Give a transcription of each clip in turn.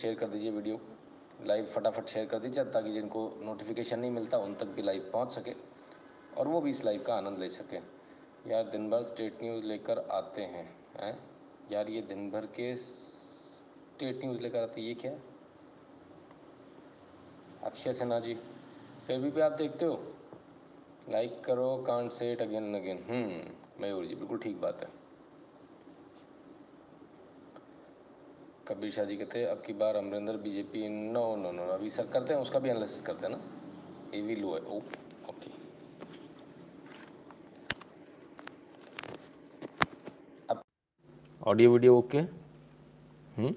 Share कर दीजिए video. Live फटाफट शेयर कर दीजिए ताकि जिनको नोटिफिकेशन नहीं मिलता उन तक भी लाइव पहुँच सके और वो भी इस लाइव का आनंद ले सकें। यार दिन भर स्टेट न्यूज़ लेकर आते हैं हैं? यार ये दिन भर के स्टेट न्यूज़ लेकर आते ये क्या? है अक्षय सिन्हा जी फिर भी, आप देखते हो? लाइक करो can't say it again again Mayur ji बिल्कुल ठीक बात है। कबीर शाह जी कहते हैं? अब की बार Amarinder BJP no no no अभी सर करते हैं, उसका भी एनालिसिस करते हैं ना? ए वी लो है। ओ ओके अब audio video okay hmm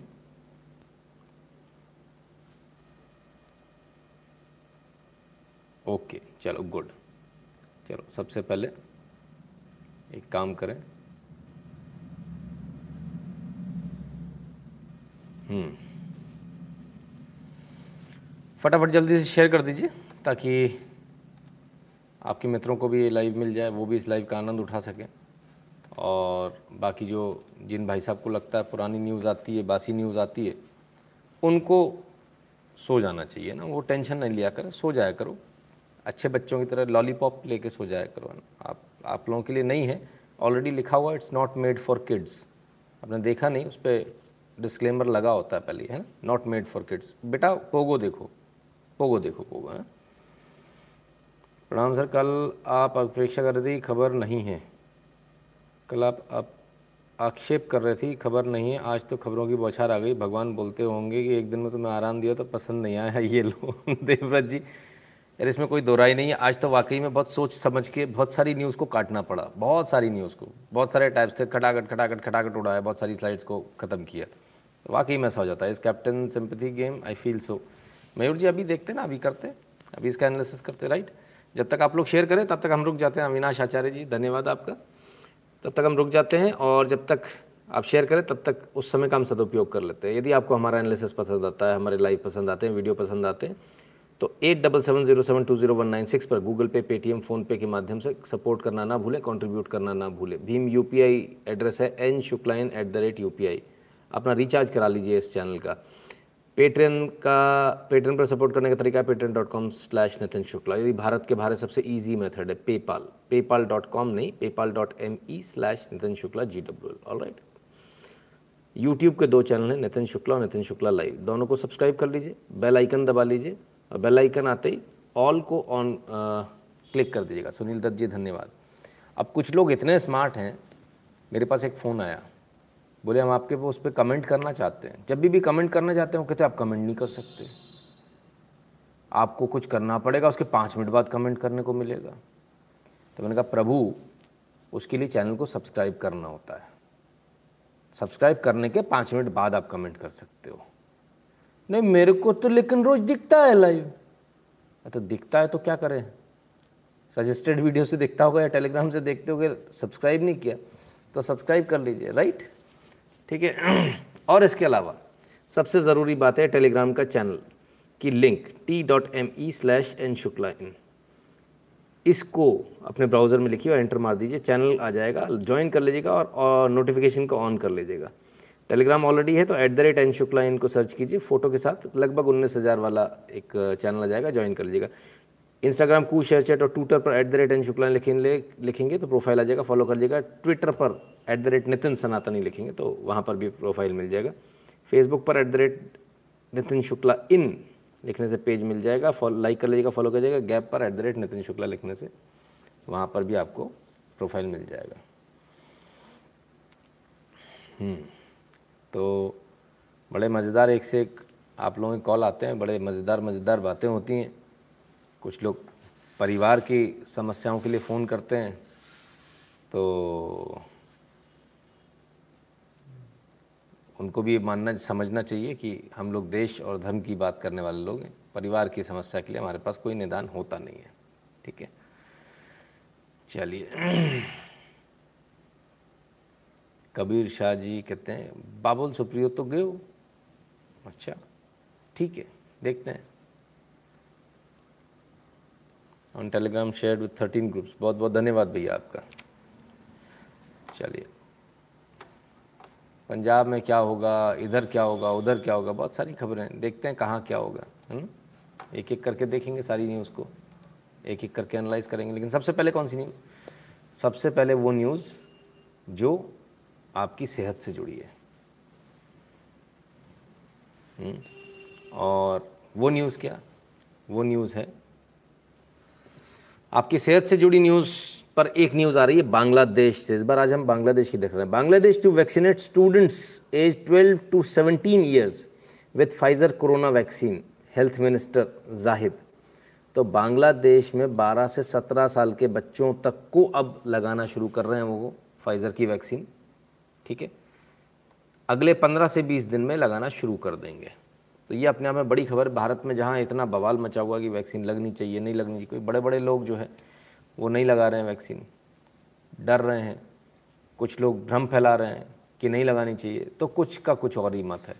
okay चलो गुड चलो, सबसे पहले एक काम करें। फटाफट जल्दी से शेयर कर दीजिए, ताकि आपके मित्रों को भी ये लाइव मिल जाए, वो भी इस लाइव का आनंद उठा सकें। और बाकी जो, जिन भाई साहब को लगता है पुरानी न्यूज़ आती है, बासी न्यूज़ आती है, उनको सो जाना चाहिए ना। वो टेंशन नहीं लिया करें, सो जाया करो। अच्छे बच्चों की तरह लॉलीपॉप लेके सो जाया करो। आप आप लोगों के लिए नहीं है। ऑलरेडी लिखा हुआ it's not made for kids आपने देखा नहीं, उस पर डिस्क्लेमर लगा होता है पहले है ना? नॉट मेड फॉर किड्स बेटा पोगो देखो। पोगो देखो पोगो है? प्रणाम सर कल आप अपेक्षा कर रही थी खबर नहीं है। कल आप, आक्षेप कर रहे थी खबर नहीं है। आज तो खबरों की बौछार आ गई। भगवान बोलते होंगे कि एक दिन में तुम्हें आराम दिया तो पसंद नहीं आया ये लो। देवव्रत जी यार इसमें कोई दोराई नहीं है। आज तो वाकई में बहुत सोच समझ के बहुत सारी न्यूज़ को काटना पड़ा। बहुत सारी न्यूज़ को। बहुत सारे टाइप्स थे खटाखट खटाखट खटाखट उड़ाया बहुत सारी स्लाइड्स को ख़त्म किया। वाकई में ऐसा हो जाता है। इस captain sympathy game I feel so Mayur ji, अभी देखते ना, अभी करते। अभी इसका एनालिसिस करते राइट जब तक आप लोग शेयर करें, तब तक हम रुक जाते हैं। अविनाश आचार्य जी, धन्यवाद आपका। तब तक हम रुक जाते हैं और जब तक आप शेयर करें, तब तक उस समय का हम सदुपयोग कर लेते हैं। यदि आपको हमारा एनालिसिस पसंद आता है, हमारे लाइव पसंद आते हैं वीडियो पसंद आते हैं तो eight double seven zero seven two zero one nine six पर गूगल पे पेटीएम फ़ोनपे के माध्यम से सपोर्ट करना ना भूलें कंट्रीब्यूट करना ना भूलें। भीम यूपीआई एड्रेस है एन शुक्लाइन एट द रेट यू अपना रिचार्ज करा लीजिए इस चैनल का। पेट्रेन का पेट्रेन पर सपोर्ट करने का तरीका Patreon dot com slash Nitin Shukla यदि भारत के बाहर सबसे ईजी मेथड है पेपाल पेपाल डॉट कॉम नहीं PayPal dot M E slash Nitin Shukla G W L all right YouTube के दो चैनल हैं नितिन शुक्ला और नितिन शुक्ला लाइव दोनों को सब्सक्राइब कर लीजिए बेल आइकन दबा लीजिए, और बेल आइकन आते ही ऑल को ऑन क्लिक कर दीजिएगा। सुनील दत्त जी, धन्यवाद। अब कुछ लोग इतने स्मार्ट हैं, मेरे पास एक फ़ोन आया। बोले, हम आपके उस पर कमेंट करना चाहते हैं। जब भी भी कमेंट करना चाहते हैं, वो कहते हैं, आप कमेंट नहीं कर सकते। आपको कुछ करना पड़ेगा, उसके पाँच मिनट बाद कमेंट करने को मिलेगा। तो मैंने कहा, प्रभु, उसके लिए चैनल को सब्सक्राइब करना होता है। सब्सक्राइब करने के पाँच मिनट बाद आप कमेंट कर सकते हो। नहीं, मेरे को तो लेकिन रोज़ दिखता है लाइव तो दिखता है तो क्या करें? सजेस्टेड वीडियो से दिखता होगा या टेलीग्राम से देखते हो सब्सक्राइब नहीं किया तो सब्सक्राइब कर लीजिए राइट ठीक है? और इसके अलावा सबसे ज़रूरी बात है टेलीग्राम का चैनल की link T dot M E slash N Shukla in इसको अपने ब्राउज़र में लिखिए और एंटर मार दीजिए चैनल आ जाएगा ज्वाइन कर लीजिएगा और, नोटिफिकेशन को ऑन कर लीजिएगा। टेलीग्राम ऑलरेडी है तो at the rate N Shukla इनको सर्च कीजिए फ़ोटो के साथ लगभग उन्नीस हज़ार वाला एक चैनल आ जाएगा ज्वाइन कर लीजिएगा। इंस्टाग्राम कू शेयर चैट और ट्विटर पर at the rate N Shukla लिखेंगे लिखेंगे तो प्रोफ़ाइल आ जाएगा फॉलो कर लीजिएगा ट्विटर पर एट द रेट नितिन सनातनी लिखेंगे तो वहाँ पर भी प्रोफ़ाइल मिल जाएगा। फेसबुक पर at the rate Nitin Shukla in लिखने से पेज मिल जाएगा, फॉलो लाइक कर लीजिएगा फॉलो कर लीजिएगा। गैप पर at the rate Nitin Shukla लिखने से वहाँ पर भी आपको प्रोफ़ाइल मिल जाएगा। हम्म तो बड़े मज़ेदार एक से एक आप लोगों के कॉल आते हैं, बड़े मज़ेदार मज़ेदार बातें होती हैं। कुछ लोग परिवार की समस्याओं के लिए फ़ोन करते हैं तो उनको भी मानना, समझना चाहिए कि हम लोग देश और धर्म की बात करने वाले लोग हैं। परिवार की समस्या के लिए हमारे पास कोई निदान होता नहीं है, ठीक है? चलिए। कबीर शाह जी कहते हैं, बाबुल सुप्रियो तो गए हो अच्छा ठीक है, देखते हैं। On Telegram share with thirteen groups बहुत बहुत धन्यवाद भैया आपका। चलिए। पंजाब में क्या होगा? इधर क्या होगा? उधर क्या होगा? बहुत सारी खबरें देखते हैं कहाँ क्या होगा। हुँ? एक एक करके देखेंगे सारी न्यूज़ को। एक एक करके एनालाइज करेंगे। लेकिन सबसे पहले कौन सी न्यूज़ सबसे पहले वो न्यूज़ जो आपकी सेहत से जुड़ी है। हुँ? और वो न्यूज़ क्या? वो न्यूज़ है आपकी सेहत से जुड़ी न्यूज़ पर एक न्यूज़ आ रही है बांग्लादेश से। इस बार आज हम बांग्लादेश की देख रहे हैं। Bangladesh to vaccinate students age 12 to 17 years with Pfizer corona vaccine health minister Zahid तो बांग्लादेश में 12 से 17 साल के बच्चों तक को अब लगाना शुरू कर रहे हैं वो फाइज़र की वैक्सीन ठीक है? अगले 15 से 20 दिन में लगाना शुरू कर देंगे। तो ये अपने आप में बड़ी खबर भारत में जहाँ इतना बवाल मचा हुआ कि वैक्सीन लगनी चाहिए, नहीं लगनी चाहिए, कोई बड़े बड़े लोग जो है, वो नहीं लगा रहे हैं वैक्सीन। डर रहे हैं, कुछ लोग भ्रम फैला रहे हैं कि नहीं लगानी चाहिए। तो कुछ का कुछ और ही मत है।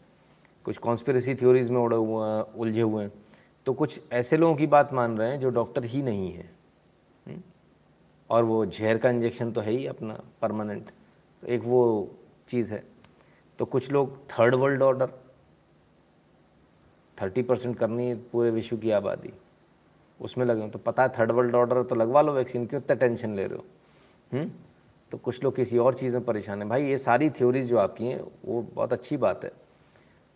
कुछ कॉन्स्परेसी थ्योरीज में उड़े हुए हैं, उलझे हुए हैं। तो कुछ ऐसे लोगों की बात मान रहे हैं जो डॉक्टर ही नहीं है। हम्म? और वो जहर का इंजेक्शन तो है ही अपना परमानेंट एक वो चीज़ है। तो कुछ लोग third world order thirty percent करनी है पूरे विश्व की आबादी। उसमें लगे तो पता है थर्ड वर्ल्ड ऑर्डर तो लगवा लो वैक्सीन क्यों इतना टेंशन ले रहे हो? हम्म? तो कुछ लोग किसी और चीज़ में परेशान है। भाई, ये सारी थ्योरीज जो आपकी हैं, वो बहुत अच्छी बात है,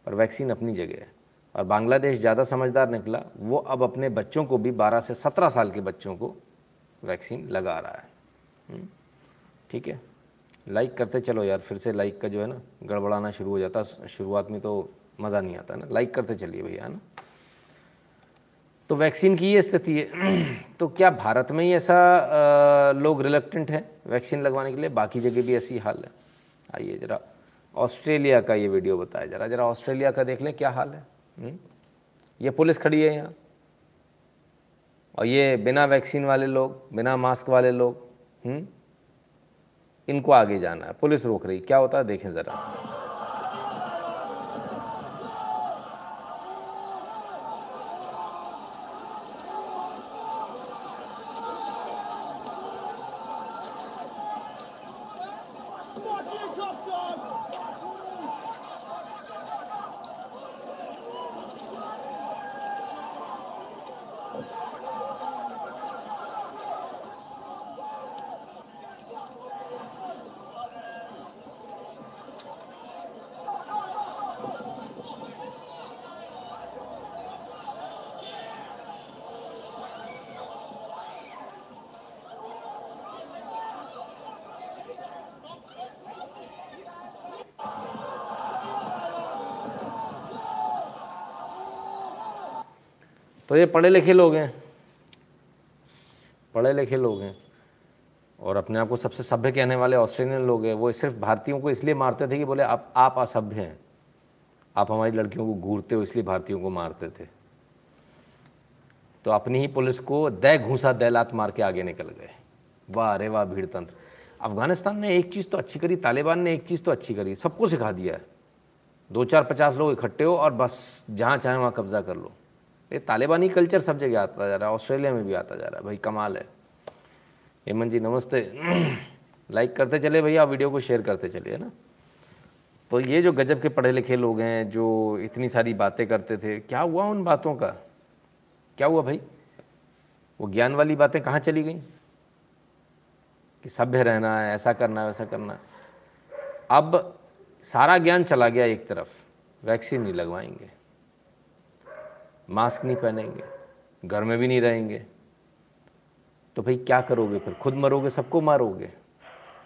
पर वैक्सीन अपनी जगह है। और बांग्लादेश ज़्यादा समझदार निकला, वो अब अपने बच्चों को भी 12 से 17 साल के बच्चों को वैक्सीन लगा रहा है। हम्म? ठीक है? लाइक करते चलो यार, फिर से लाइक का जो है ना, गड़बड़ाना शुरू हो जाता। शुरुआत में तो मज़ा नहीं आता ना। लाइक करते चलिए भैया ना? तो वैक्सीन की ये स्थिति है। तो क्या भारत में ही ऐसा आ, लोग रिलेक्टेंट हैं वैक्सीन लगवाने के लिए? बाकी जगह भी ऐसी हाल है। आइए ज़रा ऑस्ट्रेलिया का ये वीडियो बताया जरा। जरा ऑस्ट्रेलिया का देख लें क्या हाल है? हम्म? ये पुलिस खड़ी है यहाँ। और ये बिना वैक्सीन वाले लोग बिना मास्क वाले लोग? हम्म? इनको आगे जाना है। पुलिस रोक रही क्या होता है? देखें ज़रा। तो ये पढ़े लिखे लोग हैं। पढ़े लिखे लोग हैं। और अपने आप को सबसे सभ्य कहने वाले ऑस्ट्रेलियन लोग हैं। वो सिर्फ़ भारतीयों को इसलिए मारते थे कि बोले, आप आप असभ्य हैं। आप हमारी लड़कियों को घूरते हो, इसलिए भारतीयों को मारते थे। तो अपनी ही पुलिस को दय घूसा दैलात मार के आगे निकल गए। वाह अरे वाह भीड़ तंत्र अफ़गानिस्तान ने एक चीज़ तो अच्छी करी, तालिबान ने एक चीज़ तो अच्छी करी, सबको सिखा दिया है। दो चार पचास लोग इकट्ठे हो और बस, जहाँ चाहे वहाँ कब्जा कर लो। ये तालिबानी कल्चर सब जगह आता जा रहा है, ऑस्ट्रेलिया में भी आता जा रहा है। भाई, कमाल है। हेमंत जी, नमस्ते। लाइक करते चले भैया वीडियो को शेयर करते चलिए ना? तो ये जो गजब के पढ़े लिखे लोग हैं, जो इतनी सारी बातें करते थे, क्या हुआ उन बातों का? क्या हुआ भाई? वो ज्ञान वाली बातें कहाँ चली गई? कि सभ्य रहना है, ऐसा करना है, वैसा करना है। अब सारा ज्ञान चला गया एक तरफ़, वैक्सीन नहीं लगवाएँगे। मास्क नहीं पहनेंगे, घर में भी नहीं रहेंगे। तो भाई क्या करोगे फिर? खुद मरोगे, सबको मारोगे?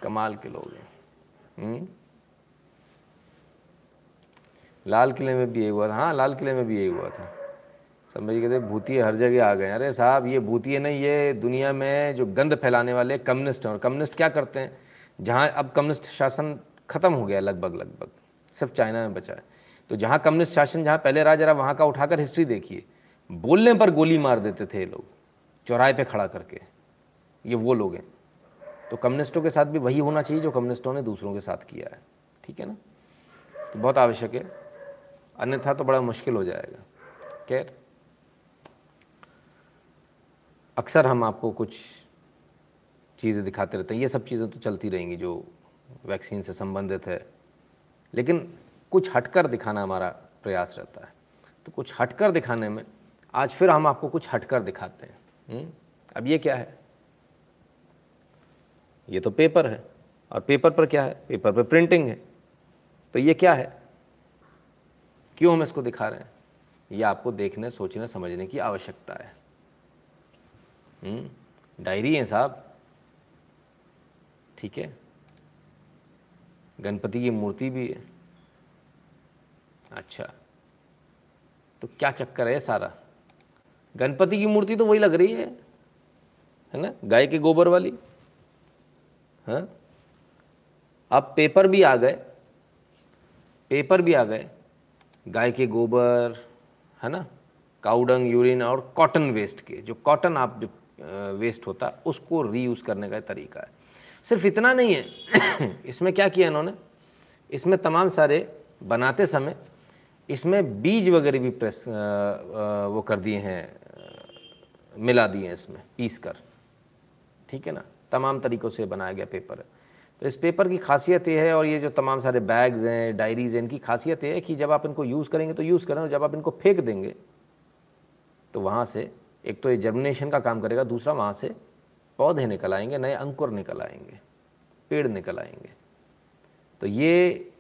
कमाल के लोग हैं। हम्म? लाल किले में भी यही हुआ था। हाँ लाल किले में भी यही हुआ था। सब मेरी कहते भूतिए हर जगह आ गए अरे साहब, ये भूतिए नहीं, ये दुनिया में जो गंद फैलाने वाले कम्युनिस्ट हैं। और कम्युनिस्ट क्या करते हैं? जहाँ अब कम्युनिस्ट शासन ख़त्म हो गया लगभग लगभग। सिर्फ़ चाइना में बचा है। तो जहाँ कम्युनिस्ट शासन, जहाँ पहले राज रहा, वहाँ का उठाकर हिस्ट्री देखिए। बोलने पर गोली मार देते थे ये लोग, चौराहे पे खड़ा करके। ये वो लोग हैं। तो कम्युनिस्टों के साथ भी वही होना चाहिए जो कम्युनिस्टों ने दूसरों के साथ किया है। ठीक है ना? तो बहुत आवश्यक है। अन्यथा तो बड़ा मुश्किल हो जाएगा। खैर, अक्सर हम आपको कुछ चीज़ें दिखाते रहते हैं। ये सब चीज़ें तो चलती रहेंगी जो वैक्सीन से संबंधित है। लेकिन कुछ हटकर दिखाना हमारा प्रयास रहता है। तो कुछ हटकर दिखाने में, आज फिर हम आपको कुछ हटकर दिखाते हैं। हम्म? अब ये क्या है? ये तो पेपर है। और पेपर पर क्या है? पेपर पर प्रिंटिंग है। तो ये क्या है? क्यों हम इसको दिखा रहे हैं? ये आपको देखने, सोचने, समझने की आवश्यकता है। हम्म? डायरी है साहब। ठीक है। गणपति की मूर्ति भी है। अच्छा। तो क्या चक्कर है सारा? गणपति की मूर्ति तो वही लग रही है है ना? गाय के गोबर वाली हाँ? अब पेपर भी आ गए, पेपर भी आ गए। गाय के गोबर, है ना? काउडंग, यूरिन और कॉटन वेस्ट के, जो कॉटन आप जो वेस्ट होता है उसको रीयूज़ करने का तरीका है। सिर्फ़ इतना नहीं है। इसमें क्या किया इन्होंने? इसमें तमाम सारे बनाते समय इसमें बीज वगैरह भी प्रेस आ, आ, वो कर दिए हैं मिला दिए हैं इसमें पीस कर ठीक है ना? तमाम तरीक़ों से बनाया गया पेपर। तो इस पेपर की खासियत ये है और ये जो तमाम सारे बैग्स हैं डायरीज़ हैं इनकी खासियत ये है कि जब आप इनको यूज़ करेंगे तो यूज़ करें और जब आप इनको फेंक देंगे तो वहाँ से एक तो ये जर्मिनेशन का काम करेगा दूसरा वहाँ से पौधे निकल आएँगे नए अंकुर निकल आएँगे पेड़ निकल आएँगे। तो ये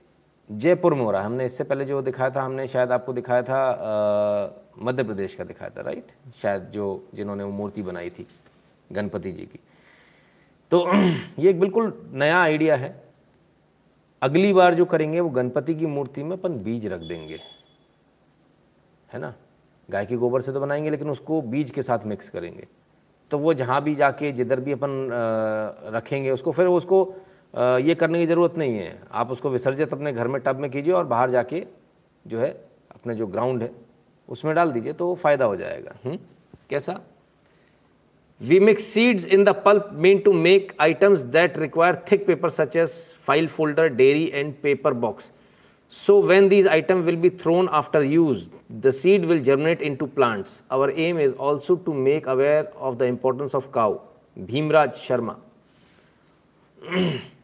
जयपुर में रहा है। हमने इससे पहले जो दिखाया था, हमने शायद आपको दिखाया था मध्य प्रदेश का दिखाया था राइट शायद जो, जिन्होंने वो मूर्ति बनाई थी, गणपति जी की। तो ये एक बिल्कुल नया आइडिया है। अगली बार जो करेंगे, वो गणपति की मूर्ति में अपन बीज रख देंगे। है ना? गाय के गोबर से तो बनाएँगे, लेकिन उसको बीज के साथ मिक्स करेंगे। तो वो जहाँ भी जाके, जिधर भी अपन रखेंगे, उसको फिर उसको ये करने की ज़रूरत नहीं है आप उसको विसर्जित अपने घर में टब में कीजिए और बाहर जाके जो है अपने जो ग्राउंड है उसमें डाल दीजिए तो फ़ायदा हो जाएगा हुँ? हम्म? कैसा we mix seeds in the pulp mean to make items that require thick paper such file folder diary and paper box So when these items will be thrown after use, the seed will germinate into plants. Our aim is also to make aware of the importance of cow. Bhimraj Sharma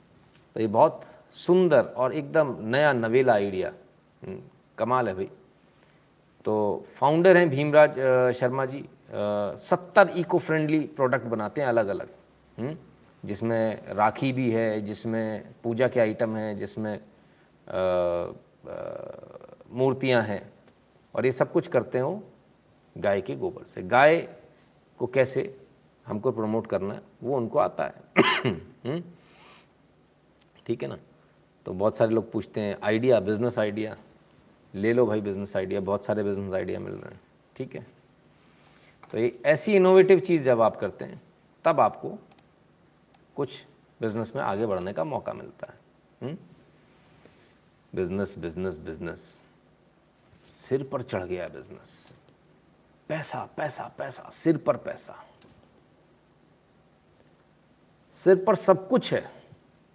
तो ये बहुत सुंदर और एकदम नया नवेला idea कमाल है भाई तो फाउंडर हैं भीमराज शर्मा जी सत्तर इको फ्रेंडली प्रोडक्ट बनाते हैं अलग अलग जिसमें राखी भी है, जिसमें पूजा के आइटम हैं, जिसमें मूर्तियाँ हैं, और ये सब कुछ करते हो गाय के गोबर से गाय को कैसे हमको प्रमोट करना है, वो उनको आता है हम्म? ठीक है ना? तो बहुत सारे लोग पूछते हैं, आइडिया बिज़नेस आइडिया ले लो भाई बिज़नेस आइडिया बहुत सारे बिज़नेस आइडिया मिल रहे हैं, ठीक है? तो ये ऐसी इनोवेटिव चीज़ जब आप करते हैं, तब आपको कुछ बिज़नेस में आगे बढ़ने का मौका मिलता है? बिज़नेस बिज़नेस बिज़नेस सिर पर चढ़ गया बिज़नेस पैसा पैसा पैसा, सिर पर पैसा। सिर पर सब कुछ है।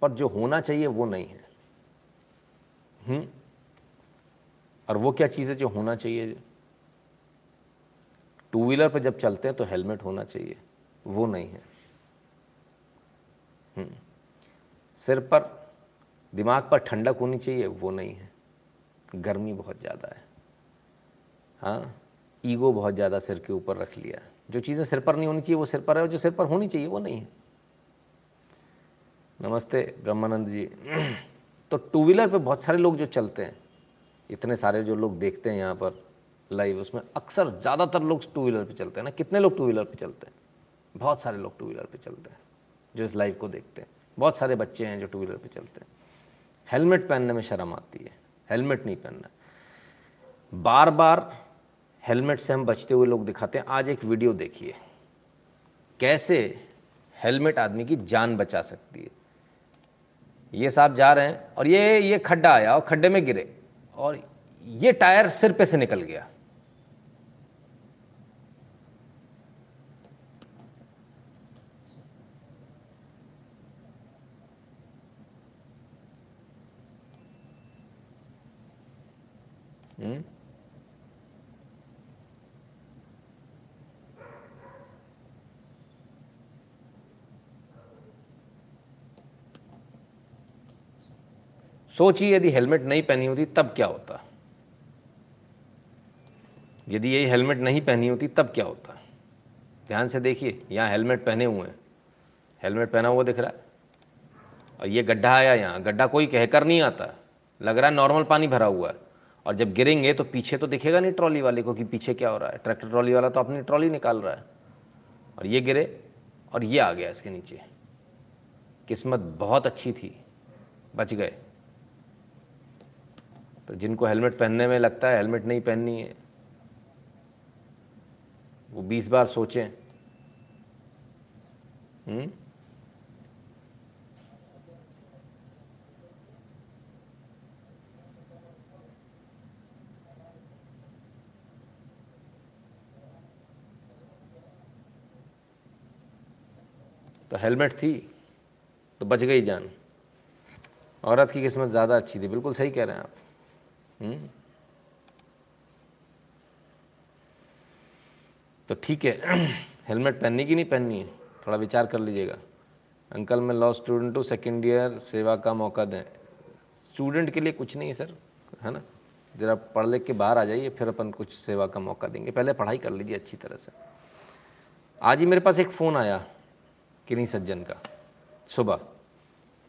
पर जो होना चाहिए वो नहीं है। हम्म? और वो क्या चीज़ है जो होना चाहिए? टू व्हीलर पर जब चलते हैं तो हेलमेट होना चाहिए, वो नहीं है। हम्म। सिर पर, दिमाग पर ठंडक होनी चाहिए, वो नहीं है। गर्मी बहुत ज़्यादा है। हाँ ईगो बहुत ज़्यादा सिर के ऊपर रख लिया। जो चीज़ें सिर पर नहीं होनी चाहिए, वो सिर पर है, और जो सिर पर होनी चाहिए, वो नहीं है। नमस्ते, ब्रह्मानंद जी। तो टू व्हीलर पे बहुत सारे लोग जो चलते हैं, इतने सारे जो लोग देखते हैं यहाँ पर लाइव उसमें अक्सर ज़्यादातर लोग टू व्हीलर पे चलते हैं ना। कितने लोग टू व्हीलर पे चलते हैं? बहुत सारे लोग टू व्हीलर पे चलते हैं, जो इस लाइव को देखते हैं। बहुत सारे बच्चे हैं जो टू व्हीलर पे चलते हैं। हेलमेट पहनने में शर्म आती है। हेलमेट नहीं पहनना। बार बार हेलमेट से हम बचते हुए लोग दिखाते हैं। आज एक वीडियो देखिए। कैसे हेलमेट आदमी की जान बचा सकती है। ये साहब जा रहे हैं और ये ये खड्डा आया और खड्डे में गिरे और ये टायर सिर पे से निकल गया हम्म? सोचिए, यदि हेलमेट नहीं पहनी होती, तब क्या होता? यदि ये हेलमेट नहीं पहनी होती, तब क्या होता? ध्यान से देखिए, यहाँ हेलमेट पहने हुए हैं। हेलमेट पहना हुआ दिख रहा है। और ये गड्ढा आया यहाँ। गड्ढा कोई कहकर नहीं आता। लग रहा है नॉर्मल पानी भरा हुआ है। और जब गिरेंगे तो पीछे तो दिखेगा नहीं ट्रॉली वाले को कि पीछे क्या हो रहा है। ट्रैक्टर ट्रॉली वाला तो अपनी ट्रॉली निकाल रहा है। और ये गिरे और ये आ गया इसके नीचे। किस्मत बहुत अच्छी थी। बच गए। तो जिनको हेलमेट पहनने में लगता है, हेलमेट नहीं पहननी है। वो बीस बार सोचें। हम्म? तो हेलमेट थी तो बच गई जान। औरत की किस्मत ज़्यादा अच्छी थी। बिल्कुल सही कह रहे हैं आप? तो ठीक है हेलमेट पहननी की नहीं पहननी है? थोड़ा विचार कर लीजिएगा। अंकल, मैं लॉ स्टूडेंट हूँ सेकेंड ईयर सेवा का मौका दें। स्टूडेंट के लिए कुछ नहीं है सर है ना? ज़रा पढ़ लिख के बाहर आ जाइए, फिर अपन कुछ सेवा का मौका देंगे। पहले पढ़ाई कर लीजिए अच्छी तरह से। आज ही मेरे पास एक फ़ोन आया, किन्हीं सज्जन का। सुबह।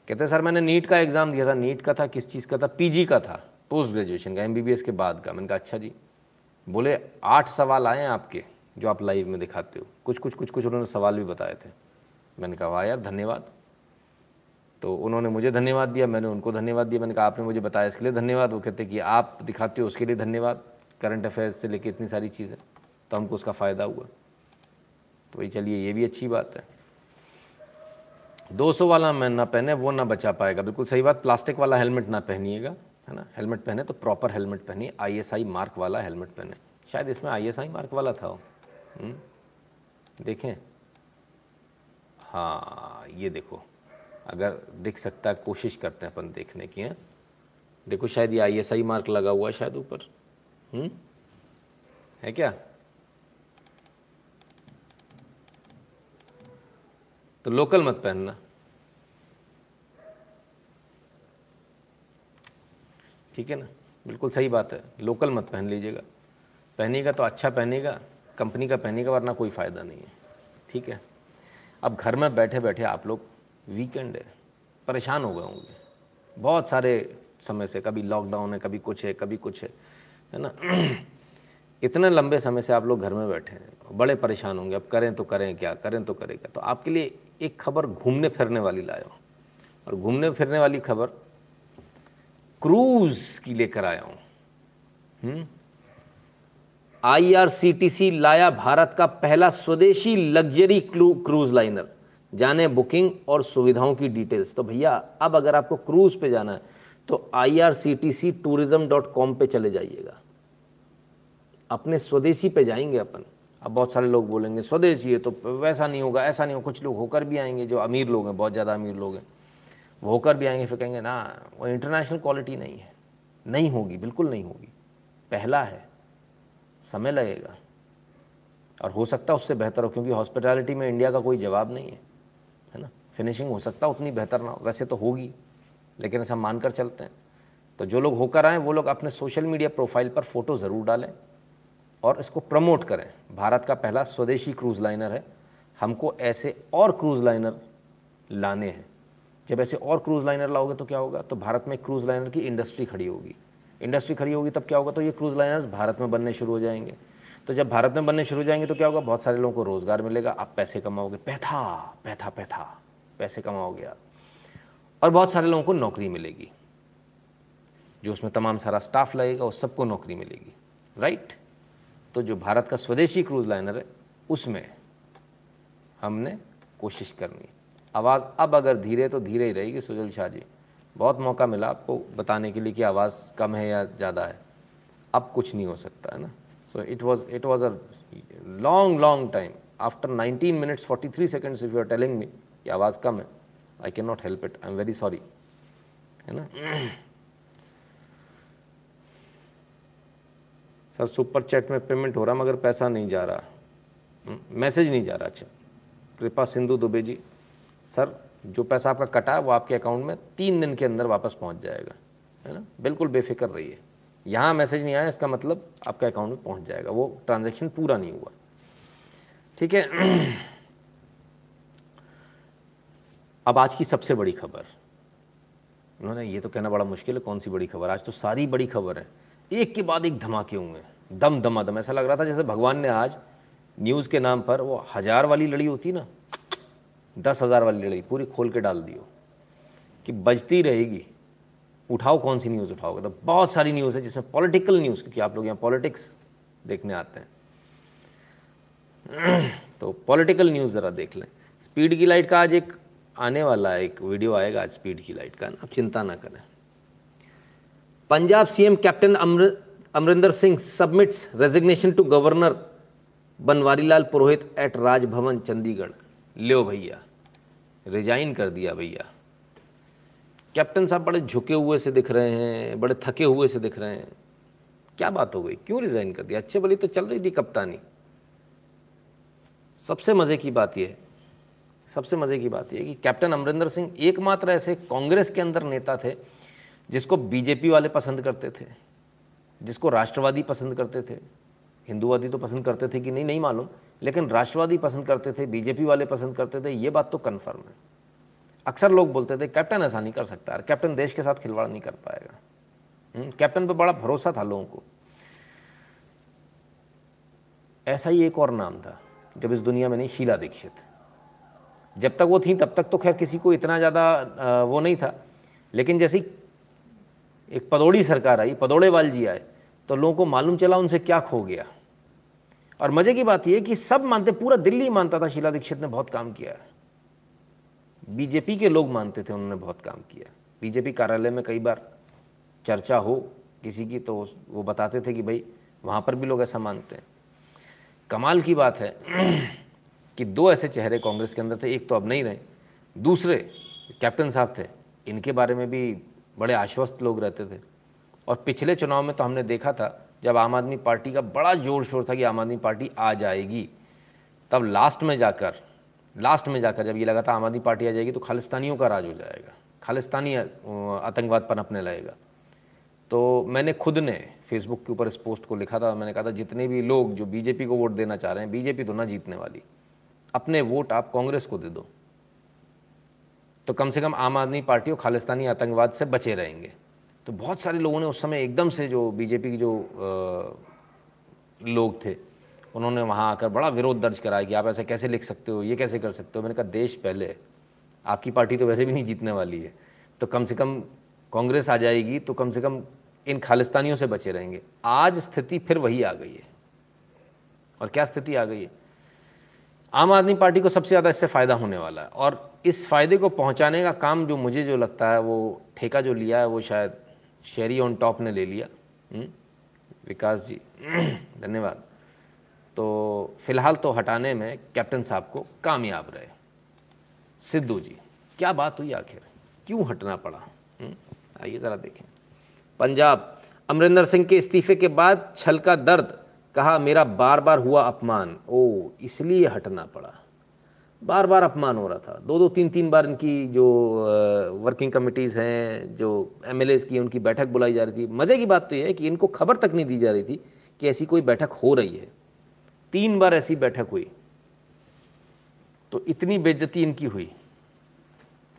कहते सर, मैंने नीट का एग्ज़ाम दिया था। नीट का था, किस चीज़ का था? पीजी का था। पोस्ट ग्रेजुएशन का एमबीबीएस के बाद का। मैंने कहा अच्छा जी। बोले, आठ सवाल आए हैं आपके, जो आप लाइव में दिखाते हो। कुछ कुछ कुछ कुछ उन्होंने सवाल भी बताए थे। मैंने कहा, वाह यार, धन्यवाद। तो उन्होंने मुझे धन्यवाद दिया, मैंने उनको धन्यवाद दिया। मैंने कहा, आपने मुझे बताया इसके लिए धन्यवाद। वो कहते कि, आप दिखाते हो उसके लिए धन्यवाद, करंट अफेयर्स से लेकर इतनी सारी चीज़ें तो हमको उसका फ़ायदा हुआ। तो वही चलिए, ये भी अच्छी बात है। 200 वाला मैं ना पहने, वो ना बचा पाएगा। बिल्कुल सही बात, प्लास्टिक वाला हेलमेट ना पहनिएगा। है ना? हेलमेट पहने तो प्रॉपर हेलमेट पहनिए आईएसआई मार्क वाला हेलमेट पहने। शायद इसमें आईएसआई मार्क वाला था हम्म? देखें। हाँ ये देखो। अगर दिख सकता है, कोशिश करते हैं अपन देखने की, है। देखो, शायद ये आईएसआई मार्क लगा हुआ है शायद ऊपर। हम्म? है क्या? तो लोकल मत पहनना। ठीक है ना? बिल्कुल सही बात है। लोकल मत पहन लीजिएगा। पहनेगा तो अच्छा पहनेगा कंपनी का पहनेगा, वरना कोई फ़ायदा नहीं है। ठीक है? अब घर में बैठे बैठे आप लोग वीकेंड है। परेशान हो गए होंगे। बहुत सारे समय से, कभी लॉकडाउन है, कभी कुछ है, कभी कुछ है। है ना? इतने लंबे समय से आप लोग घर में बैठे हैं। बड़े परेशान होंगे। अब करें तो करें क्या? करें तो करें क्या तो आपके लिए एक खबर घूमने फिरने वाली लाया और घूमने फिरने वाली खबर क्रूज की लेकर आया हूँ। आईआरसीटीसी हम्म? लाया भारत का पहला स्वदेशी लग्जरी क्रूज लाइनर जाने बुकिंग और सुविधाओं की डिटेल्स तो भैया, अब अगर आपको क्रूज पे जाना है तो I R C T C tourism dot com पर चले जाइएगा। अपने स्वदेशी पे जाएँगे अपन। अब बहुत सारे लोग बोलेंगे, स्वदेशी है तो वैसा नहीं होगा, ऐसा नहीं होगा। कुछ लोग होकर भी आएँगे, जो अमीर लोग हैं, बहुत ज़्यादा अमीर लोग हैं। वो होकर भी आएँगे, फिर कहेंगे, ना, वो इंटरनेशनल क्वालिटी नहीं है। नहीं होगी, बिल्कुल नहीं होगी। पहला है, समय लगेगा। और हो सकता है उससे बेहतर हो, क्योंकि हॉस्पिटैलिटी में इंडिया का कोई जवाब नहीं है है ना? फिनिशिंग हो सकता उतनी बेहतर ना हो। वैसे तो होगी, लेकिन ऐसा मानकर चलते हैं। तो जो लोग होकर आएँ, वो लोग अपने सोशल मीडिया प्रोफ़ाइल पर फ़ोटो ज़रूर डालें और इसको प्रमोट करें। भारत का पहला स्वदेशी क्रूज़ लाइनर है। हमको ऐसे और क्रूज़ लाइनर लाने हैं। जब ऐसे और क्रूज़ लाइनर लाओगे तो क्या होगा? तो भारत में क्रूज़ लाइनर की इंडस्ट्री खड़ी होगी। इंडस्ट्री खड़ी होगी तब क्या होगा? तो ये क्रूज़ लाइनर्स भारत में बनने शुरू हो जाएँगे। तो जब भारत में बनने शुरू हो जाएँगे तो क्या होगा? बहुत सारे लोगों को रोज़गार मिलेगा, आप पैसे कमाओगे। पैथा पैथा पैथा, पैसे कमाओगे आप। और बहुत सारे लोगों को नौकरी मिलेगी, जो उसमें तमाम सारा स्टाफ लगेगा उस सबको नौकरी मिलेगी राइट तो जो भारत का स्वदेशी क्रूज लाइनर है, उसमें हमने कोशिश करनी आवाज़ अब अगर धीरे तो धीरे ही रहेगी सुजल शाह जी। बहुत मौका मिला आपको बताने के लिए कि आवाज़ कम है या ज़्यादा है। अब कुछ नहीं हो सकता है ना? So it was it was a long long time after 19 minutes 43 seconds if you are telling me कि आवाज़ कम है I can not help it I am very sorry है ना? सर सुपर चैट में पेमेंट हो रहा मगर पैसा नहीं जा रहा। मैसेज हम्म, नहीं जा रहा अच्छा। कृपा सिंधु दुबे जी। सर, जो पैसा आपका कटा है वो आपके अकाउंट में तीन दिन के अंदर वापस पहुँच जाएगा, है ना? बिल्कुल बेफिक्र रहिए। यहाँ मैसेज नहीं आया, इसका मतलब आपके अकाउंट में पहुँच जाएगा। वो ट्रांजेक्शन पूरा नहीं हुआ। ठीक है? अब आज की सबसे बड़ी खबर। उन्होंने ये तो कहना बड़ा मुश्किल है, कौन सी बड़ी खबर? आज तो सारी बड़ी खबर है। एक के बाद एक धमाके हुए दम दमा दम ऐसा लग रहा था जैसे भगवान ने आज न्यूज़ के नाम पर वो हज़ार वाली लड़ी होती ना दस हज़ार वाली लड़ी पूरी खोल के डाल दियो कि बजती रहेगी। उठाओ कौन सी न्यूज़ उठाओगे? तो बहुत सारी न्यूज़ है जिसमें पॉलिटिकल न्यूज़ क्योंकि आप लोग यहाँ पॉलिटिक्स देखने आते हैं। तो पॉलिटिकल न्यूज़ ज़रा देख लें। स्पीड की लाइट का आज एक आने वाला एक वीडियो आएगा आज स्पीड की लाइट का। आप चिंता ना करें। Punjab CM captain Amarinder Singh submits resignation to governor Banwarilal Purohit at Raj Bhavan, Chandigarh. लो भैया। रिजाइन कर दिया भैया। कैप्टन साहब बड़े झुके हुए से दिख रहे हैं, बड़े थके हुए से दिख रहे हैं। क्या बात हो गई? क्यों रिजाइन कर दिया? अच्छे भली तो चल रही थी कप्तानी। सबसे मज़े की बात यह सबसे मज़े की बात यह कि कैप्टन अमरिंदर सिंह एकमात्र ऐसे कांग्रेस के अंदर नेता थे जिसको बीजेपी वाले पसंद करते थे, जिसको राष्ट्रवादी पसंद करते थे। हिंदूवादी तो पसंद करते थे कि नहीं नहीं मालूम लेकिन राष्ट्रवादी पसंद करते थे बीजेपी वाले पसंद करते थे ये बात तो कन्फर्म है। अक्सर लोग बोलते थे कैप्टन ऐसा नहीं कर सकता यार कैप्टन देश के साथ खिलवाड़ नहीं कर पाएगा। हम्म, कैप्टन पर बड़ा भरोसा था लोगों को। ऐसा ही एक और नाम था जब इस दुनिया में नहीं शीला दीक्षित। जब तक वो थी तब तक तो खैर किसी को इतना ज़्यादा वो नहीं था। लेकिन जैसी एक पदौड़ी सरकार आई पदौड़े वाल जी आए तो लोगों को मालूम चला उनसे क्या खो गया। और मज़े की बात यह कि सब मानते, पूरा दिल्ली मानता था, शीला दीक्षित ने बहुत काम किया है। बीजेपी के लोग मानते थे, उन्होंने बहुत काम किया बीजेपी कार्यालय में कई बार चर्चा हो किसी की तो वो बताते थे कि भाई, वहाँ पर भी लोग ऐसा मानते हैं। कमाल की बात है कि दो ऐसे चेहरे कांग्रेस के अंदर थे, एक तो अब नहीं रहे, दूसरे कैप्टन साहब थे, इनके बारे में भी बड़े आश्वस्त लोग रहते थे। और पिछले चुनाव में तो हमने देखा था जब आम आदमी पार्टी का बड़ा ज़ोर शोर था कि आम आदमी पार्टी आ जाएगी, तब लास्ट में जाकर लास्ट में जाकर जब ये लगा था आम आदमी पार्टी आ जाएगी तो खालिस्तानियों का राज हो जाएगा। खालिस्तानी आतंकवाद पनपने लगेगा तो मैंने खुद ने फेसबुक के ऊपर इस पोस्ट को लिखा था। मैंने कहा था, जितने भी लोग जो बीजेपी को वोट देना चाह रहे हैं बीजेपी तो ना जीतने वाली। अपने वोट आप कांग्रेस को दे दो। तो कम से कम आम आदमी पार्टी और खालिस्तानी आतंकवाद से बचे रहेंगे। तो बहुत सारे लोगों ने उस समय एकदम से जो बीजेपी के जो आ, लोग थे उन्होंने वहाँ आकर बड़ा विरोध दर्ज कराया कि आप ऐसा कैसे लिख सकते हो ये कैसे कर सकते हो? मैंने कहा देश पहले आपकी पार्टी तो वैसे भी नहीं जीतने वाली है। तो कम से कम कांग्रेस आ जाएगी तो कम से कम इन खालिस्तानियों से बचे रहेंगे। आज स्थिति फिर वही आ गई है। और क्या स्थिति आ गई है? आम आदमी पार्टी को सबसे ज़्यादा इससे फ़ायदा होने वाला है। और इस फ़ायदे को पहुँचाने का काम जो मुझे जो लगता है वो ठेका जो लिया है वो शायद शेरी ऑन टॉप ने ले लिया। हम्म, विकास जी धन्यवाद। तो फ़िलहाल तो हटाने में कैप्टन साहब को कामयाब रहे। सिद्धू जी क्या बात हुई आखिर? क्यों हटना पड़ा? हम्म, आइए ज़रा देखें। पंजाब अमरिंदर सिंह के इस्तीफे के बाद छल का दर्द कहा मेरा बार बार हुआ अपमान। ओ इसलिए हटना पड़ा। बार बार अपमान हो रहा था। दो दो तीन तीन बार इनकी जो वर्किंग कमिटीज़ हैं, जो एम की उनकी बैठक बुलाई जा रही थी। मज़े की बात तो यह है कि इनको खबर तक नहीं दी जा रही थी कि ऐसी कोई बैठक हो रही है। तीन बार ऐसी बैठक हुई। तो इतनी बेज्जती इनकी हुई।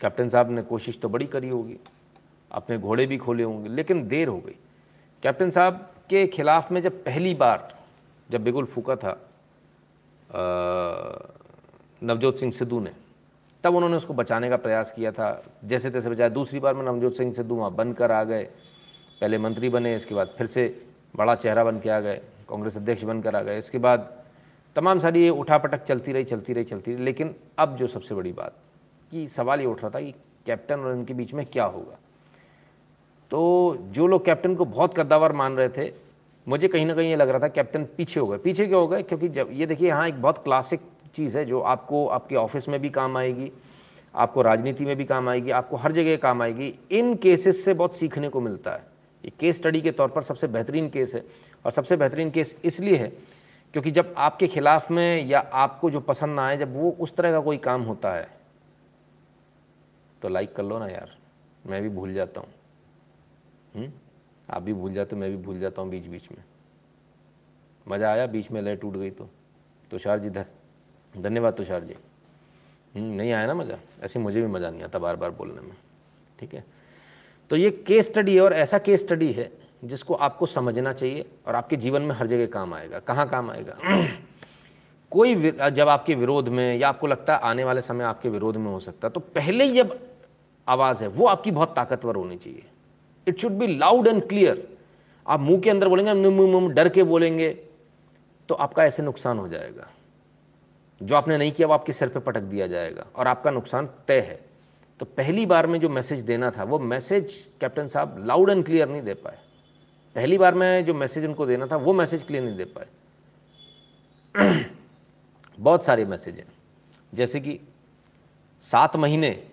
कैप्टन साहब ने कोशिश तो बड़ी करी होगी। अपने घोड़े भी खोले होंगे, लेकिन देर हो गई। कैप्टन साहब के खिलाफ में जब पहली बार, जब बिगुल फूका था नवजोत सिंह सिद्धू ने। तब उन्होंने उसको बचाने का प्रयास किया था। जैसे तैसे बचाया। दूसरी बार में नवजोत सिंह सिद्धू वहाँ बनकर आ गए। पहले मंत्री बने, इसके बाद फिर से बड़ा चेहरा बन के आ गए। कांग्रेस अध्यक्ष बनकर आ गए। इसके बाद तमाम सारी ये उठापटक चलती रही चलती रही चलती रही। लेकिन अब जो सबसे बड़ी बात कि सवाल ये उठ रहा था कि कैप्टन और इनके बीच में क्या होगा। तो जो लोग कैप्टन को बहुत कद्दावर मान रहे थे, मुझे कहीं ना कहीं ये लग रहा था कैप्टन पीछे हो गए। पीछे क्यों हो गए? क्योंकि जब ये देखिए, यहाँ एक बहुत क्लासिक चीज़ है जो आपको आपके ऑफ़िस में भी काम आएगी, आपको राजनीति में भी काम आएगी, आपको हर जगह काम आएगी। इन केसेस से बहुत सीखने को मिलता है। ये केस स्टडी के तौर पर सबसे बेहतरीन केस है और सबसे बेहतरीन केस इसलिए है क्योंकि जब आपके खिलाफ में या आपको जो पसंद ना आए, जब वो उस तरह का कोई काम होता है तो लाइक कर लो ना यार। मैं भी भूल जाता हूँ। हम्म? आप भी भूल जाते मैं भी भूल जाता हूँ बीच बीच में। मज़ा आया, बीच में लय टूट गई तो। तुषार जी धर धन्यवाद तुषार जी। हम्म, नहीं आया ना मज़ा? ऐसे मुझे भी मज़ा नहीं आता बार बार बोलने में। ठीक है? तो ये केस स्टडी है और ऐसा केस स्टडी है जिसको आपको समझना चाहिए और आपके जीवन में हर जगह काम आएगा। कहाँ काम आएगा? कोई जब आपके विरोध में या आपको लगता है आने वाले समय आपके विरोध में हो सकता है तो पहले जब आवाज़ है वो आपकी बहुत ताकतवर होनी चाहिए। It should be loud and clear आप मुँह के अंदर बोलेंगे डर के बोलेंगे तो आपका ऐसे नुकसान हो जाएगा। जो आपने नहीं किया, वो आपके सिर पे पटक दिया जाएगा और आपका नुकसान तय है। तो पहली बार में जो मैसेज देना था, वो मैसेज कैप्टन साहब लाउड एंड क्लियर नहीं दे पाए। पहली बार में जो मैसेज उनको देना था, वो मैसेज क्लियर नहीं दे पाए। बहुत सारे मैसेज हैं। जैसे कि सात महीने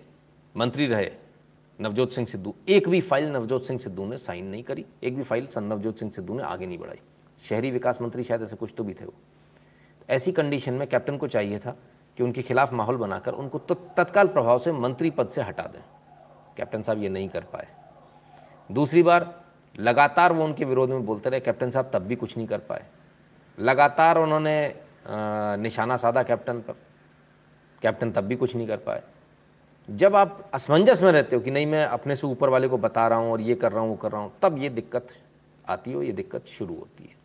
मंत्री रहे नवजोत सिंह सिद्धू। एक भी फ़ाइल नवजोत सिंह सिद्धू ने साइन नहीं करी। एक भी फ़ाइल सन नवजोत सिंह सिद्धू ने आगे नहीं बढ़ाई। शहरी विकास मंत्री शायद ऐसे कुछ तो भी थे वो। ऐसी कंडीशन में कैप्टन को चाहिए था कि उनके खिलाफ माहौल बनाकर उनको तत्काल प्रभाव से मंत्री पद से हटा दें। कैप्टन साहब ये नहीं कर पाए। दूसरी बार, लगातार वो उनके विरोध में बोलते रहे कैप्टन साहब, तब भी कुछ नहीं कर पाए। लगातार उन्होंने निशाना साधा कैप्टन पर। कैप्टन तब भी कुछ नहीं कर पाए। जब आप असमंजस में रहते हो कि नहीं, मैं अपने से ऊपर वाले को बता रहा हूँ और ये कर रहा हूँ, वो कर रहा हूँ, तब ये दिक्कत आती हो ये दिक्कत शुरू होती है।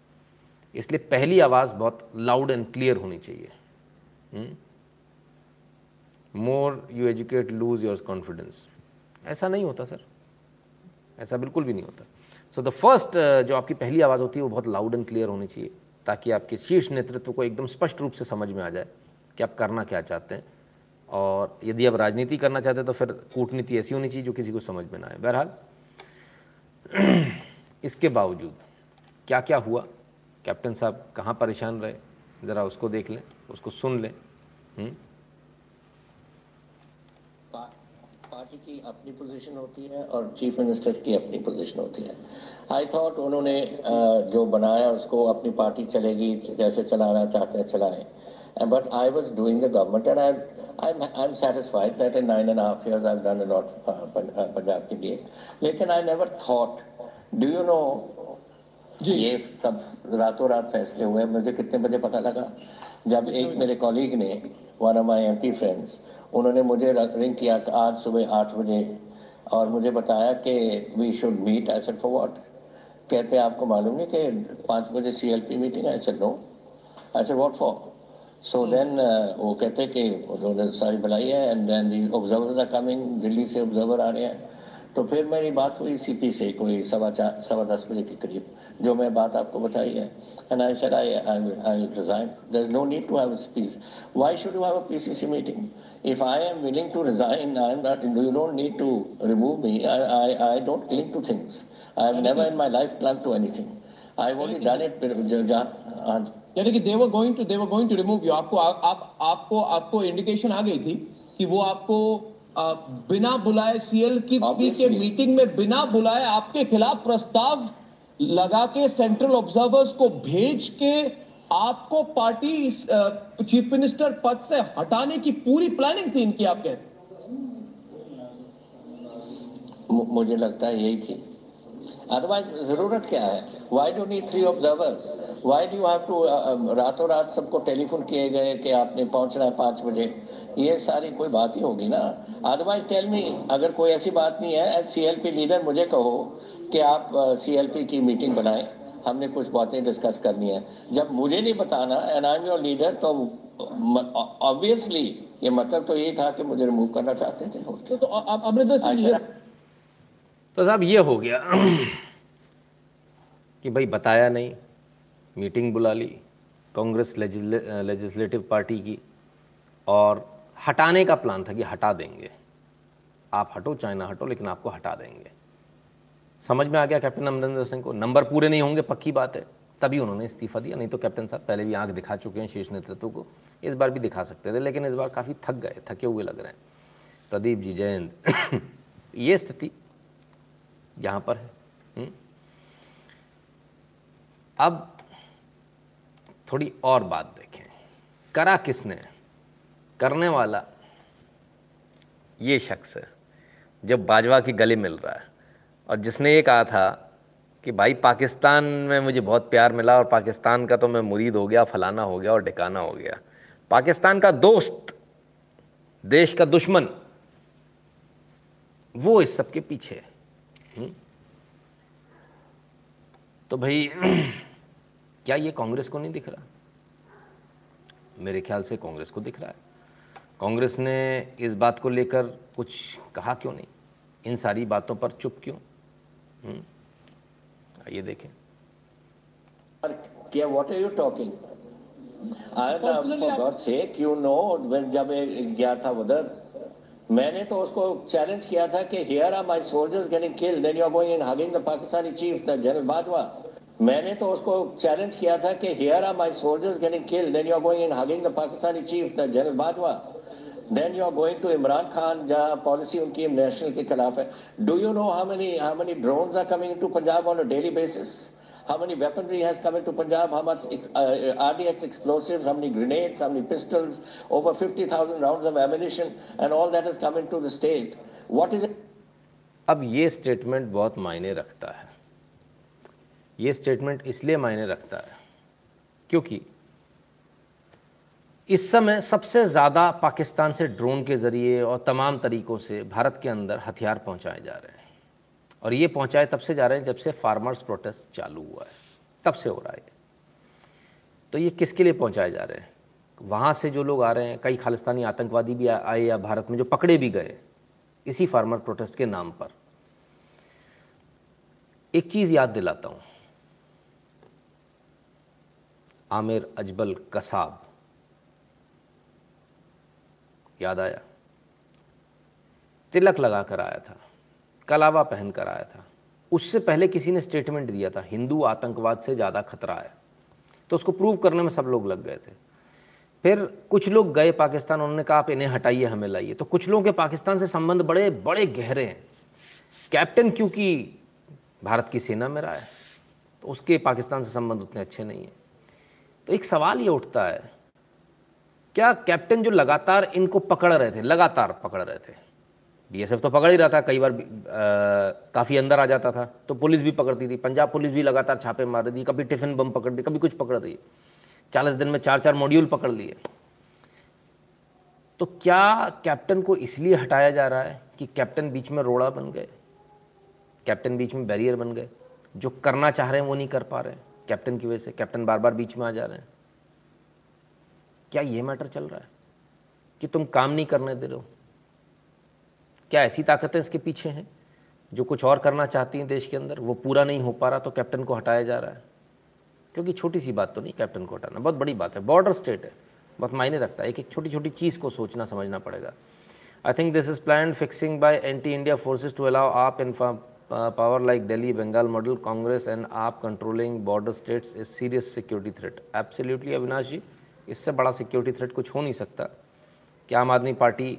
इसलिए पहली आवाज़ बहुत लाउड एंड क्लियर होनी चाहिए। More you educate lose your confidence ऐसा नहीं होता सर ऐसा बिल्कुल भी नहीं होता। सो द फ़र्स्ट जो आपकी पहली आवाज़ होती है, वो बहुत लाउड एंड क्लियर होनी चाहिए, ताकि आपके शीर्ष नेतृत्व को एकदम स्पष्ट रूप से समझ में आ जाए कि आप करना क्या चाहते हैं। और यदि आप राजनीति करना चाहते हैं तो फिर कूटनीति ऐसी होनी चाहिए जो किसी को समझ में ना आए। बहरहाल, इसके बावजूद क्या क्या हुआ? कैप्टन साहब कहाँ परेशान रहे? ज़रा उसको देख लें उसको सुन लें। हम्म? पार्टी की अपनी पोजीशन होती है और चीफ मिनिस्टर की अपनी पोजीशन होती है। आई थॉट उन्होंने जो बनाया उसको अपनी पार्टी चलेगी जैसे चलाना चाहते हैं चलाएँ। But I was doing the government and I I'm, I'm satisfied that in nine and a half years I've done a lot uh, Punjab के लिए। लेकिन I never thought do you know ये सब रातों रात फैसले हुए मुझे कितने बजे पता लगा? जब एक मेरे कॉलीग ने one of my M P friends उन्होंने मुझे रिंग किया आज सुबह आठ बजे और मुझे बताया कि we should meet I said for what कहते आपको मालूम नहीं कि पाँच बजे C L P meeting I said no I said what for so then वो कहते कि उन्होंने सारी बुलाई है and then the observers are coming Delhi से ऑब्जर्वर आ रहे हैं। तो फिर मेरी बात हुई सीपी से कोई सवा चार सवा दस बजे के करीब जो मैं बात आपको बताई है। And I said no need to have speech why should you have a PCC meeting if I am willing to resign I am not you don't need to remove me I I don't cling to things I have never in my life cling to anything I won't done it यानी going to they going to remove you आपको आपको आपको indication आ गई थी कि वो आपको बिना बुलाए सीएल की के मीटिंग में बिना बुलाए आपके खिलाफ प्रस्ताव लगा के सेंट्रल ऑब्जर्वर्स को भेज के आपको पार्टी चीफ मिनिस्टर पद से हटाने की पूरी प्लानिंग थी इनकी आप कहते मुझे लगता है यही थी। अदरवाइज़ ज़रूरत क्या है? Why do need three observers why do have to रातों रात सबको टेलीफोन किए गए कि आपने पहुँचना है पाँच बजे? ये सारी कोई बात ही होगी ना। अदरवाइज़ टेल मी अगर कोई ऐसी बात नहीं है as C L P leader मुझे कहो कि आप सी एल पी की मीटिंग बनाएँ। हमने कुछ बातें डिस्कस करनी है। जब मुझे नहीं बताना and I am your leader तो ऑब्वियसली ये मतलब तो ये था कि मुझे रिमूव करना चाहते थे तो, तो अमरिंदर सिंह तो साहब ये हो गया कि भाई बताया नहीं मीटिंग बुला ली कांग्रेस लेजिस्लेटिव पार्टी की और हटाने का प्लान था कि हटा देंगे। आप हटो चाहे ना हटो, लेकिन आपको हटा देंगे। समझ में आ गया कैप्टन अमरिंदर सिंह को? नंबर पूरे नहीं होंगे, पक्की बात है। तभी उन्होंने इस्तीफा दिया। नहीं तो कैप्टन साहब पहले भी आँख दिखा चुके हैं शीर्ष नेतृत्व को। इस बार भी दिखा सकते थे, लेकिन इस बार काफ़ी थक गए, थके हुए लग रहे हैं। प्रदीप जी जयंत ये स्थिति यहाँ पर है हुँ? हम्म? अब थोड़ी और बात देखें। करा किसने? करने वाला ये शख्स है जब बाजवा की गले मिल रहा है और जिसने ये कहा था कि भाई पाकिस्तान में मुझे बहुत प्यार मिला और पाकिस्तान का तो मैं मुरीद हो गया, फलाना हो गया और ढिकाना हो गया। पाकिस्तान का दोस्त, देश का दुश्मन, वो इस सब के पीछे है? तो भाई, क्या ये कांग्रेस को नहीं दिख रहा? मेरे ख्याल से कांग्रेस को दिख रहा है। कांग्रेस ने इस बात को लेकर कुछ कहा क्यों नहीं? इन सारी बातों पर चुप क्यों? हम्म? आइए देखें। क्या what are you talking I for God sake you know जब गया था उधर मैंने तो उसको चैलेंज किया था कि here are my soldiers getting killed then you are going and hugging the Pakistani chief the general Bajwa मैंने तो उसको चैलेंज किया था कि here are my soldiers getting killed then you are going and hugging the Pakistani chief the general Bajwa then you are going to Imran Khan जहाँ policy उनकी national के खिलाफ है do you know how many how many drones are coming to Punjab on a daily basis how many weaponry has come into Punjab, how much uh, RDX explosives, how many grenades, how many pistols, over 50,000 rounds of ammunition, and all that has come into the state. What is it? अब ये statement बहुत मायने रखता है ये statement इसलिए मायने रखता है क्योंकि इस समय सबसे ज़्यादा पाकिस्तान से ड्रोन के ज़रिए और तमाम तरीक़ों से भारत के अंदर हथियार पहुँचाए जा रहे हैं। और ये पहुँचाए तब से जा रहे हैं जब से फार्मर्स प्रोटेस्ट चालू हुआ है। तब से हो रहा है तो ये किसके लिए पहुँचाए जा रहे हैं? वहाँ से जो लोग आ रहे हैं, कई खालिस्तानी आतंकवादी भी आए या भारत में जो पकड़े भी गए, इसी फार्मर प्रोटेस्ट के नाम पर। एक चीज़ याद दिलाता हूँ। आमिर अजबल कसाब याद आया? तिलक लगा कर आया था, कलावा पहन कर आया था। उससे पहले किसी ने स्टेटमेंट दिया था, हिंदू आतंकवाद से ज़्यादा खतरा है। तो उसको प्रूव करने में सब लोग लग गए थे। फिर कुछ लोग गए पाकिस्तान, उन्होंने कहा, आप इन्हें हटाइए, हमें लाइए। तो कुछ लोगों के पाकिस्तान से संबंध बड़े बड़े गहरे हैं। कैप्टन क्योंकि भारत की सेना में रहा है तो उसके पाकिस्तान से संबंध उतने अच्छे नहीं हैं। तो एक सवाल ये उठता है क्या कैप्टन जो लगातार इनको पकड़ रहे थे, लगातार पकड़ रहे थे? बीएसएफ तो पकड़ ही रहा था, कई बार काफ़ी अंदर आ जाता था तो पुलिस भी पकड़ती थी। पंजाब पुलिस भी लगातार छापे मार रही थी, कभी टिफ़िन बम पकड़ दी कभी कुछ पकड़ रही चालीस दिन में चार चार मॉड्यूल पकड़ लिए। तो क्या कैप्टन को इसलिए हटाया जा रहा है कि कैप्टन बीच में रोड़ा बन गए? कैप्टन बीच में बैरियर बन गए। जो करना चाह रहे हैं, वो नहीं कर पा रहे कैप्टन की वजह से, कैप्टन बार बार बीच में आ जा रहे हैं। क्या ये मैटर चल रहा है? कि तुम काम नहीं करने दे रहे हो? क्या ऐसी ताकतें इसके पीछे हैं? जो कुछ और करना चाहती हैं देश के अंदर वो पूरा नहीं हो पा रहा तो कैप्टन को हटाया जा रहा है। क्योंकि छोटी सी बात तो नहीं कैप्टन को हटाना बहुत बड़ी बात है। बॉर्डर स्टेट है बहुत मायने रखता है। एक एक छोटी छोटी चीज़ को सोचना समझना पड़ेगा। I think this is plan fixing by anti India forces to allow AAP in power like Delhi, Bengal model Congress and AAP controlling border states is serious security threat Absolutely Avinash ji इससे बड़ा security threat कुछ हो नहीं सकता कि आम आदमी party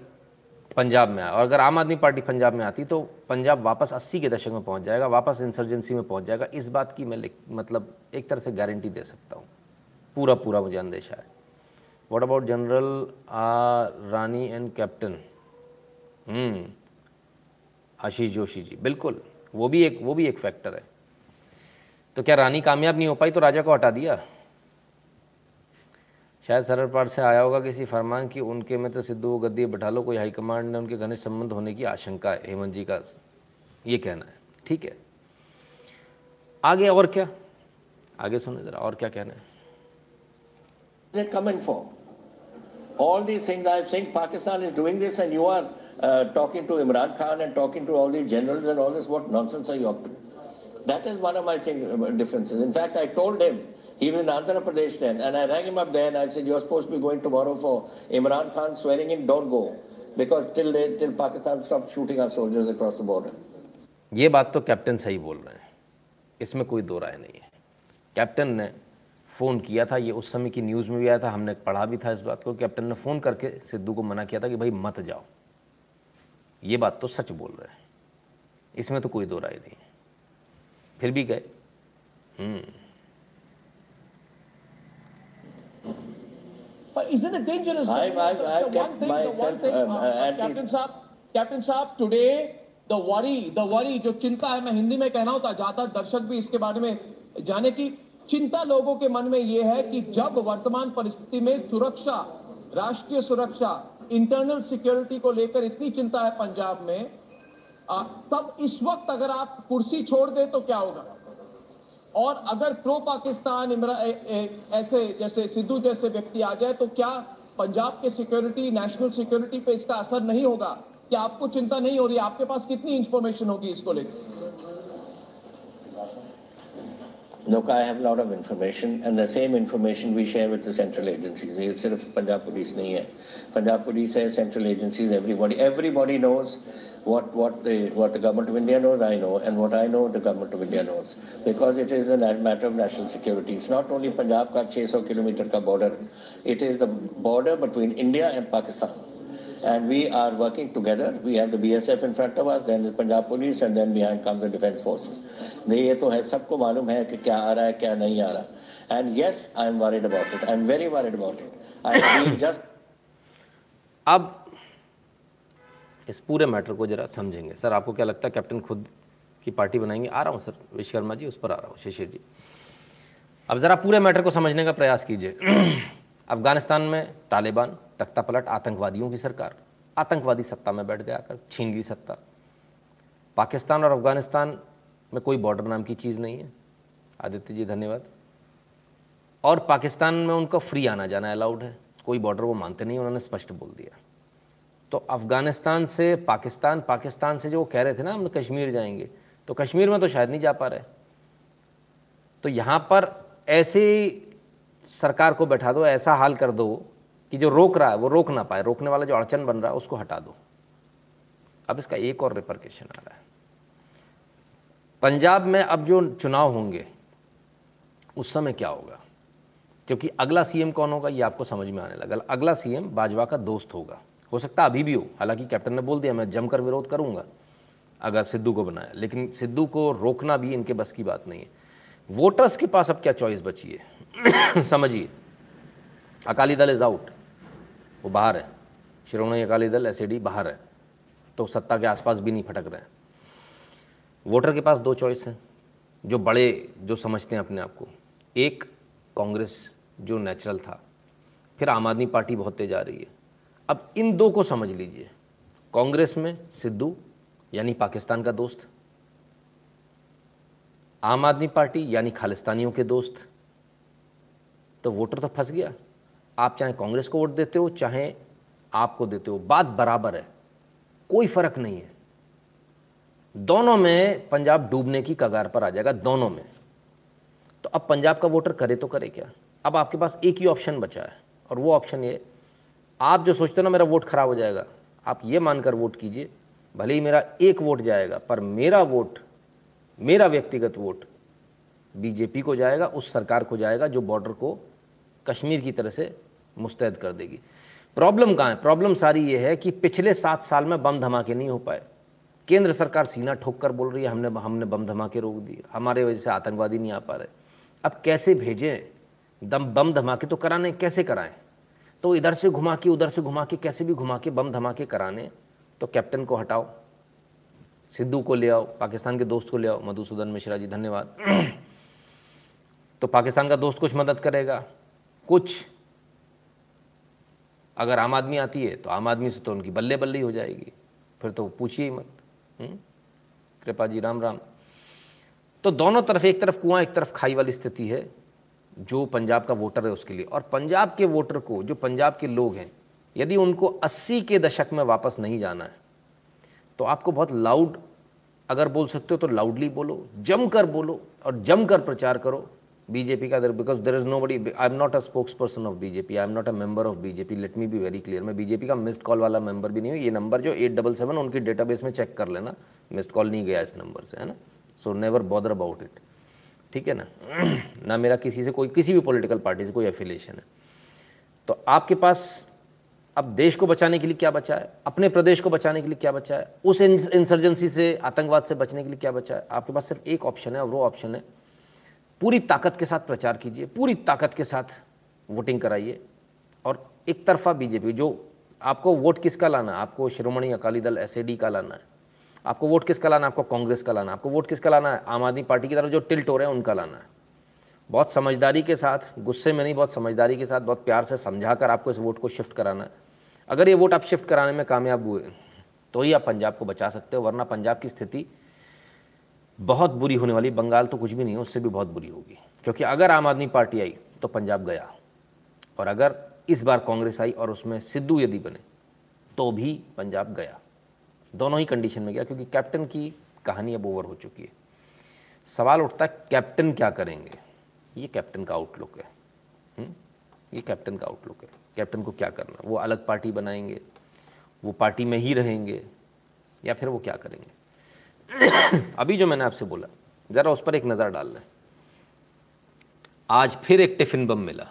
Punjab में आए। और अगर आम आदमी पार्टी पंजाब में आती तो पंजाब वापस 80 के दशक में पहुँच जाएगा, वापस इंसर्जेंसी में पहुँच जाएगा। इस बात की मैं मतलब एक तरह से गारंटी दे सकता हूँ। पूरा पूरा मुझे अंदेशा है। What about general Rani and captain Ashish Joshi ji, बिल्कुल। वो भी एक, वो भी एक फैक्टर है। तो क्या रानी कामयाब नहीं हो पाई तो राजा को हटा दिया? शायद सरल पाठ से आया होगा किसी फरमान कि उनके में तो सिद्धू गद्दी बैठा लो कोई हाईकमांड ने उनके घनिष्ठ संबंध होने की आशंका है हेमंत जी का ये कहना है ठीक है आगे और क्या आगे सुने जरा और क्या कहना है all these things i've seen pakistan is doing this and you are uh, talking to imran khan and talking to all these generals and all this what nonsense are you up to that is one of my thing, uh, differences in fact i told him He was in Andhra Pradesh then, and I rang him up there and I said, "You're supposed to be going tomorrow for Imran Khan swearing in. Don't go because till they, till Pakistan stops shooting our soldiers across the border." ये बात तो captain सही बोल रहे हैं इसमें कोई दो राय नहीं है कैप्टन ने फ़ोन किया था ये उस समय की न्यूज़ में भी आया था हमने पढ़ा भी था इस बात को कैप्टन ने फ़ोन करके सिद्धू को मना किया था कि भाई मत जाओ ये बात तो सच बोल रहे हैं इसमें तो कोई दो राय नहीं है फिर भी गए But isn't it dangerous? I, I, I the, kept one thing, myself, the one thing, um, uh, uh, Captain Saab, Captain Saab, today the worry the worry जो चिंता है मैं हिंदी में कहना होता ज़्यादा दर्शक भी इसके बारे में जाने की चिंता लोगों के मन में यह है कि जब वर्तमान परिस्थिति में सुरक्षा राष्ट्रीय सुरक्षा इंटरनल सिक्योरिटी को लेकर इतनी चिंता है पंजाब में आ, तब इस वक्त अगर आप कुर्सी छोड़ दे तो क्या होगा और अगर प्रो पाकिस्तान ऐसे जैसे सिद्धू जैसे व्यक्ति आ जाए तो क्या पंजाब के सिक्योरिटी नेशनल सिक्योरिटी पे इसका असर नहीं होगा? क्या आपको चिंता नहीं हो रही? आपके पास कितनी इंफॉर्मेशन होगी इसको लेकर? i have a lot of information and the same information we share with the central agencies. It's sort Punjab police nahi hai. Punjab police central agencies, everybody. Everybody knows what, what, the, what the government of India knows, I know, and what I know, the government of India knows. Because it is a matter of national security. It's not only Punjab ka 600 kilometer ka border. It is the border between India and Pakistan. And we are working together. We have the BSF in front of us, then the Punjab Police, and then behind comes the Defence Forces. ये तो है सबको मालूम है कि क्या आ रहा है क्या नहीं आ रहा And yes, I am worried about it. I am very worried about it. I feel just अब इस पूरे मैटर को जरा समझेंगे सर आपको क्या लगता है कैप्टन खुद की पार्टी बनाएँगे आ रहा हूँ सर विश्वकर्मा जी उस पर आ रहा हूँ शिशिर जी अब ज़रा पूरे मैटर को समझने का प्रयास कीजिए अफ़गानिस्तान में तालिबान तख्ता पलट आतंकवादियों की सरकार। आतंकवादी सत्ता में बैठ गया कर छीन ली सत्ता। पाकिस्तान और अफ़गानिस्तान में कोई बॉर्डर नाम की चीज़ नहीं है। आदित्य जी, धन्यवाद। और पाकिस्तान में उनका फ्री आना जाना अलाउड है। कोई बॉर्डर वो मानते नहीं, उन्होंने स्पष्ट बोल दिया। तो अफ़गानिस्तान से पाकिस्तान पाकिस्तान से जो वो कह रहे थे ना, हम कश्मीर जाएँगे तो कश्मीर में तो शायद नहीं जा पा रहे। तो यहाँ पर ऐसी सरकार को बैठा दो, ऐसा हाल कर दो कि जो रोक रहा है, वो रोक ना पाए, रोकने वाला जो अड़चन बन रहा है, उसको हटा दो। अब इसका एक और रिपरकेशन आ रहा है। पंजाब में अब जो चुनाव होंगे, उस समय क्या होगा? क्योंकि अगला सीएम कौन होगा, ये आपको समझ में आने लगा। अगला सीएम बाजवा का दोस्त होगा। हो सकता अभी भी हो, हालाँकि कैप्टन ने बोल दिया, मैं जमकर विरोध करूँगा, अगर सिद्धू को बनाया। लेकिन सिद्धू को रोकना भी इनके बस की बात नहीं है। वोटर्स के पास अब क्या चॉइस बची है? समझिए। अकाली दल इज़ आउट वो बाहर है। श्रोमणी अकाली दल एस बाहर है। तो सत्ता के आसपास भी नहीं फटक रहे हैं। वोटर के पास दो चॉइस हैं, जो बड़े, जो समझते हैं अपने आप को। एक, कांग्रेस, जो नेचुरल था। फिर आम आदमी पार्टी बहुत तेज आ रही है। अब इन दो को समझ लीजिए। कांग्रेस में सिद्धू, यानी पाकिस्तान का दोस्त। आम आदमी पार्टी, यानी खालिस्तानियों के दोस्त। तो वोटर तो फंस गया। आप चाहे कांग्रेस को वोट देते हो, चाहे आपको देते हो, बात बराबर है, कोई फ़र्क नहीं है। दोनों में पंजाब डूबने की कगार पर आ जाएगा, दोनों में। तो अब पंजाब का वोटर करे तो करे क्या? अब आपके पास एक ही ऑप्शन बचा है, और वो ऑप्शन ये, आप जो सोचते हो ना, मेरा वोट खराब हो जाएगा, आप ये मानकर वोट कीजिए, भले ही मेरा एक वोट जाएगा, पर मेरा वोट, मेरा व्यक्तिगत वोट, बीजेपी को जाएगा, उस सरकार को जाएगा, जो बॉर्डर को कश्मीर की तरह से मुस्तैद कर देगी। प्रॉब्लम कहाँ है? प्रॉब्लम सारी ये है कि पिछले सात साल में बम धमाके नहीं हो पाए। केंद्र सरकार सीना ठोक कर बोल रही है, हमने हमने बम धमाके रोक दिए। हमारे वजह से आतंकवादी नहीं आ पा रहे। अब कैसे भेजें? दम, बम धमाके तो कराने, कैसे कराएँ? तो इधर से घुमा के, उधर से घुमा के, कैसे भी घुमा के बम धमाके कराने तो कैप्टन को हटाओ। सिद्धू को ले आओ, पाकिस्तान के दोस्त को ले आओ, मधुसूदन मिश्रा जी, धन्यवाद। तो पाकिस्तान का दोस्त कुछ मदद करेगा। कुछ अगर आम आदमी आती है तो आम आदमी से तो उनकी बल्ले बल्ले हो जाएगी। फिर तो पूछिए ही मत कृपा जी, राम राम। तो दोनों तरफ़, एक तरफ़ कुआँ, एक तरफ़ खाई वाली स्थिति है, जो पंजाब का वोटर है उसके लिए। और पंजाब के वोटर को, जो पंजाब के लोग हैं, यदि उनको 80 के दशक में वापस नहीं जाना है तो आपको बहुत लाउड अगर बोल सकते हो तो लाउडली बोलो, जमकर बोलो और जमकर प्रचार करो। बीजेपी का because there is no body I am not a spokesperson of BJP I am not a member of BJP let me be very clear मैं बीजेपी का मिस्ड कॉल वाला मेंबर भी नहीं हूँ, ये नंबर जो एट डबल सेवन उनकी database में चेक कर लेना मिस्ड कॉल नहीं गया इस नंबर से, है ना? So never bother about it ठीक है ना? ना मेरा किसी से कोई, किसी भी पॉलिटिकल पार्टी से कोई एफिलिएशन है। तो आपके पास अब देश को बचाने के लिए क्या बचा है? अपने प्रदेश को बचाने के लिए क्या बचा है? उस इंसर्जेंसी से, आतंकवाद से बचने के लिए क्या बचा है? आपके पास सिर्फ़ एक ऑप्शन है और वो ऑप्शन है पूरी ताकत के साथ प्रचार कीजिए, पूरी ताकत के साथ वोटिंग कराइए। और एक तरफा बीजेपी, जो आपको वोट किसका लाना है? आपको श्रोमणी अकाली दल एसएडी का लाना है। आपको वोट किसका लाना आपको कांग्रेस का लाना आपको वोट किसका लाना है? आम आदमी पार्टी की तरफ़ जो टिल्ट हो रहे हैं, उनका लाना है। बहुत समझदारी के साथ, गुस्से में नहीं, बहुत समझदारी के साथ, बहुत प्यार से समझा कर आपको इस वोट को शिफ्ट कराना है। अगर ये वोट आप शिफ्ट कराने में कामयाब हुए तो ही आप पंजाब को बचा सकते हो, वरना पंजाब की स्थिति बहुत बुरी होने वाली, बंगाल तो कुछ भी नहीं है, उससे भी बहुत बुरी होगी। क्योंकि अगर आम आदमी पार्टी आई तो पंजाब गया। और अगर इस बार कांग्रेस आई और उसमें सिद्धू यदि बने तो भी पंजाब गया। दोनों ही कंडीशन में गया, क्योंकि कैप्टन की कहानी अब ओवर हो चुकी है। सवाल उठता है कैप्टन क्या करेंगे? ये कैप्टन का आउटलुक है। हुँ? ये कैप्टन का आउटलुक है। कैप्टन को क्या करना? वो अलग पार्टी बनाएँगे, वो पार्टी में ही रहेंगे, या फिर वो क्या करेंगे? अभी जो मैंने आपसे बोला, ज़रा उस पर एक नज़र डाल लें। आज फिर एक टिफ़िन बम मिला।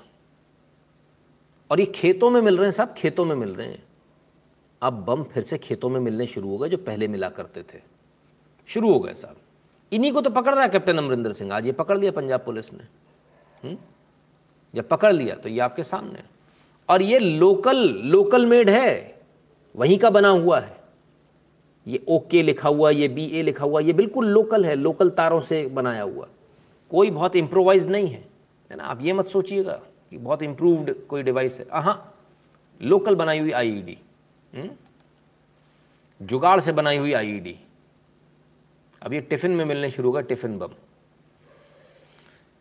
और ये खेतों में मिल रहे हैं, सब खेतों में मिल रहे हैं। अब बम फिर से खेतों में मिलने शुरू हो गए, जो पहले मिला करते थे। शुरू हो गए साहब। इन्हीं को तो पकड़ रहा है कैप्टन अमरिंदर सिंह। आज ये पकड़ लिया पंजाब पुलिस ने? हम्म? जब पकड़ लिया तो ये आपके सामने और ये लोकल लोकल मेड है। वहीं का बना हुआ है। ये ओके लिखा हुआ, ये बी ए लिखा हुआ, ये बिल्कुल लोकल है लोकल तारों से बनाया हुआ। कोई बहुत इम्प्रोवाइज नहीं है। है ना? आप ये मत सोचिएगा कि बहुत इम्प्रूव्ड कोई डिवाइस है। हाँ लोकल बनाई हुई आईईडी हम्म? जुगाड़ से बनाई हुई आईईडी अब ये टिफ़िन में मिलने शुरू होगा, टिफ़िन बम।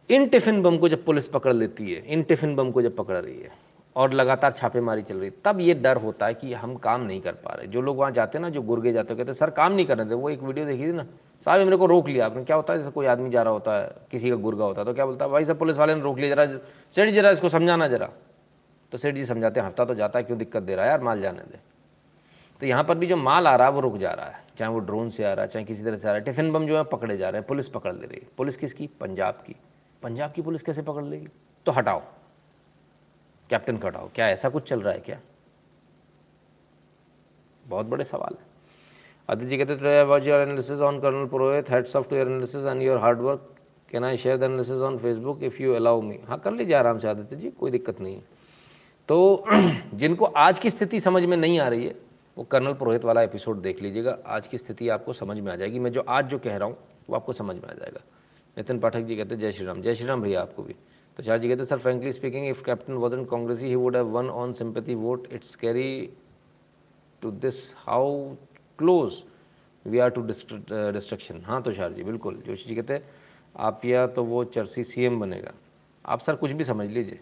इन टिफ़िन बम को जब पुलिस पकड़ लेती है, इन टिफ़िन बम को जब पकड़ रही है और लगातार छापेमारी चल रही तब ये डर होता है कि हम काम नहीं कर पा रहे। जो लोग वहाँ जाते हैं ना, जो गुर्गे जाते कहते सर, काम नहीं कर रहे थे वो एक वीडियो देखी थी ना, साहब मेरे को रोक लिया आपने। क्या होता है, जैसे कोई आदमी जा रहा होता है, किसी का गुर्गा होता है तो क्या बोलता है, भाई सब पुलिस वाले ने रोक लिया, जरा सेठ जरा इसको समझाना जरा। तो सेठ जी समझाते हैं, हफ़्ता तो जाता है, क्यों दिक्कत दे रहा है यार, माल जाने दे। तो यहाँ पर भी जो माल आ रहा है, वो रुक जा रहा है। चाहे वो ड्रोन से आ रहा है, चाहे किसी तरह से आ रहा है, टिफ़िन बम जो है, पकड़े जा रहे हैं, पुलिस पकड़ ले रही है। पुलिस किसकी? पंजाब की। पंजाब की पुलिस कैसे पकड़ लेगी? तो हटाओ। कैप्टन का हटाओ क्या ऐसा कुछ चल रहा है क्या? बहुत बड़े सवाल है। आदित्य जी कहते your analysis on colonel Purohit heads off to your analysis and your hard work can I share the analysis on Facebook if you allow me हाँ कर लीजिए आराम से आदित्य जी, कोई दिक्कत नहीं है। तो जिनको आज की स्थिति समझ में नहीं आ रही है, वो कर्नल पुरोहित वाला एपिसोड देख लीजिएगा। आज की स्थिति आपको समझ में आ जाएगी। मैं जो आज जो कह रहा हूँ, वो आपको समझ में आ जाएगा। नितिन पाठक जी कहते हैं जय श्री राम, जय श्री राम भैया आपको भी। तो चार जी कहते sir frankly speaking if captain wasn't कांग्रेसी he would have won on sympathy vote it's carry to this how close we are to destruction हाँ तुषार जी, बिल्कुल। जोशी जी कहते हैं, आप या तो वो चर्सी सीएम बनेगा। आप सर कुछ भी समझ लीजिए।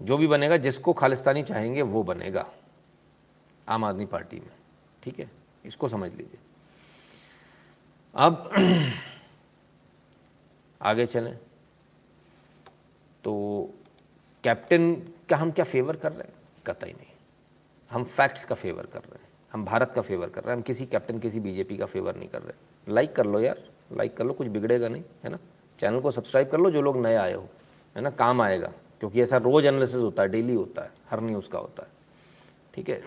जो भी बनेगा, जिसको खालिस्तानी चाहेंगे, वो बनेगा आम आदमी पार्टी में। ठीक है? इसको समझ लीजिए। अब आगे चलें। तो कैप्टन का हम क्या फेवर कर रहे हैं? कतई नहीं। हम फैक्ट्स का फेवर कर रहे हैं। हम भारत का फेवर कर रहे हैं। हम किसी कैप्टन किसी बीजेपी का फेवर नहीं कर रहे। लाइक कर लो यार। लाइक कर लो, कुछ बिगड़ेगा नहीं, है ना? चैनल को सब्सक्राइब कर लो, जो लोग नए आए हो, है ना? काम आएगा। क्योंकि ऐसा रोज़ एनालिसिस होता है डेली होता है, हर न्यूज़ का होता है। ठीक है?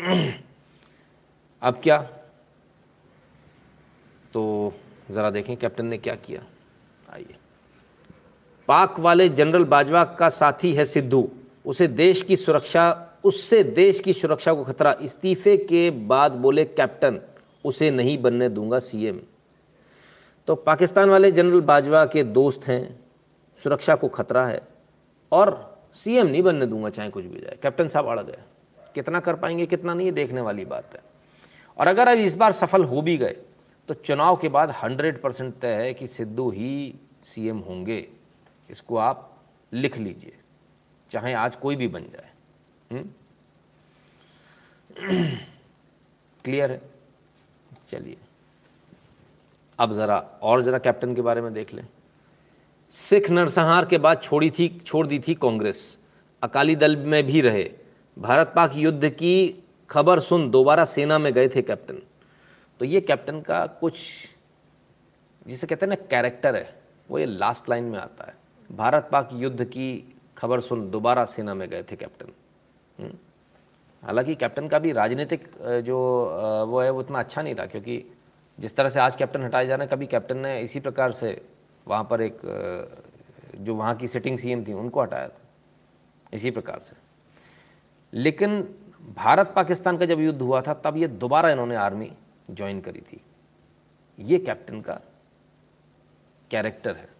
अब क्या? तो ज़रा देखें कैप्टन ने क्या किया? आइए। पाक वाले जनरल बाजवा का साथी है सिद्धू। उसे देश की सुरक्षा, उससे देश की सुरक्षा को खतरा। इस्तीफे के बाद बोले, कैप्टन, उसे नहीं बनने दूँगा सीएम। तो पाकिस्तान वाले जनरल बाजवा के दोस्त हैं, सुरक्षा को खतरा है। और सीएम नहीं बनने दूँगा, चाहे कुछ भी जाए। कैप्टन साहब अड़ गए। कितना कर पाएँगे, कितना नहीं देखने वाली बात है। और अगर अब इस बार सफल हो भी गए तो चुनाव के बाद हंड्रेड परसेंट तय है कि सिद्धू ही सीएम होंगे। इसको आप लिख लीजिए, चाहे आज कोई भी बन जाए। क्लियर हम्म? है? चलिए। अब ज़रा और ज़रा कैप्टन के बारे में देख लें। सिख नरसंहार के बाद छोड़ी थी, छोड़ दी थी कांग्रेस। अकाली दल में भी रहे। भारत पाक युद्ध की खबर सुन दोबारा सेना में गए थे कैप्टन। तो ये कैप्टन का कुछ, जिसे कहते हैं ना कैरेक्टर है, वो ये लास्ट लाइन में आता है। भारत पाक युद्ध की खबर सुन दोबारा सेना में गए थे कैप्टन। हम्म। हालाँकि कैप्टन का भी राजनीतिक जो वो है, वो इतना अच्छा नहीं था, क्योंकि जिस तरह से आज कैप्टन हटाए जा रहे हैं कभी कैप्टन ने इसी प्रकार से वहाँ पर एक जो वहाँ की सिटिंग सीएम थी, उनको हटाया था। इसी प्रकार से। लेकिन भारत पाकिस्तान का जब युद्ध हुआ था, तब ये दोबारा इन्होंने आर्मी ज्वाइन करी थी। ये कैप्टन का कैरेक्टर है।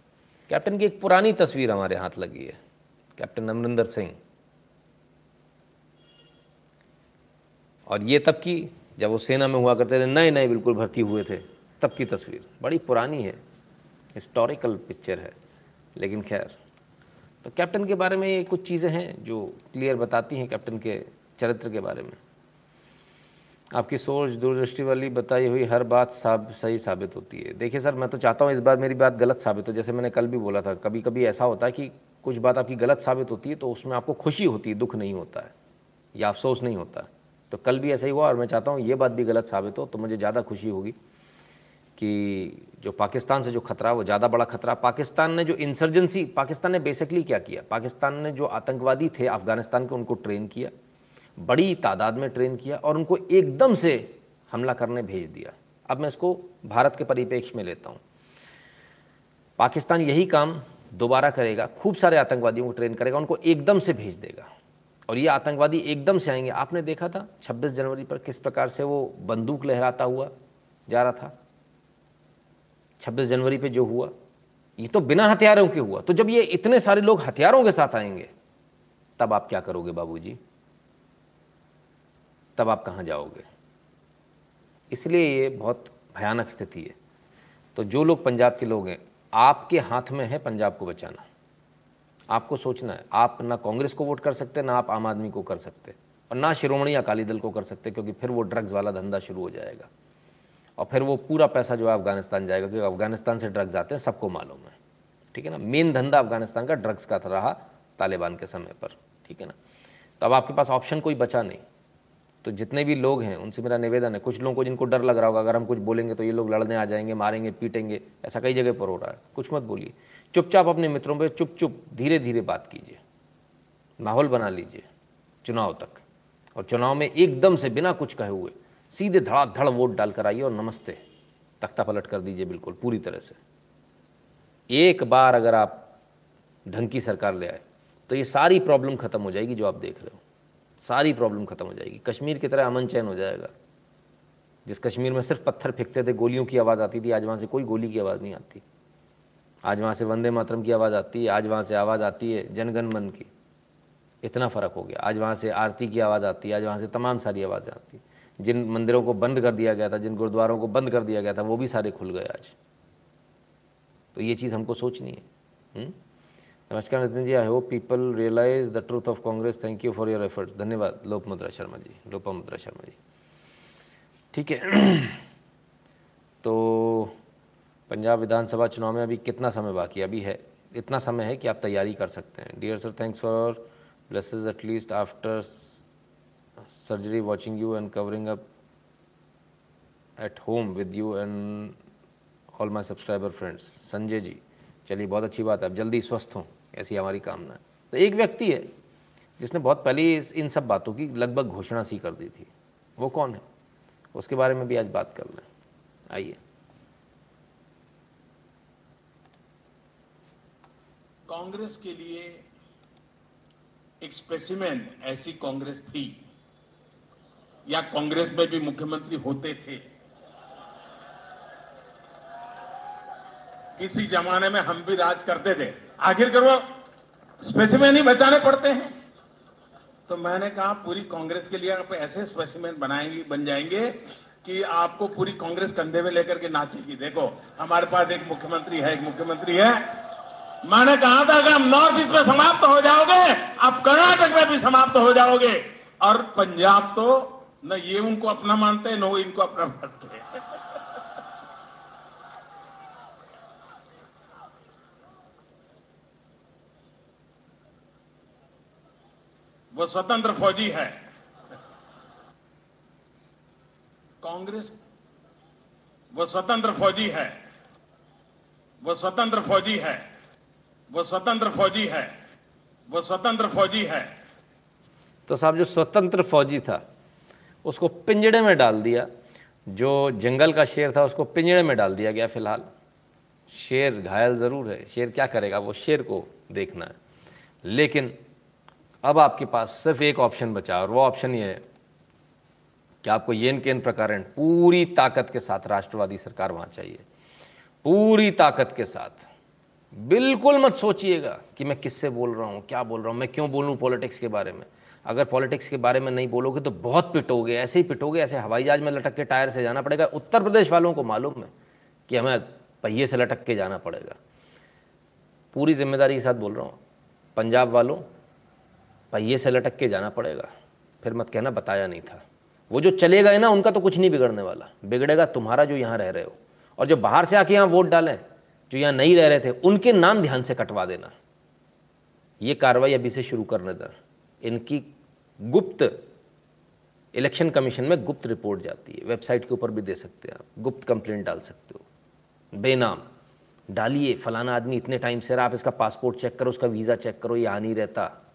कैप्टन की एक पुरानी तस्वीर हमारे हाथ लगी है, कैप्टन अमरिंदर सिंह। और ये तब की, जब वो सेना में हुआ करते थे नए नए बिल्कुल भर्ती हुए थे, तब की तस्वीर। बड़ी पुरानी है, हिस्टोरिकल पिक्चर है, लेकिन खैर। तो कैप्टन के बारे में ये कुछ चीज़ें हैं जो क्लियर बताती हैं कैप्टन के चरित्र के बारे में। आपकी सोच, दूरदृष्टि वाली बताई हुई हर बात साब, सही साबित होती है। देखिए सर, मैं तो चाहता हूँ इस बार मेरी बात गलत साबित हो, जैसे मैंने कल भी बोला था। कभी कभी ऐसा होता है कि कुछ बात आपकी गलत साबित होती है तो उसमें आपको खुशी होती है, दुख नहीं होता है, या अफसोस नहीं होता तो कल भी ऐसा ही हुआ और मैं चाहता हूँ ये बात भी गलत साबित हो तो मुझे ज़्यादा खुशी होगी कि जो पाकिस्तान से जो खतरा, वो ज़्यादा बड़ा खतरा। पाकिस्तान ने जो इंसर्जेंसी पाकिस्तान ने बेसिकली क्या किया? पाकिस्तान ने जो आतंकवादी थे, अफ़गानिस्तान के उनको ट्रेन किया। बड़ी तादाद में ट्रेन किया और उनको एकदम से हमला करने भेज दिया। अब मैं इसको भारत के परिप्रेक्ष्य में लेता हूँ। पाकिस्तान यही काम दोबारा करेगा, खूब सारे आतंकवादियों को ट्रेन करेगा, उनको एकदम से भेज देगा। और ये आतंकवादी एकदम से आएँगे। आपने देखा था 26 जनवरी पर किस प्रकार से वो बंदूक लहराता हुआ जा रहा था? 26 जनवरी पे जो हुआ, ये तो बिना हथियारों के हुआ। तो जब ये इतने सारे लोग हथियारों के साथ आएँगे, तब आप क्या करोगे बाबूजी? तब आप कहाँ जाओगे? इसलिए ये बहुत भयानक स्थिति है। तो जो लोग पंजाब के लोग हैं, आपके हाथ में है पंजाब को बचाना। आपको सोचना है, आप ना कांग्रेस को वोट कर सकते, ना आप आम आदमी को कर सकते, और ना शिरोमणि अकाली दल को कर सकते, क्योंकि फिर वो ड्रग्स वाला धंधा शुरू हो जाएगा। और फिर वो पूरा पैसा जो है अफ़गानिस्तान जाएगा, क्योंकि अफ़गानिस्तान से ड्रग्स आते हैं, सबको मालूम है। ठीक है ना? मेन धंधा अफ़गानिस्तान का ड्रग्स का रहा तालिबान के समय पर। ठीक है ना? तो अब आपके पास ऑप्शन कोई बचा नहीं। तो जितने भी लोग हैं, उनसे मेरा निवेदन है, कुछ लोगों को जिनको डर लग रहा होगा, अगर हम कुछ बोलेंगे तो ये लोग लड़ने आ जाएँगे, मारेंगे, पीटेंगे, ऐसा कई जगह पर हो रहा है। कुछ मत बोलिए। चुपचाप अपने मित्रों पर चुप चुप धीरे धीरे बात कीजिए। माहौल बना लीजिए, चुनाव तक। और चुनाव में एकदम से बिना कुछ कहे हुए, सीधे धड़ाधड़ वोट डालकर आइए और नमस्ते। तख्ता पलट कर दीजिए बिल्कुल, पूरी तरह से। एक बार अगर आप ढंग की सरकार ले आए तो ये सारी प्रॉब्लम खत्म हो जाएगी जो आप देख रहे हो। सारी प्रॉब्लम खत्म हो जाएगी। कश्मीर की तरह अमन चैन हो जाएगा। जिस कश्मीर में सिर्फ़ पत्थर फेंकते थे, गोलियों की आवाज़ आती थी, आज वहाँ से कोई गोली की आवाज़ नहीं आती। आज वहाँ से वंदे मातरम की आवाज़ आती है, आज वहाँ से आवाज़ आती है जनगण मन की। इतना फ़र्क हो गया। आज वहाँ से आरती की आवाज़ आती है, आज वहाँ से तमाम सारी आवाज़ें आती जिन मंदिरों को बंद कर दिया गया था, जिन गुरुद्वारों को बंद कर दिया गया था, वो भी सारे खुल गए आज। तो ये चीज़ हमको सोचनी है। हुँ? नमस्कार Nitin ji I hope people realise the truth of Congress thank you for your efforts धन्यवाद, लोप मुद्रा शर्मा जी, लोपा मुद्रा शर्मा जी। ठीक है। तो पंजाब विधानसभा चुनाव में अभी कितना समय बाकी अभी है, इतना समय है कि आप तैयारी कर सकते हैं। Dear sir thanks for blesses at least after surgery watching you and covering up at home with you and all my subscriber friends Sanjay ji, चलिए, बहुत अच्छी बात है। अब जल्दी स्वस्थ हों। ऐसी हमारी कामना। तो एक व्यक्ति है, जिसने बहुत पहले इन सब बातों की लगभग घोषणा सी कर दी थी। वो कौन है? उसके बारे में भी आज बात कर लें आइए। कांग्रेस के लिए एक स्पेसिमेन ऐसी कांग्रेस थी, या कांग्रेस में भी मुख्यमंत्री होते थे। किसी जमाने में हम भी राज करते थे। आखिर करो स्पेसिमेन ही बचाने पड़ते हैं। तो मैंने कहा, पूरी कांग्रेस के लिए आप ऐसे स्पेसिमेन बनाएँगे, बन जाएँगे कि आपको पूरी कांग्रेस कंधे में लेकर के नाचेगी। देखो, हमारे पास एक मुख्यमंत्री है, एक मुख्यमंत्री है। मैंने कहा था कि हम नॉर्थ ईस्ट में समाप्त हो जाओगे, आप कर्नाटक में भी समाप्त हो जाओगे। और पंजाब तो न ये उनको अपना मानते हैं न वो इनको अपना मानते। वो स्वतंत्र फौजी है। कांग्रेस, वो स्वतंत्र फौजी है। वो स्वतंत्र फौजी है। वो स्वतंत्र फौजी है। वो स्वतंत्र फौजी है। तो साहब, जो स्वतंत्र फौजी था, उसको पिंजड़े में डाल दिया। जो जंगल का शेर था, उसको पिंजड़े में डाल दिया गया फ़िलहाल। शेर घायल ज़रूर है। शेर क्या करेगा? वो शेर को देखना है। लेकिन अब आपके पास सिर्फ़ एक ऑप्शन बचा और वो ऑप्शन ये है कि आपको येन केन प्रकार पूरी ताकत के साथ राष्ट्रवादी सरकार वहाँ चाहिए। पूरी ताकत के साथ। बिल्कुल मत सोचिएगा कि मैं किससे बोल रहा हूँ, क्या बोल रहा हूँ, मैं क्यों बोलूँ पॉलिटिक्स के बारे में। अगर पॉलिटिक्स के बारे में नहीं बोलोगे तो बहुत पिटोगे, ऐसे ही पिटोगे, ऐसे हवाई जहाज़ में लटक के टायर से जाना पड़ेगा। उत्तर प्रदेश वालों को मालूम है कि हमें पहिए से लटक के जाना पड़ेगा। पूरी ज़िम्मेदारी के साथ बोल रहा हूँ। पंजाब वालों पहिए से लटक के जाना पड़ेगा। फिर मत कहना, बताया नहीं था। वो जो चले गए ना, उनका तो कुछ नहीं बिगड़ने वाला। बिगड़ेगा तुम्हारा जो यहाँ रह रहे हो। और जो बाहर से आके यहाँ वोट डालें, जो यहाँ नहीं रह रहे थे, उनके नाम ध्यान से कटवा देना। ये कार्रवाई अभी से शुरू करने दर इनकी गुप्त इलेक्शन कमीशन में गुप्त रिपोर्ट जाती है। वेबसाइट के ऊपर भी दे सकते हैं आप। गुप्त कंप्लेंट डाल सकते हो। बेनाम। डालिए, फलाना आदमी इतने टाइम से रहा, आप इसका पासपोर्ट चेक करो, उसका वीज़ा चेक करो यहाँ नहीं रहता।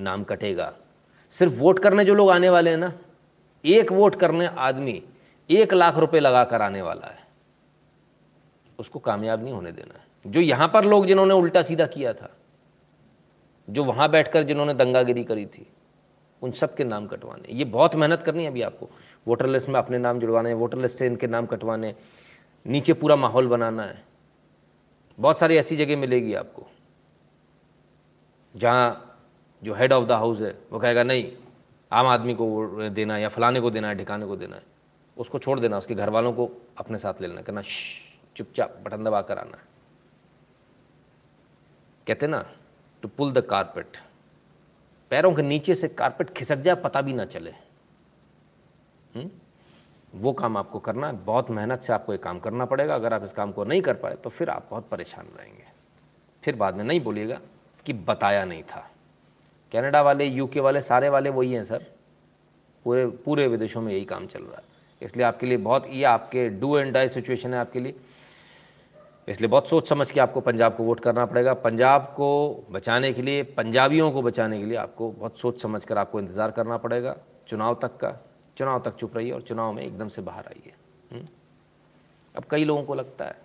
नाम कटेगा। सिर्फ़ वोट करने जो लोग आने वाले हैं ना, एक वोट करने आदमी एक लाख रुपए लगा कर आने वाला है। उसको कामयाब नहीं होने देना है। जो यहाँ पर लोग जिन्होंने उल्टा सीधा किया था, जो वहाँ बैठकर जिन्होंने दंगागिरी करी थी, उन सब के नाम कटवाने। ये बहुत मेहनत करनी है अभी आपको। वोटर लिस्ट में अपने नाम जुड़वाने, वोटर लिस्ट से इनके नाम कटवाने, नीचे पूरा माहौल बनाना है। बहुत सारी ऐसी जगह मिलेगी आपको, जहाँ जो हेड ऑफ़ द हाउस है, वो कहेगा, नहीं, आम आदमी को देना है या फलाने को देना है, ठिकाने को देना है, उसको छोड़ देना, उसके घर वालों को अपने साथ ले लेना कहना चुपचाप बटन दबा कर आना कहते ना टू पुल द कारपेट पैरों के नीचे से कारपेट खिसक जाए, पता भी ना चले हुँ? हम्म? वो काम आपको करना है, बहुत मेहनत से आपको ये काम करना पड़ेगा, अगर आप इस काम को नहीं कर पाए तो फिर आप बहुत परेशान रहेंगे फिर बाद में नहीं बोलिएगा कि बताया नहीं था कनाडा वाले यूके वाले, सारे वाले वही हैं सर। पूरे पूरे विदेशों में यही काम चल रहा है। इसलिए आपके लिए बहुत, ये आपके डू एंड डाई सिचुएशन है आपके लिए। इसलिए बहुत सोच समझ के आपको पंजाब को वोट करना पड़ेगा। पंजाब को बचाने के लिए, पंजाबियों को बचाने के लिए आपको बहुत सोच समझ कर आपको इंतज़ार करना पड़ेगा। चुनाव तक का, चुनाव तक चुप रहिए और चुनाव में एकदम से बाहर आइए। हम्म? अब कई लोगों को लगता है,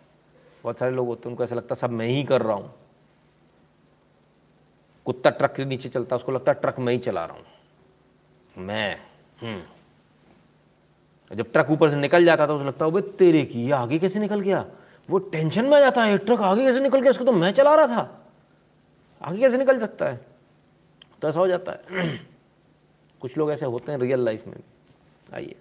बहुत सारे लोग होते हैं, उनको ऐसा लगता है, सब मैं ही कर रहा हूँ। कुत्ता ट्रक के नीचे चलता है उसको लगता है ट्रक मैं ही चला रहा हूँ। मैं हम्म। जब ट्रक ऊपर से निकल जाता था, उसे लगता है तेरे की ये आगे कैसे निकल गया? वो टेंशन में आ जाता है ट्रक आगे कैसे निकल गया? उसको तो मैं चला रहा था। आगे कैसे निकल सकता है? तो ऐसा हो जाता है। कुछ लोग ऐसे होते हैं रियल लाइफ में। आइए।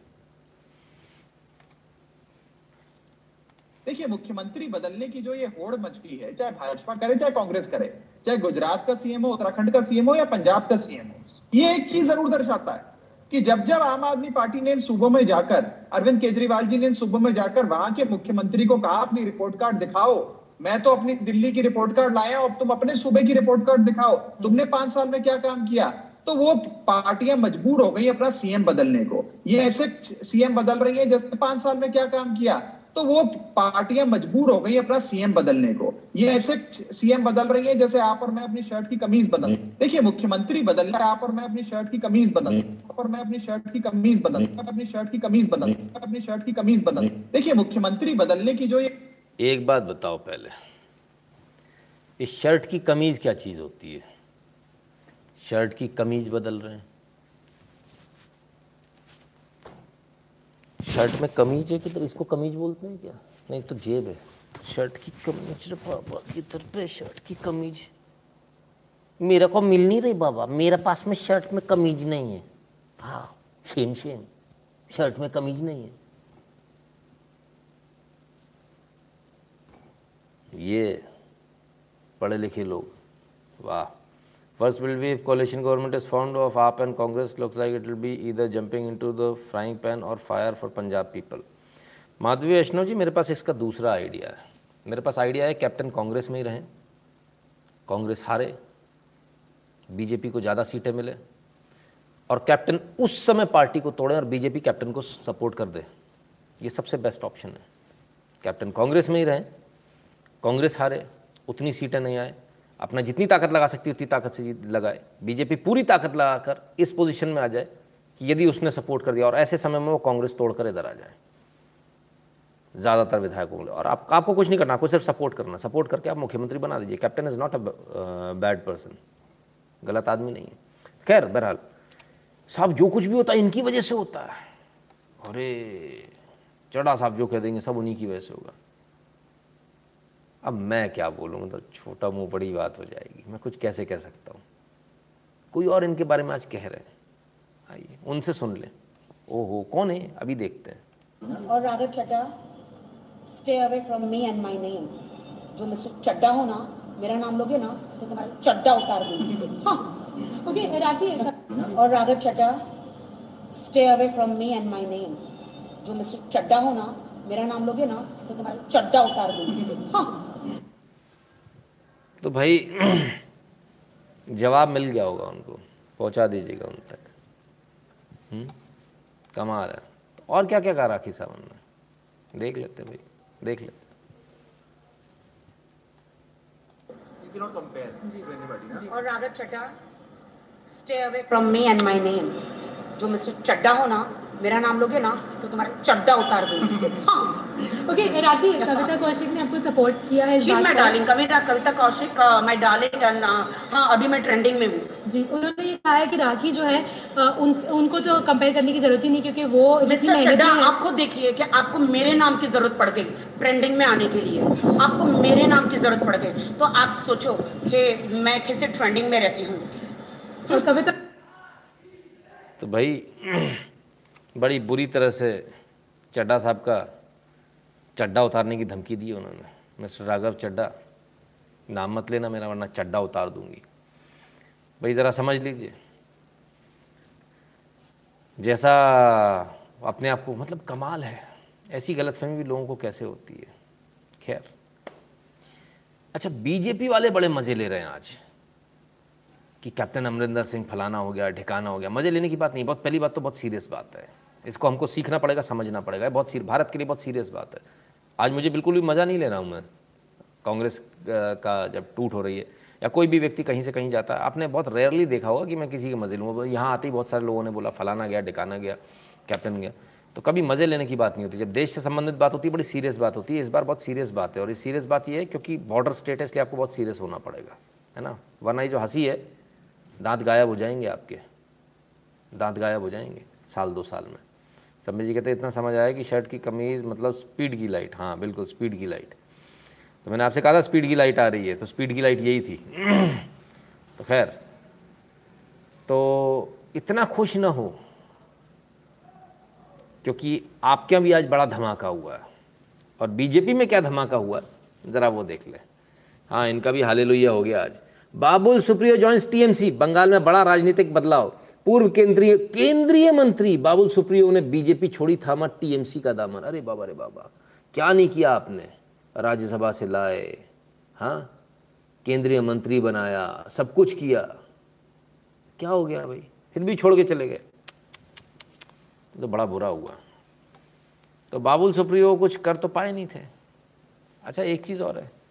देखिए, मुख्यमंत्री बदलने की जो ये होड़ मचली है, चाहे भाजपा करे, चाहे कांग्रेस करे, चाहे गुजरात का सीएम हो उत्तराखंड का सीएम हो या पंजाब का सीएम हो ये एक चीज़ ज़रूर दर्शाता है कि जब जब आम आदमी पार्टी ने इन सूबों में जाकर, अरविंद केजरीवाल जी ने इन सूबों में जाकर वहाँ के मुख्यमंत्री को कहा, अपनी रिपोर्ट कार्ड दिखाओ, मैं तो अपनी दिल्ली की रिपोर्ट कार्ड लाया और तुम अपने सूबे की रिपोर्ट कार्ड दिखाओ, तुमने पाँच साल में क्या काम किया? तो वो पार्टियाँ मजबूर हो गई अपना सीएम बदलने को। ये ऐसे सीएम बदल रही है जैसे पाँच साल में क्या काम किया? तो वो पार्टियाँ मजबूर हो गई अपना सीएम बदलने को। ये ऐसे सीएम बदल रही है जैसे आप और मैं अपनी शर्ट की कमीज बदल देखिए मुख्यमंत्री बदल रहा है आप और मैं अपनी शर्ट की कमीज बदल आप और मैं अपनी शर्ट की कमीज बदल अपनी शर्ट की कमीज बदल अपनी शर्ट की कमीज बदल देखिए मुख्यमंत्री बदलने की जो ये एक बात बताओ पहले। इस शर्ट की कमीज क्या चीज़ होती है? शर्ट की कमीज बदल रहे हैं। शर्ट में कमीज है किधर? इसको कमीज बोलते हैं क्या? नहीं तो जेब है। शर्ट की कमीज रे बाबा, किधर पे शर्ट की कमीज? मेरे को मिल नहीं रही बाबा। मेरे पास में शर्ट में कमीज नहीं है। हाँ सेम सेम शर्ट में कमीज नहीं है। ये पढ़े लिखे लोग, वाह। First will be if coalition government is found of AAP and Congress, looks like it will be either jumping into the frying pan or fire for Punjab people. Madhavi वैष्णव जी मेरे पास इसका दूसरा आइडिया है मेरे पास आइडिया है कैप्टन कांग्रेस में ही रहें कांग्रेस हारे बीजेपी को ज़्यादा सीटें मिले और कैप्टन उस समय पार्टी को तोड़ें और बीजेपी कैप्टन को सपोर्ट कर दे ये सबसे बेस्ट ऑप्शन है कैप्टन कांग्रेस में ही रहें कांग्रेस हारे उतनी सीटें नहीं आए अपना जितनी ताकत लगा सकती है उतनी ताकत से लगाए। बीजेपी पूरी ताकत लगाकर इस पोजीशन में आ जाए कि यदि उसने सपोर्ट कर दिया और ऐसे समय में वो कांग्रेस तोड़कर इधर आ जाए। ज़्यादातर विधायकों को और आप, आपको कुछ नहीं करना आपको सिर्फ़ सपोर्ट करना। सपोर्ट करके आप मुख्यमंत्री बना दीजिए। Captain is not a bad person गलत आदमी नहीं है। खैर बहरहाल साहब जो कुछ भी होता है इनकी वजह से होता है। अरे चढ़ा साहब जो कह देंगे सब उन्हीं की वजह से होगा। अब मैं क्या बोलूँ? मतलब छोटा मुँह बड़ी बात हो जाएगी। मैं कुछ कैसे कह सकता हूँ? कोई और इनके बारे में आज कह रहे हैं। आइए, उनसे सुन लें। ओहो, कौन है? अभी देखते हैं। और Raghav Chadha stay away from me and my name जो मिस्टर चड्डा हो ना, मेरा नाम लोगे ना तो तुम्हारा चड्डा उतार दूँगी। हाँ ओके राखी और Raghav Chadha stay away from me and my name जो मिस्टर चड्डा हो ना, मेरा नाम लोगे ना तो तुम्हारा चड्डा उतार दूँगी। हाँ। तो भाई जवाब मिल गया होगा उनको। पहुँचा दीजिएगा उन तक। हम्म? कमाल है। तो और क्या क्या कहा राखी सावंत ने देख लेते भाई देख लेते और Raghav Chadha stay away from me and my name जो मिस्टर चड्डा हो ना मेरा नाम लोगे ना तो तुम्हारा चड्डा उतार दूँगी। हाँ। ओके राखी कविता कौशिक ने आपको सपोर्ट किया है माय पर। Darling Kavita Kavita Kaushik my darling and हाँ अभी मैं ट्रेंडिंग में हूँ। जी उन्होंने ये कहा है कि राखी जो है उन उनको तो कंपेयर करने की ज़रूरत ही नहीं क्योंकि वो मिस्टर चड्डा आप खुद देखिए कि आपको मेरे नाम की ज़रूरत पड़ गई ट्रेंडिंग में आने के लिए। आपको मेरे नाम की ज़रूरत पड़ गई। तो आप सोचो कि मैं किसी ट्रेंडिंग में रहती हूँ। कविता तो भाई, बड़ी बुरी तरह से चड्डा साहब का चड्डा उतारने की धमकी दी उन्होंने। मिस्टर राघव चड्डा नाम मत लेना मेरा, वरना चड्डा उतार दूँगी। भाई, ज़रा समझ लीजिए। जैसा अपने आप को मतलब कमाल है। ऐसी गलतफहमी भी लोगों को कैसे होती है? खैर। अच्छा बीजेपी वाले बड़े मज़े ले रहे हैं आज। कि कैप्टन अमरिंदर सिंह फलाना हो गया, ढिकाना हो गया। मज़े लेने की बात नहीं, बहुत पहली बात तो बहुत सीरियस बात है। इसको हमको सीखना पड़ेगा, समझना पड़ेगा। बहुत सीर भारत के लिए बहुत सीरियस बात है। आज मुझे बिल्कुल भी मज़ा नहीं ले रहा हूँ मैं। कांग्रेस का जब टूट हो रही है, या कोई भी व्यक्ति कहीं से कहीं जाता है, आपने बहुत रेयरली देखा होगा कि मैं किसी के मज़े लूँ यहाँ आते ही बहुत सारे लोगों ने बोला, फलाना गया ठिकाना गया कैप्टन गया। तो कभी मज़े लेने की बात नहीं होती। जब देश से संबंधित बात होती है, बड़ी सीरियस बात होती है। इस बार बहुत सीरियस बात है। और ये सीरियस बात ये है क्योंकि बॉर्डर स्टेट है इसलिए आपको बहुत सीरियस होना पड़ेगा, है ना? वरना ये जो हँसी है दांत गायब हो जाएँगे आपके। दांत गायब हो जाएँगे साल दो साल में। सम्मी जी कहते हैं, इतना समझ आया कि शर्ट की कमीज़ मतलब स्पीड की लाइट। हाँ बिल्कुल स्पीड की लाइट। तो मैंने आपसे कहा था स्पीड की लाइट आ रही है तो स्पीड की लाइट यही थी। तो खैर तो इतना खुश ना हो क्योंकि आपके यहाँ भी आज बड़ा धमाका हुआ है। और बीजेपी में क्या धमाका हुआ ज़रा वो देख ले। हाँ इनका भी हाले हो गया आज। बाबुल सुप्रियो जॉइंस टीएमसी, बंगाल में बड़ा राजनीतिक बदलाव। पूर्व केंद्रीय केंद्रीय मंत्री बाबुल सुप्रियो ने बीजेपी छोड़ी, थामा टीएमसी का दामन। अरे बाबा अरे बाबा, क्या नहीं किया आपने? राज्यसभा से लाए हाँ? केंद्रीय मंत्री बनाया, सब कुछ किया। क्या हो गया भाई? फिर भी छोड़ के चले गए। तो बड़ा बुरा हुआ। तो बाबुल सुप्रियो कुछ कर तो पाए नहीं थे। अच्छा एक चीज़ और है।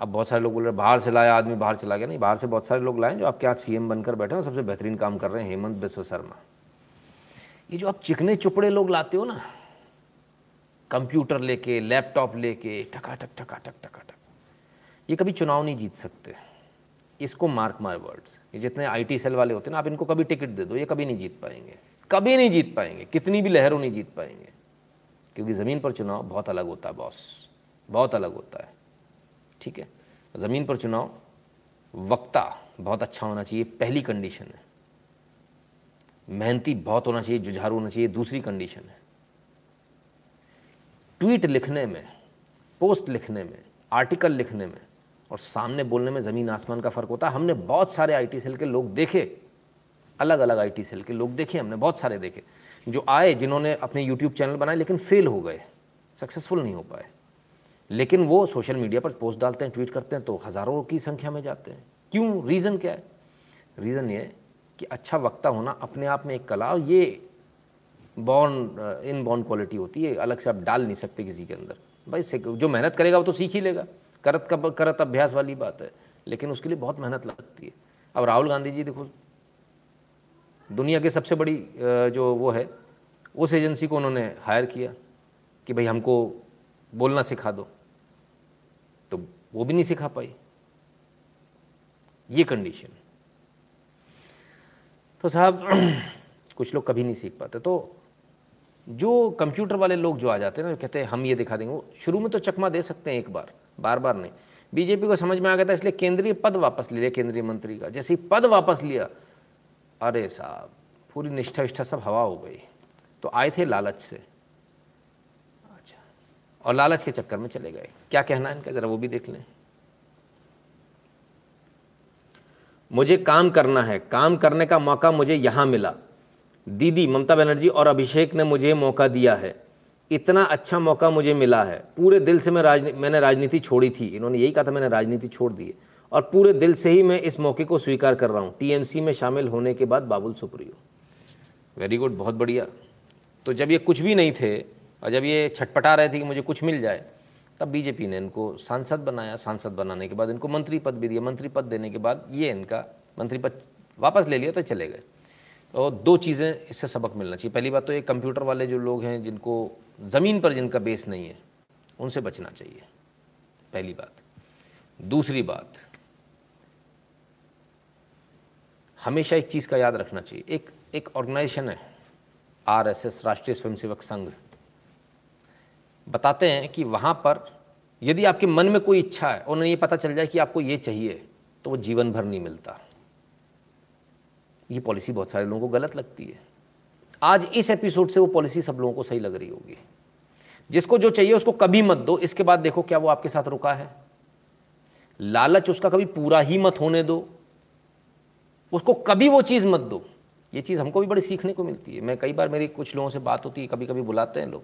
अब बहुत सारे लोग बोल रहे बाहर से लाया, आदमी बाहर चला गया। नहीं, बाहर से बहुत सारे लोग लाए जो आपके आज सीएम बनकर बैठे हैं सबसे बेहतरीन काम कर रहे हैं, हेमंत बिस्व शर्मा। ये जो आप चिकने चुपड़े लोग लाते हो ना, कंप्यूटर लेके, लैपटॉप लेके, टकाटक टकाटक टकाटक, ये कभी चुनाव नहीं जीत सकते। इसको मार्क मार वर्ड्स। ये जितने आईटी सेल वाले होते हैं ना, आप इनको कभी टिकट दे दो, ये कभी नहीं जीत पाएँगे। कभी नहीं जीत पाएँगे, कितनी भी लहरों नहीं जीत पाएँगे। क्योंकि ज़मीन पर चुनाव बहुत अलग होता है बॉस बहुत अलग होता है। ठीक है? ज़मीन पर चुनाव, वक्ता बहुत अच्छा होना चाहिए, पहली कंडीशन है। मेहनती बहुत होना चाहिए, जुझारू होना चाहिए, दूसरी कंडीशन है। ट्वीट लिखने में पोस्ट लिखने में आर्टिकल लिखने में और सामने बोलने में ज़मीन आसमान का फ़र्क होता है। हमने बहुत सारे आईटी सेल के लोग देखे अलग अलग आईटी सेल के लोग देखे, हमने बहुत सारे देखे, जो आए जिन्होंने अपने यूट्यूब चैनल बनाए लेकिन फेल हो गए सक्सेसफुल नहीं हो पाए। लेकिन वो सोशल मीडिया पर पोस्ट डालते हैं, ट्वीट करते हैं तो हज़ारों की संख्या में जाते हैं। क्यों? रीज़न क्या है? रीज़न ये कि अच्छा वक्ता होना अपने आप में एक कला और ये बॉर्न, इन बॉर्न क्वालिटी होती है, अलग से आप डाल नहीं सकते किसी के अंदर। भाई जो मेहनत करेगा वो तो सीख ही लेगा। करत का करत अभ्यास वाली बात है, लेकिन उसके लिए बहुत मेहनत लगती है। अब राहुल गांधी जी, देखो, दुनिया की सबसे बड़ी जो वो है, उस एजेंसी को उन्होंने हायर किया कि भाई हमको बोलना सिखा दो। वो भी नहीं सिखा पाई। ये कंडीशन तो साहब, कुछ लोग कभी नहीं सीख पाते। तो जो कंप्यूटर वाले लोग जो आ जाते हैं ना कहते हैं, हम ये दिखा देंगे शुरू में तो चकमा दे सकते हैं एक बार बार बार नहीं बीजेपी को समझ में आ गया था, इसलिए केंद्रीय पद वापस ले लिया, केंद्रीय मंत्री का। जैसे ही पद वापस लिया, अरे साहब, पूरी निष्ठा विष्ठा सब हवा हो गई। तो आए थे लालच से। और लालच के चक्कर में चले गए। क्या कहना है इनका? ज़रा वो भी देख लें। मुझे काम करना है। काम करने का मौका मुझे यहाँ मिला। दीदी, ममता बनर्जी और अभिषेक ने मुझे मौका दिया है। इतना अच्छा मौका मुझे मिला है। पूरे दिल से मैं राजनी, मैंने राजनीति छोड़ी थी। इन्होंने यही कहा था, मैंने राजनीति छोड़ दी है। और पूरे दिल से ही मैं इस मौके को स्वीकार कर रहा हूँ। टीएमसी में शामिल होने के बाद बाबुल सुप्रियो। वेरी गुड, बहुत बढ़िया। तो जब ये कुछ भी नहीं थे और जब ये छटपटा रहे थे कि मुझे कुछ मिल जाए, तब बीजेपी ने इनको सांसद बनाया। सांसद बनाने के बाद इनको मंत्री पद भी दिया। मंत्री पद देने के बाद ये इनका मंत्री पद वापस ले लिया तो चले गए। और दो चीज़ें इससे सबक मिलना चाहिए। पहली बात तो ये कंप्यूटर वाले जो लोग हैं, जिनको ज़मीन पर जिनका बेस नहीं है, उनसे बचना चाहिए। पहली बात। दूसरी बात, हमेशा एक चीज़ का याद रखना चाहिए। एक एक ऑर्गेनाइजेशन है, आरएसएस, राष्ट्रीय स्वयंसेवक संघ। बताते हैं कि वहाँ पर यदि आपके मन में कोई इच्छा है और उन्हें ये पता चल जाए कि आपको ये चाहिए तो वो जीवन भर नहीं मिलता। ये पॉलिसी बहुत सारे लोगों को गलत लगती है। आज इस एपिसोड से वो पॉलिसी सब लोगों को सही लग रही होगी। जिसको जो चाहिए उसको कभी मत दो। इसके बाद देखो क्या वो आपके साथ रुका है। लालच उसका कभी पूरा ही मत होने दो। उसको कभी वो चीज़ मत दो। ये चीज़ हमको भी बड़ी सीखने को मिलती है। मैं कई बार मेरी कुछ लोगों से बात होती है कभी कभी बुलाते हैं लोग।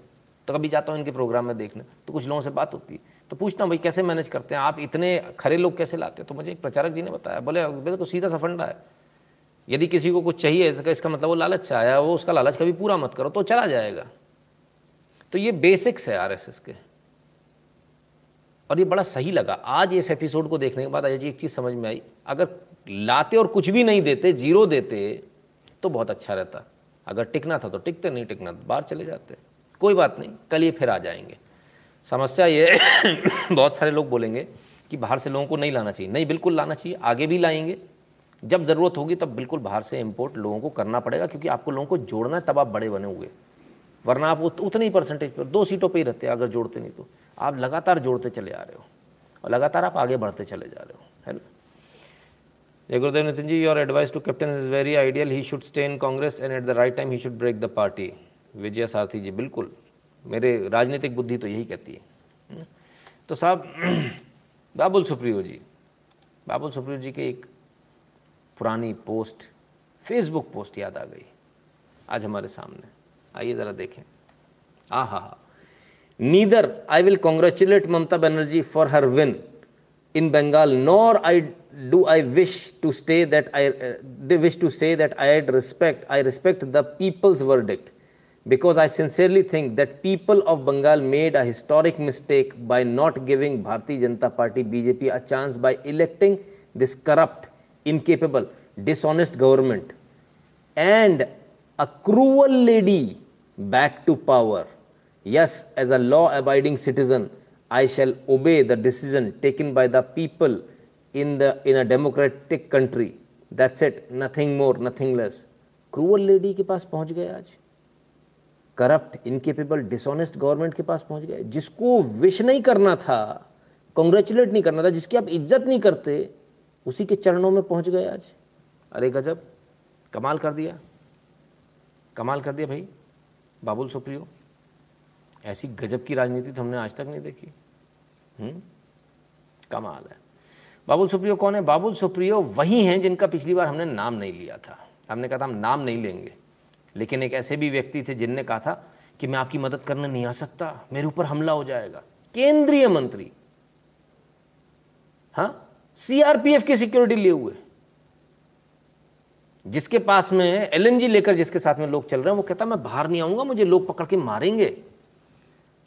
तो कभी जाता हूँ इनके प्रोग्राम में देखने तो कुछ लोगों से बात होती है। तो पूछता हूँ, भाई, कैसे मैनेज करते हैं? आप इतने खरे लोग कैसे लाते हैं? तो मुझे एक प्रचारक जी ने बताया, बोले बोले तो सीधा सा फंडा है। यदि किसी को कुछ चाहिए तो इसका मतलब वो लालच आया वो उसका लालच कभी पूरा मत करो तो चला जाएगा। तो ये बेसिक्स है आरएसएस के। और ये बड़ा सही लगा। आज इस एपिसोड को देखने के बाद अजय जी एक चीज़ समझ में आई। अगर लाते और कुछ भी नहीं देते ज़ीरो देते तो बहुत अच्छा रहता। अगर टिकना था तो टिकते, नहीं टिकना तो बाहर चले जाते। कोई बात नहीं कल ये फिर आ जाएँगे। समस्या ये बहुत सारे लोग बोलेंगे कि बाहर से लोगों को नहीं लाना चाहिए। नहीं बिल्कुल लाना चाहिए आगे भी लाएँगे। जब ज़रूरत होगी तब बिल्कुल बाहर से इम्पोर्ट लोगों को करना पड़ेगा क्योंकि आपको लोगों को जोड़ना है तब आप बड़े बने हुए वरना आप उत, उतनी परसेंटेज पर दो सीटों पर ही रहते हैं अगर जोड़ते नहीं तो। आप लगातार जोड़ते चले आ रहे हो और लगातार आप आगे बढ़ते चले जा रहे हो है ना? जय गुरुदेव Nitin ji your advice to captain is very ideal he should stay in Congress and at the right time he should break the party Vijay Sarathi ji बिल्कुल। मेरे राजनीतिक बुद्धि तो यही कहती है। तो साहब बाबुल सुप्रियो जी बाबुल सुप्रियो जी के एक पुरानी पोस्ट फेसबुक पोस्ट याद आ गई आज हमारे सामने। आइए ज़रा देखें। आ हा। हा neither I will congratulate Mamata Banerjee for her win in Bengal, nor I do I wish to stay that I uh, wish to say that I respect I respect the because I sincerely think that people of Bengal made a historic mistake by not giving Bharatiya Janata Party BJP a chance by electing this corrupt, incapable, dishonest government and a cruel lady back to power. Yes, as a law abiding citizen, I shall obey the decision taken by the people in, the, in a democratic country. That's it, nothing more, nothing less. Cruel lady के पास पहुंच गए आज corrupt incapable dishonest government के पास पहुँच गए। जिसको wish नहीं करना था कॉन्ग्रेचुलेट नहीं करना था, जिसकी आप इज़्ज़त नहीं करते, उसी के चरणों में पहुँच गए आज। अरे गजब, कमाल कर दिया। कमाल कर दिया भाई, बाबुल सुप्रियो। ऐसी गजब की राजनीति तो हमने आज तक नहीं देखी। हुँ? कमाल है। बाबुल सुप्रियो कौन है? बाबुल सुप्रियो वही हैं जिनका पिछली बार हमने नाम नहीं लिया था। हमने कहा था हम नाम नहीं लेंगे। लेकिन एक ऐसे भी व्यक्ति थे जिनने कहा था कि मैं आपकी मदद करने नहीं आ सकता, मेरे ऊपर हमला हो जाएगा। केंद्रीय मंत्री। हाँ? सीआरपीएफ की सिक्योरिटी लिए हुए। जिसके पास में एलएमजी लेकर जिसके साथ में लोग चल रहे हैं, वो कहता, मैं बाहर नहीं आऊँगा, मुझे लोग पकड़ के मारेंगे।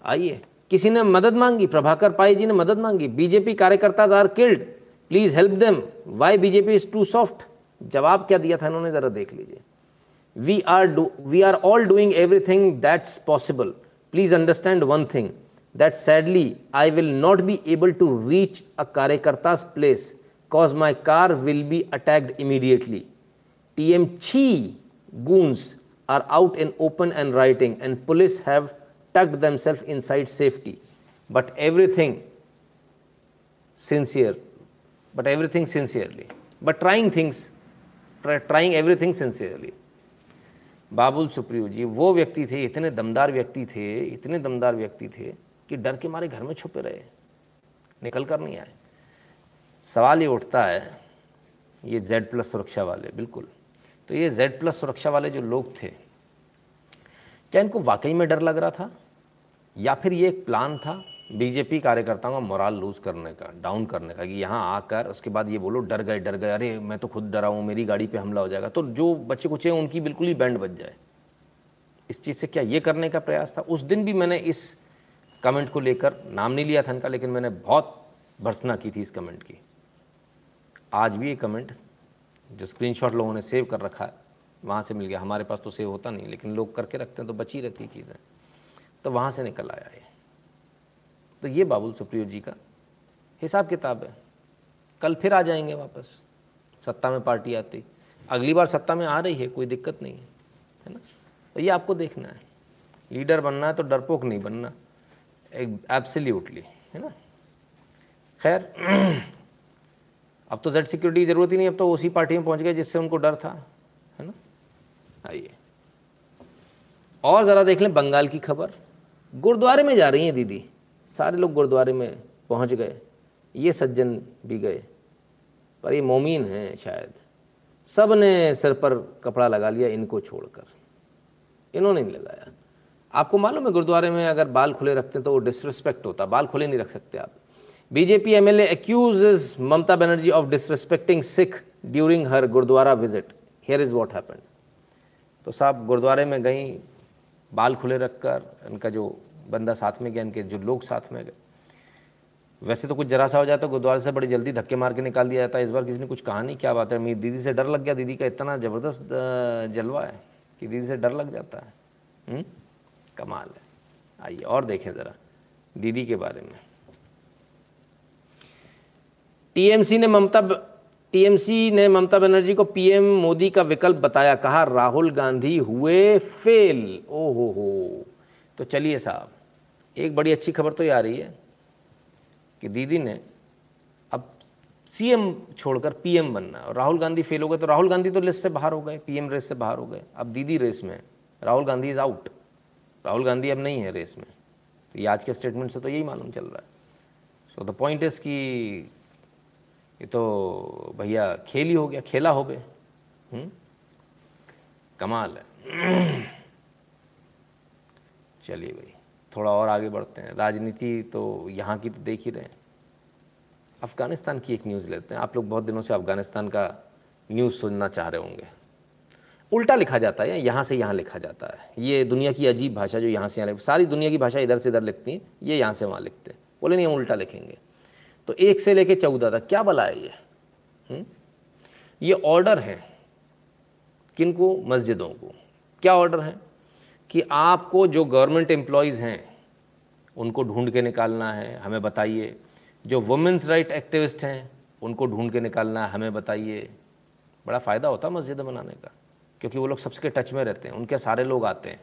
आइए, किसी ने मदद मांगी, प्रभाकर पाई जी ने मदद मांगी बीजेपी कार्यकर्ता are killed, please help them. Why BJP is too soft जवाब क्या दिया था इन्होंने, जरा देख लीजिए। we are, do, we are all doing everything that's possible. Please understand one thing that sadly I will not be able to reach a Karyakarta's place cause my car will be attacked immediately. TMC goons are out in open and rioting and police have tucked themselves inside safety. But everything sincere, but everything sincerely, but trying things, trying everything sincerely. Babul Supriyo जी, वो व्यक्ति थे, इतने दमदार व्यक्ति थे, इतने दमदार व्यक्ति थे कि डर के मारे घर में छुपे रहे। निकल कर नहीं आए। सवाल ये उठता है, ये जेड प्लस सुरक्षा वाले, बिल्कुल। तो ये जेड प्लस सुरक्षा वाले जो लोग थे, क्या इनको वाकई में डर लग रहा था? या फिर ये एक प्लान था बीजेपी कार्यकर्ताओं का मोराल लूज करने का, डाउन करने का, कि यहाँ आकर उसके बाद ये बोलो, डर गए डर गए, अरे मैं तो खुद डरा हूँ, मेरी गाड़ी पे हमला हो जाएगा। तो जो बच्चे कुछ हैं, उनकी बिल्कुल ही बैंड बच जाए। इस चीज़ से क्या ये करने का प्रयास था? उस दिन भी मैंने इस कमेंट को लेकर, नाम नहीं लिया था इनका, लेकिन मैंने बहुत भर्सना की थी इस कमेंट की। आज भी ये कमेंट जो स्क्रीनशॉट लोगों ने सेव कर रखा है, वहाँ से मिल गया। हमारे पास तो सेव होता नहीं, लेकिन लोग करके रखते हैं तो बची रहती चीज़ें। तो वहाँ से निकल आया ये। तो ये बाबुल सुप्रियो जी का हिसाब किताब है। कल फिर आ जाएँगे वापस। सत्ता में पार्टी आती। अगली बार सत्ता में आ रही है, कोई दिक्कत नहीं है है ना? तो ये आपको देखना है। लीडर बनना है तो डरपोक नहीं बनना। एक एब्सोल्युटली है ना? खैर, अब तो जेड सिक्योरिटी की ज़रूरत ही नहीं, अब तो उसी पार्टी में पहुँच गए जिससे उनको डर था, है ना? आइए। और ज़रा देख लें बंगाल की खबर। गुरुद्वारे में जा रही हैं दीदी। सारे लोग गुरुद्वारे में पहुँच गए। ये सज्जन भी गए। पर ये मोमिन हैं शायद। सबने सिर पर कपड़ा लगा लिया इनको छोड़कर। इन्होंने नहीं लगाया। आपको मालूम है गुरुद्वारे में अगर बाल खुले रखते हैं तो वो डिसरिस्पेक्ट होता। बाल खुले नहीं रख सकते आप। BJP MLA accuse Mamata Banerjee of disrespecting Sikh during her gurdwara visit here is what happened तो साहब, गुरुद्वारे में गई, बाल खुले रखकर, इनका जो बंदा साथ में गया, इनके जो लोग साथ में गए। वैसे तो कुछ जरा सा हो जाता तो गुरुद्वारे से बड़ी जल्दी धक्के मार के निकाल दिया जाता है। इस बार किसी ने कुछ कहा नहीं, क्या बात है? मेरी दीदी से डर लग गया, दीदी का इतना ज़बरदस्त जलवा है कि दीदी से डर लग जाता है। हुँ? हम्म? कमाल है। आइए और देखें ज़रा दीदी के बारे में। टीएमसी ने ममता टीएमसी ने ममता बनर्जी को पीएम मोदी का विकल्प बताया, कहा राहुल गांधी हुए फेल। ओ हो हो। तो चलिए साहब एक बड़ी अच्छी खबर तो ये आ रही है कि दीदी ने अब सीएम छोड़कर पीएम बनना और राहुल गांधी फेल हो गए तो राहुल गांधी तो लिस्ट से बाहर हो गए, पीएम रेस से बाहर हो गए। अब दीदी रेस में राहुल गांधी इज़ आउट राहुल गांधी अब नहीं है रेस में। तो ये आज के स्टेटमेंट से तो यही मालूम चल रहा है। सो द पॉइंट इज़ कि ये तो भैया खेल ही हो गया, खेला हो गए हम्म? कमाल है। चलिए भाई। थोड़ा और आगे बढ़ते हैं। राजनीति तो यहाँ की तो देख ही रहे हैं। अफ़गानिस्तान की एक न्यूज़ लेते हैं। आप लोग बहुत दिनों से अफ़गानिस्तान का न्यूज़ सुनना चाह रहे होंगे। उल्टा लिखा जाता है यहाँ से यहाँ लिखा जाता है। ये दुनिया की अजीब भाषा जो यहाँ से यहाँ सारी दुनिया की भाषा इधर से इधर लिखती हैं, ये यहाँ से वहाँ लिखते हैं। बोले नहीं, हम उल्टा लिखेंगे। तो एक से लेके चौदह तक, क्या बला है ये? ये ऑर्डर है किनको? मस्जिदों को। क्या ऑर्डर है? कि आपको जो गवर्नमेंट एम्प्लॉयज़ हैं, उनको ढूंढ के निकालना है, हमें बताइए। जो वुमेंस राइट एक्टिविस्ट हैं, उनको ढूंढ के निकालना है, हमें बताइए। बड़ा फ़ायदा होता मस्जिद बनाने का, क्योंकि वो लोग सबके टच में रहते हैं, उनके सारे लोग आते हैं।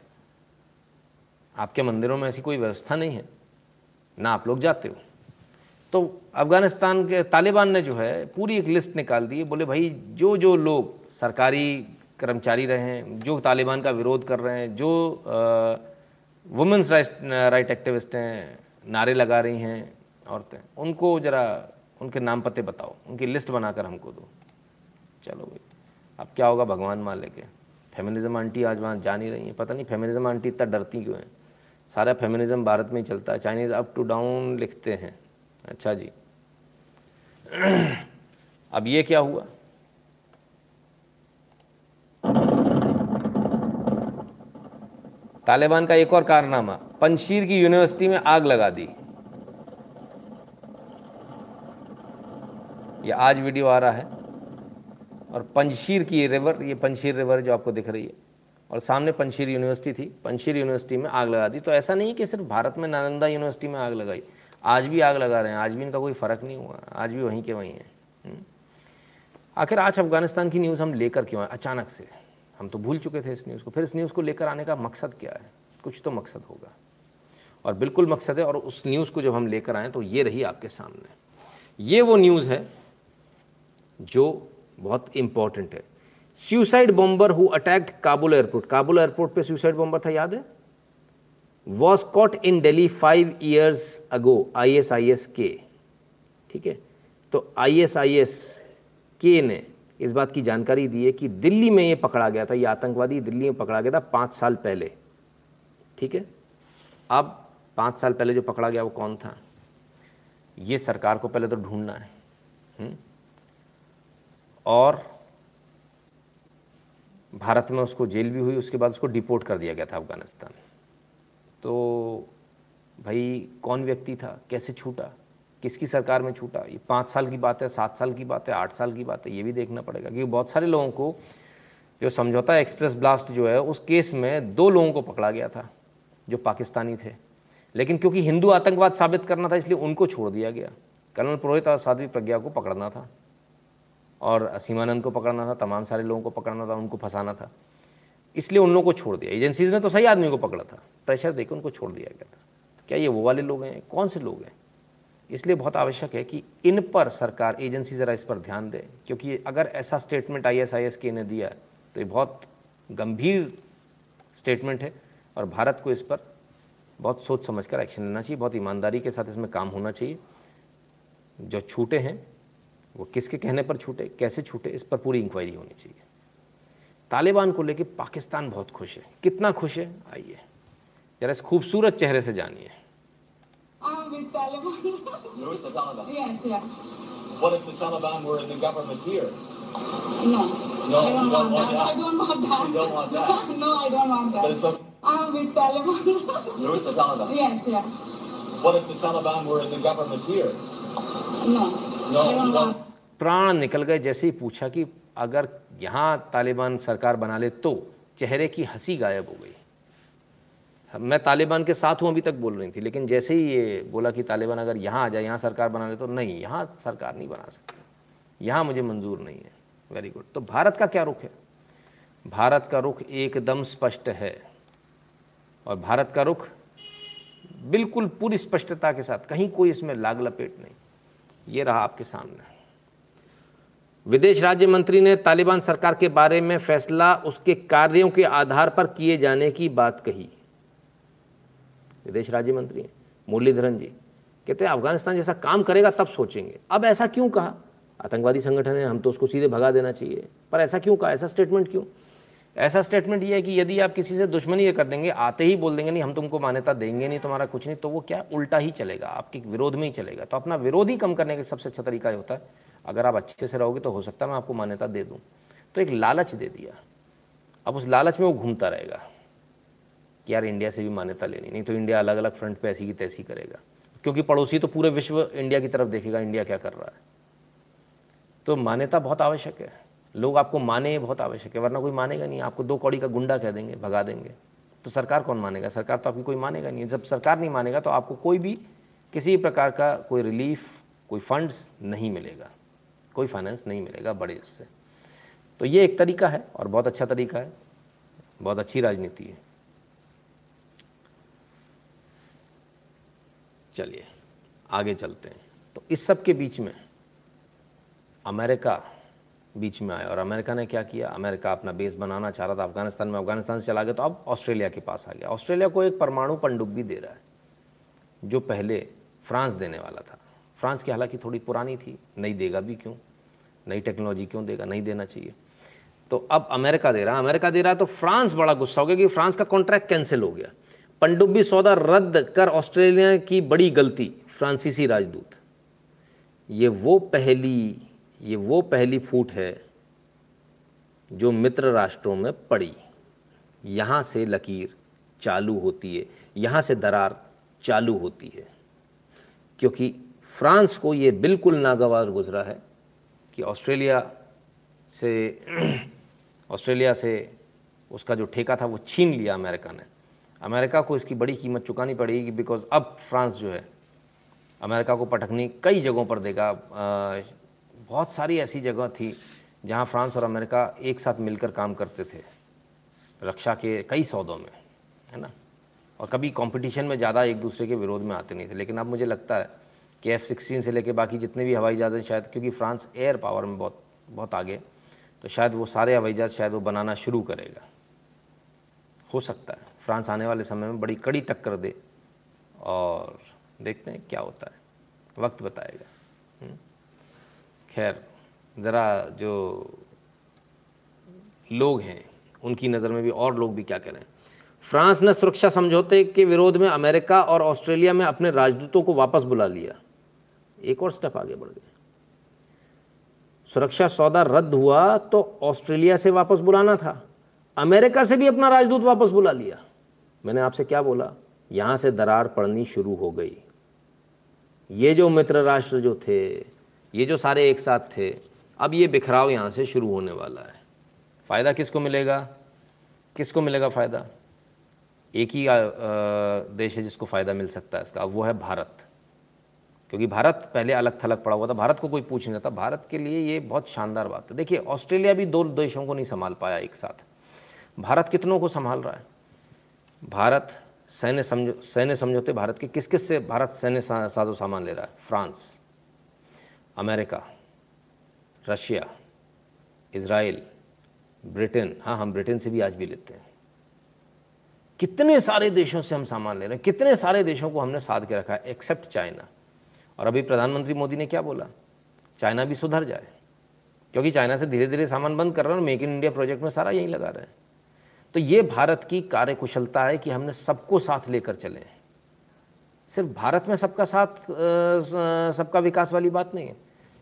आपके मंदिरों में ऐसी कोई व्यवस्था नहीं है, ना आप लोग जाते हो। तो अफ़गानिस्तान के तालिबान ने जो है, पूरी एक लिस्ट निकाल दी, बोले भाई जो जो लोग सरकारी कर्मचारी रहे हैं, जो तालिबान का विरोध कर रहे हैं, जो वुमेंस राइट राइट एक्टिविस्ट हैं, नारे लगा रही हैं, औरतें, उनको ज़रा उनके नाम पते बताओ, उनकी लिस्ट बनाकर हमको दो। चलो भाई, अब क्या होगा भगवान मान लेके? फेमिनिज़म आंटी आज वहाँ जा नहीं रही हैं, पता नहीं फेमिनिज़म आंटी इतना डरती क्यों है? सारा फेमिनिज़म भारत में ही चलता है चाइनीज़ अप टू डाउन लिखते हैं। अच्छा जी। अब ये क्या हुआ? तालिबान का एक और कारनामा, पंशीर की यूनिवर्सिटी में आग लगा दी। ये आज वीडियो आ रहा है। और पंशीर की ये रिवर, ये पंशीर रिवर जो आपको दिख रही है, और सामने पंशीर यूनिवर्सिटी थी, पंशीर यूनिवर्सिटी में आग लगा दी। तो ऐसा नहीं कि सिर्फ़ भारत में नालंदा यूनिवर्सिटी में आग लगाई। आज भी आग लगा रहे हैं, आज भी इनका कोई फ़र्क नहीं हुआ, आज भी वहीं के वहीं हैं। हम्म। आखिर आज अफ़गानिस्तान की न्यूज़ हम लेकर क्यों आए? अचानक से। हम तो भूल चुके थे इस न्यूज़ को। फिर इस न्यूज़ को लेकर आने का मकसद क्या है? कुछ तो मकसद होगा। और बिल्कुल मकसद है, और उस न्यूज़ को जब हम लेकर आए तो ये रही आपके सामने। ये वो न्यूज़ है जो बहुत इंपॉर्टेंट है। Suicide bomber who attacked Kabul airport Kabul airport पे सुसाइड बॉम्बर था, याद है? Was caught in Delhi five years ago I S I S के ठीक है? तो आई एस आई एस के ने इस बात की जानकारी दी है कि दिल्ली में ये पकड़ा गया था, ये आतंकवादी दिल्ली में पकड़ा गया था पाँच साल पहले। ठीक है? अब पाँच साल पहले जो पकड़ा गया वो कौन था? ये सरकार को पहले तो ढूंढना है। हुँ? और भारत में उसको जेल भी हुई, उसके बाद उसको डिपोर्ट कर दिया गया था अफ़गानिस्तान। तो भाई कौन व्यक्ति था? कैसे छूटा? किसकी सरकार में छूटा? ये पाँच साल की बात है, सात साल की बात है, आठ साल की बात है, ये भी देखना पड़ेगा। क्योंकि बहुत सारे लोगों को जो समझौता एक्सप्रेस ब्लास्ट जो है, उस केस में दो लोगों को पकड़ा गया था, जो पाकिस्तानी थे। लेकिन क्योंकि हिंदू आतंकवाद साबित करना था, इसलिए उनको छोड़ दिया गया। कर्नल पुरोहित और साध्वी प्रज्ञा को पकड़ना था और सीमानंद को पकड़ना था, तमाम सारे लोगों को पकड़ना था, उनको फंसाना था। इसलिए उन लोगों को छोड़ दिया। एजेंसीज ने तो सही आदमी को पकड़ा था। प्रेशर देकर उनको छोड़ दिया गया था। क्या ये वो वाले लोग हैं? कौन से लोग हैं? इसलिए बहुत आवश्यक है कि इन पर सरकार, एजेंसी ज़रा इस पर ध्यान दे, क्योंकि अगर ऐसा स्टेटमेंट आई के ने दिया तो ये बहुत गंभीर स्टेटमेंट है और भारत को इस पर बहुत सोच समझ कर एक्शन लेना चाहिए, बहुत ईमानदारी के साथ इसमें काम होना चाहिए। जो छूटे हैं, वो किसके कहने पर छूटे, कैसे छूटे, इस पर पूरी इंक्वायरी होनी चाहिए। तालिबान को लेकर पाकिस्तान बहुत खुश है। कितना खुश है? आइए, जरा इस खूबसूरत चेहरे से जानिए। I'm with Taliban. You're with the Taliban. yes, yeah. What if the Taliban were in the government here? No. No, I don't don't want that. that. I don't want that. You don't want that. no, I don't want that. But it's okay. I'm with Taliban. You're with the Taliban. yes, yeah. What if the Taliban were in the government here? No. No, I don't don't. want प्राण निकल गए जैसे ही पूछा कि अगर यहाँ तालिबान सरकार बना ले तो चेहरे की हँसी गायब हो गई मैं तालिबान के साथ हूँ, अभी तक बोल रही थी, लेकिन जैसे ही ये बोला कि तालिबान अगर यहाँ आ जाए, यहाँ सरकार बना ले तो नहीं, यहाँ सरकार नहीं बना सकती। यहाँ मुझे मंजूर नहीं है। वेरी गुड तो भारत का क्या रुख है? भारत का रुख एकदम स्पष्ट है। और भारत का रुख बिल्कुल पूरी स्पष्टता के साथ, कहीं कोई इसमें लाग लपेट नहीं। ये रहा आपके सामने। विदेश राज्य मंत्री ने तालिबान सरकार के बारे में फैसला, उसके कार्यों के आधार पर किए जाने की बात कही। विदेश राज्य मंत्री हैं मुरलीधरन जी। कहते हैं, अफ़गानिस्तान जैसा काम करेगा, तब सोचेंगे। अब ऐसा क्यों कहा? आतंकवादी संगठन है, हम तो उसको सीधे भगा देना चाहिए। पर ऐसा क्यों कहा? ऐसा स्टेटमेंट क्यों? ऐसा स्टेटमेंट ये है कि यदि आप किसी से दुश्मनी ये कर देंगे, आते ही बोल देंगे, नहीं, हम तुमको मान्यता देंगे नहीं, तुम्हारा कुछ नहीं तो वो क्या? उल्टा ही चलेगा, आपके विरोध में ही चलेगा। तो अपना विरोध ही कम करने का सबसे अच्छा तरीका होता है। अगर आप अच्छे से रहोगे तो हो सकता है मैं आपको मान्यता दे दूँ। तो एक लालच दे दिया। अब उस लालच में वो घूमता रहेगा। कि यार इंडिया से भी मान्यता लेनी, नहीं तो इंडिया अलग अलग फ्रंट पे ऐसी की तैसी करेगा। क्योंकि पड़ोसी तो पूरे विश्व इंडिया की तरफ़ देखेगा इंडिया क्या कर रहा है। तो मान्यता बहुत आवश्यक है। लोग आपको माने बहुत आवश्यक है, वरना कोई मानेगा नहीं। आपको दो कौड़ी का गुंडा कह देंगे, भगा देंगे। तो सरकार कौन मानेगा? सरकार तो आपकी कोई मानेगा नहीं। जब सरकार नहीं मानेगा तो आपको कोई भी किसी प्रकार का कोई रिलीफ कोई फंड्स नहीं मिलेगा। कोई फाइनेंस नहीं मिलेगा बड़े इससे तो ये एक तरीका है और बहुत अच्छा तरीका है। बहुत अच्छी राजनीति है। चलिए, आगे चलते हैं। तो इस सब के बीच में, अमेरिका बीच में आया। और अमेरिका ने क्या किया? अमेरिका अपना बेस बनाना चाह रहा था अफ़गानिस्तान में। अफ़गानिस्तान से चला गया तो अब ऑस्ट्रेलिया के पास आ गया। ऑस्ट्रेलिया को एक परमाणु पनडुब्बी दे रहा है, जो पहले फ्रांस देने वाला था। फ्रांस की हालाँकि थोड़ी पुरानी थी, नहीं देगा भी क्यों? नई टेक्नोलॉजी क्यों देगा? नहीं देना चाहिए। तो अब अमेरिका दे रहा है। अमेरिका दे रहा है तो फ्रांस बड़ा गुस्सा हो गया कि फ्रांस का कॉन्ट्रैक्ट कैंसिल हो गया। पनडुब्बी सौदा रद्द कर ऑस्ट्रेलिया की बड़ी गलती, फ्रांसीसी राजदूत। ये वो पहली, ये वो पहली फूट है जो मित्र राष्ट्रों में पड़ी। यहाँ से लकीर चालू होती है, यहाँ से दरार चालू होती है। क्योंकि फ्रांस को ये बिल्कुल नागवार गुजरा है कि ऑस्ट्रेलिया से ऑस्ट्रेलिया से उसका जो ठेका था वो छीन लिया अमेरिका ने। अमेरिका को इसकी बड़ी कीमत चुकानी पड़ेगी बिकॉज़ अब फ्रांस जो है, अमेरिका को पटकनी कई जगहों पर देगा। बहुत सारी ऐसी जगह थी जहाँ फ्रांस और अमेरिका एक साथ मिलकर काम करते थे, रक्षा के कई सौदों में, है ना? और कभी कंपटीशन में ज़्यादा एक दूसरे के विरोध में आते नहीं थे। लेकिन अब मुझे लगता है कि एफ़ सिक्सटीन से लेकर बाकी जितने भी हवाई जहाज़ हैं, शायद क्योंकि फ्रांस एयर पावर में बहुत बहुत आगे तो शायद वो सारे हवाई जहाज़ शायद वो बनाना शुरू करेगा। हो सकता है। फ्रांस आने वाले समय में बड़ी कड़ी टक्कर दे और देखते हैं क्या होता है। वक्त बताएगा। हम्म। खैर, ज़रा जो लोग हैं, उनकी नज़र में भी और लोग भी क्या करें। फ्रांस ने सुरक्षा समझौते के विरोध में अमेरिका और ऑस्ट्रेलिया में अपने राजदूतों को वापस बुला लिया। एक और स्टेप आगे बढ़ गए सुरक्षा सौदा रद्द हुआ तो ऑस्ट्रेलिया से वापस बुलाना था। अमेरिका से भी अपना राजदूत वापस बुला लिया। मैंने आपसे क्या बोला? यहाँ से दरार पड़नी शुरू हो गई। ये जो मित्र राष्ट्र जो थे, ये जो सारे एक साथ थे, अब ये बिखराव यहाँ से शुरू होने वाला है। फ़ायदा किसको मिलेगा? किसको मिलेगा फ़ायदा? एक ही देश है जिसको फ़ायदा मिल सकता है इसका, वो है भारत। क्योंकि भारत पहले अलग थलग पड़ा हुआ था। भारत को कोई पूछ नहीं था। भारत के लिए ये बहुत शानदार बात है। देखिए, ऑस्ट्रेलिया भी दो देशों को नहीं संभाल पाया एक साथ। भारत कितनों को संभाल रहा है? भारत सैन्य समझो, सैन्य समझौते भारत के किस किस से भारत सैन्य साजो सामान ले रहा है? France, America, Russia Israel Britain. हाँ हम ब्रिटेन से भी आज भी लेते हैं। कितने सारे देशों से हम सामान ले रहे हैं? कितने सारे देशों को हमने साध के रखा है एक्सेप्ट चाइना। और अभी प्रधानमंत्री मोदी ने क्या बोला? चाइना भी सुधर जाए। क्योंकि चाइना से धीरे धीरे सामान बंद कर रहे हैं और मेक इन इंडिया प्रोजेक्ट में सारा यही लगा रहे हैं। तो ये भारत की कार्यकुशलता है कि हमने सबको साथ लेकर चले हैं। सिर्फ़ भारत में सबका साथ सबका विकास वाली बात नहीं है।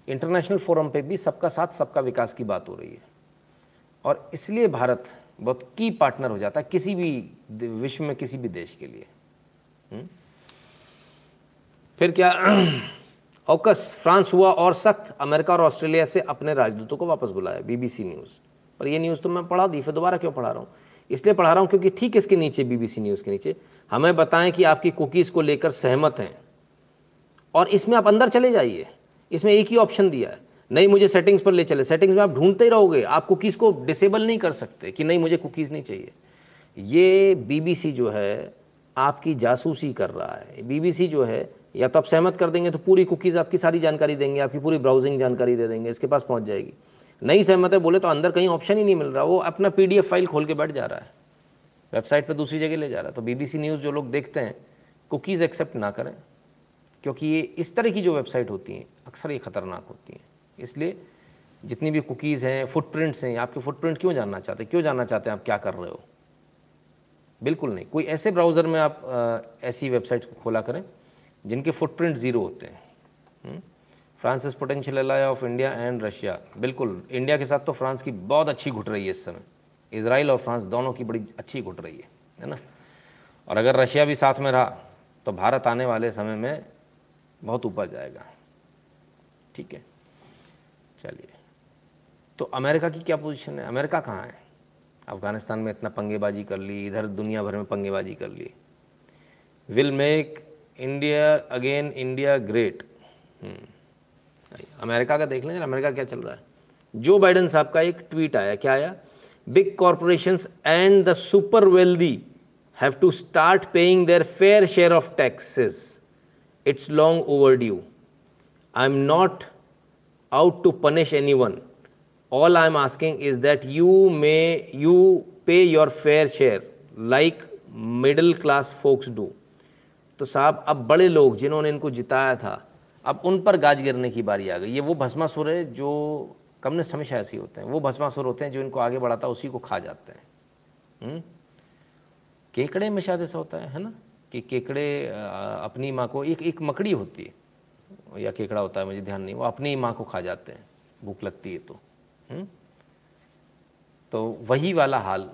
इंटरनेशनल फोरम पे भी सबका साथ, सबका विकास की बात हो रही है। और इसलिए भारत बहुत की पार्टनर हो जाता है किसी भी विश्व में किसी भी देश के लिए। हुँ? फिर क्या? ऑकस फ्रांस हुआ और सख्त। अमेरिका और ऑस्ट्रेलिया से अपने राजदूतों को वापस बुलाया। BBC news. पर ये न्यूज़ तो मैं पढ़ा दी, फिर दोबारा क्यों पढ़ा रहा हूँ? इसलिए पढ़ा रहा हूँ क्योंकि ठीक इसके नीचे बीबीसी न्यूज़ के नीचे। हमें बताएँ कि आपकी कुकीज़ को लेकर सहमत हैं। और इसमें आप अंदर चले जाइए। इसमें एक ही ऑप्शन दिया है। नहीं, मुझे सेटिंग्स पर ले चले। सेटिंग्स में आप ढूंढते ही रहोगे। आप कुकीज़ को डिसेबल नहीं कर सकते कि नहीं, मुझे कुकीज़ नहीं चाहिए। ये बीबीसी जो है, आपकी जासूसी कर रहा है। बीबीसी जो है, या तो आप सहमत कर देंगे तो पूरी कुकीज़ आपकी सारी जानकारी देंगे, आपकी पूरी ब्राउजिंग जानकारी दे देंगे, इसके पास पहुँच जाएगी। नहीं सहमत है, बोले तो अंदर कहीं ऑप्शन ही नहीं मिल रहा, वो अपना पीडीएफ फ़ाइल खोल के बैठ जा रहा है। वेबसाइट पर दूसरी जगह ले जा रहा है। तो बीबीसी न्यूज़ जो लोग देखते हैं कुकीज़ एक्सेप्ट ना करें, क्योंकि ये इस तरह की जो वेबसाइट होती हैं, अक्सर ये ख़तरनाक होती हैं। इसलिए जितनी भी कुकीज़ हैं फुटप्रिंट्स हैं, आपके फुटप्रिंट क्यों जानना चाहते हैं? क्यों जानना चाहते हैं आप क्या कर रहे हो? बिल्कुल नहीं। कोई ऐसे ब्राउज़र में आप ऐसी वेबसाइट्स को खोला करें, जिनके फुटप्रिंट ज़ीरो होते हैं। France is potential ally of India and Russia बिल्कुल इंडिया के साथ तो फ्रांस की बहुत अच्छी घुट रही है इस समय। इसराइल और फ्रांस दोनों की बड़ी अच्छी घुट रही है है ना? और अगर रशिया भी साथ में रहा तो भारत आने वाले समय में बहुत ऊपर जाएगा। ठीक है? चलिए। तो अमेरिका की क्या पोजीशन है? अमेरिका कहाँ है? अफ़गानिस्तान में इतना पंगेबाजी कर ली, इधर दुनिया भर में पंगेबाजी कर ली। Will make India again India great America का देख लें अमेरिका क्या चल रहा है। जो बाइडन साहब का एक ट्वीट आया, क्या आया? Big corporations and the super wealthy have to start paying their fair share of taxes. It's long over due I am not out to punish anyone all I am asking is that you may, you pay your fair share, like middle class folks do. तो साहब, अब बड़े लोग जिन्होंने इनको जिताया था अब उन पर गाज गिरने की बारी आ गई। ये वो भस्मासुर है जो कम्युनिस्ट हमेशा ऐसे होते हैं। वो भस्मासुर होते हैं जो इनको आगे बढ़ाता है, उसी को खा जाते हैं। हम्म? केकड़े में शायद ऐसा होता है है ना? कि केकड़े अपनी माँ को, एक एक मकड़ी होती है, या केकड़ा होता है, मुझे ध्यान नहीं, वो अपनी माँ को खा जाते हैं। भूख लगती है तो। हुँ? हम्म? तो वही वाला हाल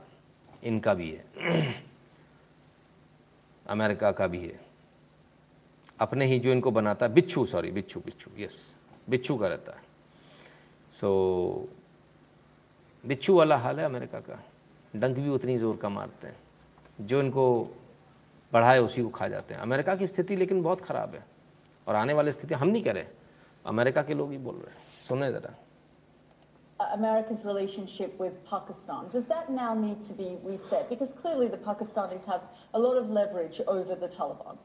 इनका भी है। अमेरिका का भी है। अपने ही जो इनको बनाता है बिच्छू सॉरी बिच्छू बिच्छू यस बिच्छू का रहता है। सो so, बिच्छू वाला हाल है अमेरिका का। डंक भी उतनी ज़ोर का मारते हैं। जो इनको बढ़ाए उसी को खा जाते हैं। अमेरिका की स्थिति लेकिन बहुत ख़राब है। और आने वाली स्थिति हम नहीं कह रहे अमेरिका के लोग ही बोल रहे हैं। सुने ज़रा। America's relationship with Pakistan. Does that now need to be reset? Because clearly the Pakistanis have a lot of leverage over the Taliban.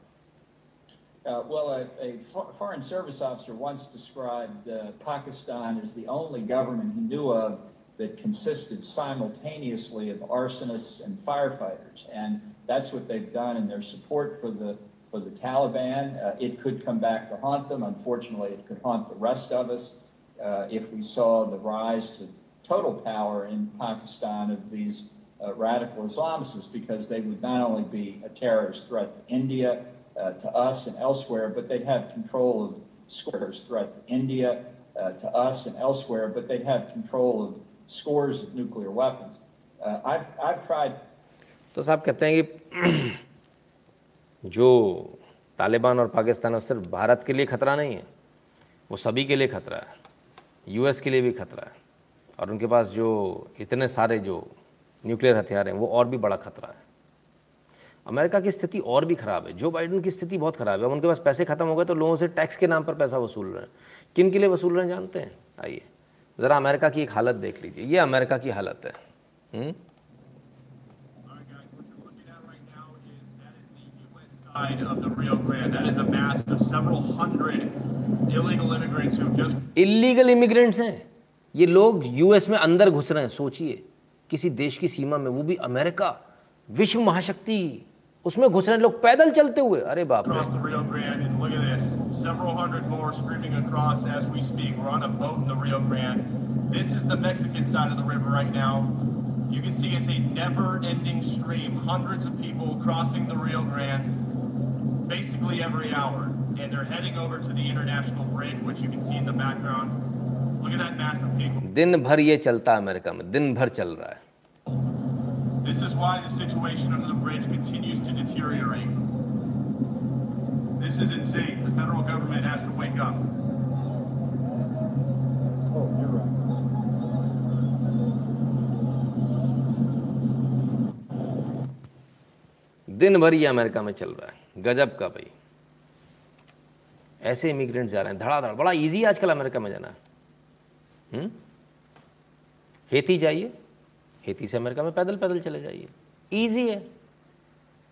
Uh, well, a, a foreign service officer once described uh, Pakistan as the only government he knew of that consisted simultaneously of arsonists and firefighters, and that's what they've done in their support for the for the Taliban. Uh, it could come back to haunt them. Unfortunately, it could haunt the rest of us uh, if we saw the rise to total power in Pakistan of these uh, radical Islamists, because they would not only be a terrorist threat to India, uh, to us and elsewhere, but they'd have control of scores to India, uh, to us and elsewhere, but they'd have control of scores of nuclear weapons. Uh, I've, I've tried तो साहब कहते हैं कि जो तालिबान और पाकिस्तान है सिर्फ़ भारत के लिए खतरा नहीं है वो सभी के लिए खतरा है यूएस के लिए भी खतरा है और उनके पास जो इतने सारे जो न्यूक्लियर हथियार हैं वो और भी बड़ा खतरा है अमेरिका की स्थिति और भी ख़राब है। जो बाइडन की स्थिति बहुत ख़राब है। अब उनके पास पैसे ख़त्म हो गए तो लोगों से टैक्स के नाम पर पैसा वसूल रहे हैं। किन के लिए वसूल रहे हैं जानते हैं? आइए ज़रा अमेरिका की एक हालत देख लीजिए। ये अमेरिका की हालत है। हुँ? इलीगल इमिग्रेंट्स हैं। ये लोग यूएस में अंदर घुस रहे हैं। सोचिए किसी देश की सीमा में वो भी अमेरिका। विश्व महाशक्ति। उसमें घुस रहे लोग पैदल चलते हुए अरे बाप रे this. Is the Mexican side of the river right now. You can see it's a never-ending stream. Hundreds of people crossing the Rio Grande basically every hour. And they're heading over to the International Bridge, which you can see in the background. Look at that mass of people. दिन भर ये चलता है America में दिन भर चल रहा है This is why the situation under the bridge continues to deteriorate. This is insane. The federal government has to wake up. दिन भर ये अमेरिका में चल रहा है गजब का भाई ऐसे इमिग्रेंट जा रहे हैं धड़ाधड़ बड़ा इजी है आजकल अमेरिका में जाना हम्म हेती जाइए हेती से अमेरिका में पैदल पैदल चले जाइए। ईजी है।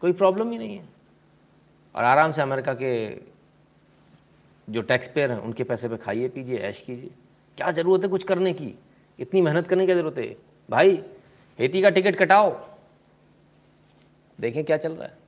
कोई प्रॉब्लम ही नहीं है। और आराम से अमेरिका के जो टैक्स पेयर हैं, उनके पैसे पे खाइए, पीजिए, ऐश कीजिए। क्या ज़रूरत है कुछ करने की? इतनी मेहनत करने की ज़रूरत है? भाई हेती का टिकट कटाओ। देखें क्या चल रहा है।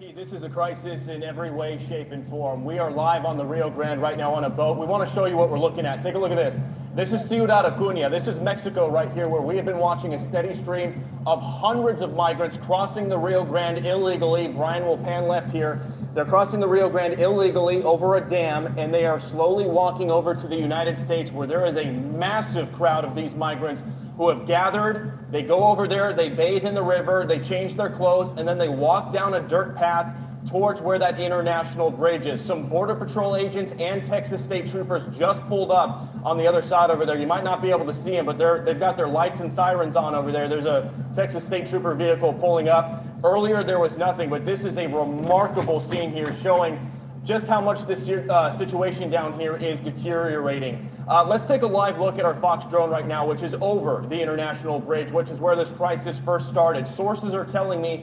Jackie, this is a crisis in every way, shape, and form. We are live on the Rio Grande right now on a boat. We want to show you what we're looking at. Take a look at this. This is Ciudad Acuña. This is Mexico right here, where we have been watching a steady stream of hundreds of migrants crossing the Rio Grande illegally. Brian will pan left here. They're crossing the Rio Grande illegally over a dam, and they are slowly walking over to the United States, where there is a massive crowd of these migrants who have gathered. They go over there, they bathe in the river, they change their clothes, and then they walk down a dirt path towards where that international bridge is. Some Border Patrol agents and Texas State Troopers just pulled up on the other side over there. You might not be able to see them, but they're, they've got their lights and sirens on over there. There's a Texas State Trooper vehicle pulling up. Earlier, there was nothing, but this is a remarkable scene here showing just how much this uh, situation down here is deteriorating. Uh, let's take a live look at our Fox drone right now, which is over the International Bridge, which is where this crisis first started. Sources are telling me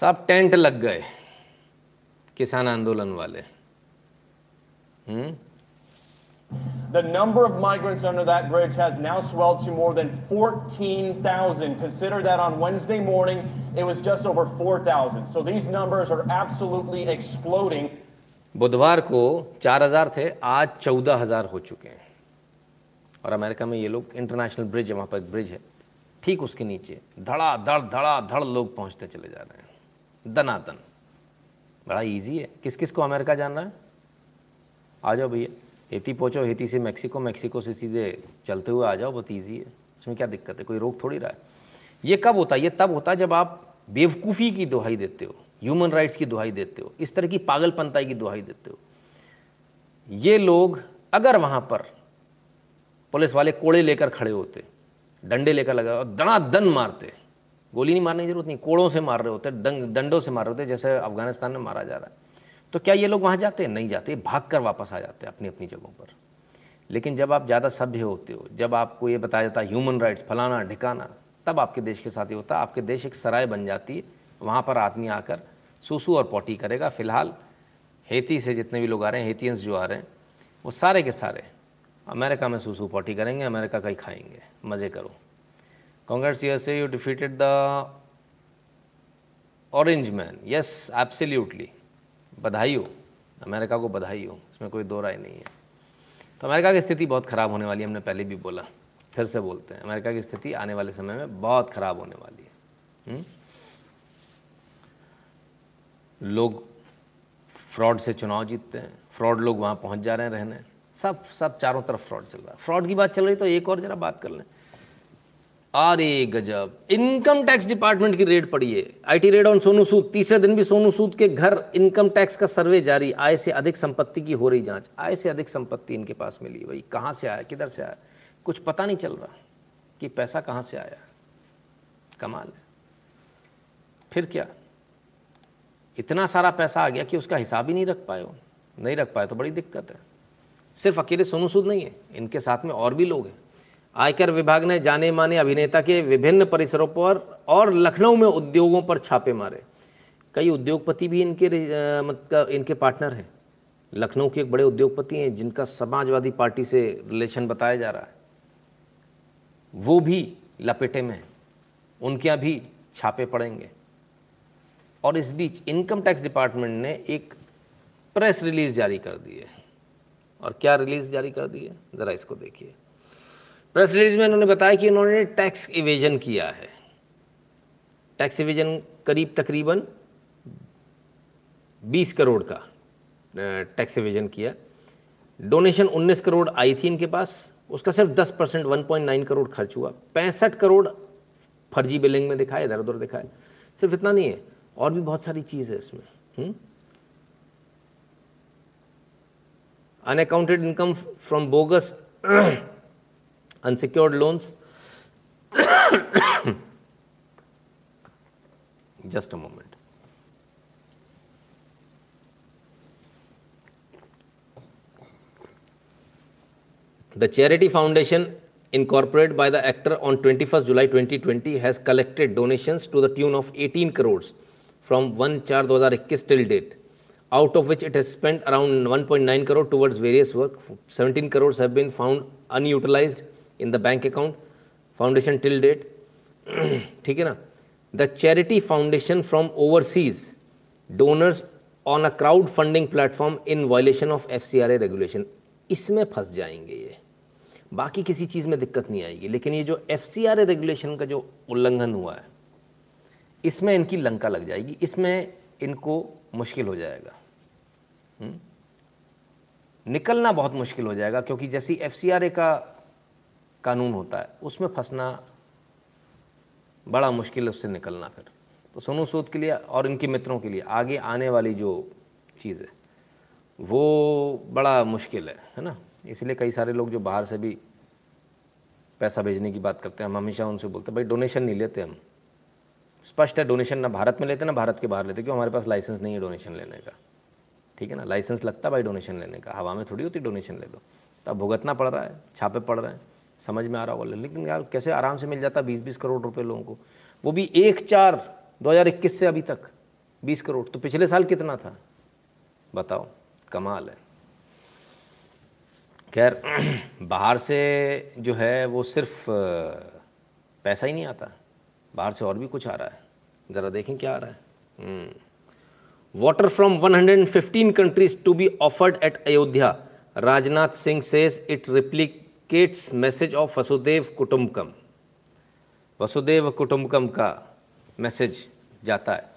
सब tent लग गए किसान आंदोलन वाले हम्म the number of migrants under that bridge has now swelled to more than 14,000. Consider that on Wednesday morning, it was just over 4,000. So these numbers are absolutely exploding. बुधवार को 4000 थे आज 14000 हो चुके हैं और अमेरिका में ये लोग इंटरनेशनल ब्रिज है, वहाँ पर एक ब्रिज है। ठीक उसके नीचे, धड़ा, धड़ धड़ा, धड़ लोग पहुँचते चले जा रहे हैं। दनादन। बड़ा इजी है। किस किस को अमेरिका जाना है? आ जाओ भैया। हेती पहुँचो, हेती से मैक्सिको मैक्सिको से सीधे चलते हुए आ जाओ, बहुत ईजी है। इसमें क्या दिक्कत है? कोई रोक थोड़ी रहा है? ये कब होता है? ये तब होता है जब आप बेवकूफ़ी की दुहाई देते हो ह्यूमन राइट्स की दुहाई देते हो, इस तरह की पागलपंताई की दुहाई देते हो। ये लोग अगर वहाँ पर पुलिस वाले कोड़े लेकर खड़े होते, डंडे लेकर लगा, और दनादन मारते। गोली नहीं मारने की ज़रूरत नहीं, कोड़ों से मार रहे होते डंडों से मार रहे होते, जैसे अफ़गानिस्तान में मारा जा रहा है। तो क्या ये लोग वहाँ जाते? हैं नहीं जाते भाग कर वापस आ जाते हैं अपनी अपनी जगहों पर। लेकिन जब आप ज़्यादा सभ्य होते हो, जब आपको ये बताया जाता है ह्यूमन राइट्स फलाना, ढिकाना, तब आपके देश के साथ ये होता है आपके देश एक सराय बन जाती है। वहाँ पर आदमी आकर सूसू और पोटी करेगा। फ़िलहाल हेती से जितने भी लोग आ रहे हैं, हेतियंस जो आ रहे हैं, वो सारे के सारे अमेरिका में सूसू पॉटी करेंगे, अमेरिका का ही खाएँगे। मज़े करो। Congress USA you defeated the orange man yes absolutely बधाई हो। अमेरिका को बधाई हो। इसमें कोई दो राय नहीं है। तो अमेरिका की स्थिति बहुत ख़राब होने वाली है, हमने पहले भी बोला। फिर से बोलते हैं। अमेरिका की स्थिति आने वाले समय में बहुत ख़राब होने वाली है। हुँ? लोग फ्रॉड से चुनाव जीतते हैं। फ्रॉड लोग वहाँ पहुँच जा रहे हैं रहने। सब सब चारों तरफ़ फ्रॉड चल रहा है। फ्रॉड की बात चल रही तो एक और ज़रा बात कर लें। अरे गजब। इनकम टैक्स डिपार्टमेंट की रेड पड़ी है। IT raid on Sonu Sood. तीसरे दिन भी सोनू सूद के घर इनकम टैक्स का सर्वे जारी। आय से अधिक संपत्ति की हो रही जाँच। आय से अधिक संपत्ति इनके पास मिली भाई। कहाँ से आया? किधर से आया? कुछ पता नहीं चल रहा कि पैसा कहाँ से आया। कमाल है। फिर क्या? इतना सारा पैसा आ गया कि उसका हिसाब ही नहीं रख पाए नहीं रख पाए तो बड़ी दिक्कत है। सिर्फ़ अकेले सोनू सूद नहीं है, इनके साथ में और भी लोग हैं। आयकर विभाग ने जाने माने अभिनेता के विभिन्न परिसरों पर और लखनऊ में उद्योगों पर छापे मारे। कई उद्योगपति भी इनके मतलब इनके पार्टनर हैं। लखनऊ के एक बड़े उद्योगपति हैं जिनका समाजवादी पार्टी से रिलेशन बताया जा रहा है। वो भी लपेटे में उनके यहाँ भी छापे पड़ेंगे। और इस बीच इनकम टैक्स डिपार्टमेंट ने एक प्रेस रिलीज़ जारी कर दी है। और क्या रिलीज़ जारी कर दी है? ज़रा इसको देखिए। प्रेस रिलीज़ में उन्होंने बताया कि उन्होंने टैक्स इवेजन किया है। टैक्स इवेजन करीब तकरीबन 20 करोड़ का टैक्स इवेजन किया। डोनेशन 19 करोड़ आई थी इनके पास। उसका सिर्फ़ 10 परसेंट, वन करोड़ खर्च हुआ। पैंसठ करोड़ फर्जी बिलिंग में दिखाए इधर उधर दिखाए सिर्फ़ इतना नहीं है, और भी बहुत सारी चीज़ है इसमें। हुँ? Unaccounted income from bogus unsecured loans. Just a moment. The charity foundation incorporated by the actor on 21st July 2020 has collected donations to the tune of 18 crores from 1 4 2021 till date out of which it has spent around 1.9 crore towards various work. 17 crores have been found unutilized in the bank account. Foundation till date. ठीक है ना the charity foundation from overseas donors on a crowdfunding platform in violation of F C R A regulation इसमें फंस जाएँगे ये बाकी किसी चीज़ में दिक्कत नहीं आएगी लेकिन ये जो F C R A regulation का जो उल्लंघन हुआ है, इसमें इनकी लंका लग जाएगी इसमें इनको मुश्किल हो जाएगा। हुँ? निकलना बहुत मुश्किल हो जाएगा, क्योंकि जैसी एफ़ का कानून होता है, उसमें फंसना बड़ा मुश्किल है उससे निकलना फिर। तो सोनू सूद के लिए और इनके मित्रों के लिए आगे आने वाली जो चीज़ है, वो बड़ा मुश्किल है है ना? इसलिए कई सारे लोग जो बाहर से भी पैसा भेजने की बात करते हैं, हम हमेशा उनसे बोलते हैं, भाई डोनेशन नहीं लेते हम। स्पष्ट है डोनेशन ना भारत में लेते, ना भारत के बाहर लेते, क्यों? हमारे पास लाइसेंस नहीं है डोनेशन लेने का। ठीक है ना? लाइसेंस लगता है भाई डोनेशन लेने का। हवा में थोड़ी होती डोनेशन ले लो। तब भुगतना पड़ रहा है, छापे पड़ रहे हैं। समझ में आ रहा होगा। लेकिन यार, कैसे आराम से मिल जाता है बीस बीस करोड़ रुपये लोगों को? वो भी एक चार, दो हज़ार इक्कीस से अभी तक। बीस करोड़। तो पिछले साल कितना था? बताओ। कमाल है। खैर, बाहर से जो है, वो सिर्फ़ पैसा ही नहीं आता। बाहर से और भी कुछ आ रहा है। ज़रा देखें क्या आ रहा है। Water from 115 countries to be offered at Ayodhya Rajnath Singh says it replicates message of Vasudhaiva Kutumbakam Vasudev कुटुम्बकम का मैसेज जाता है।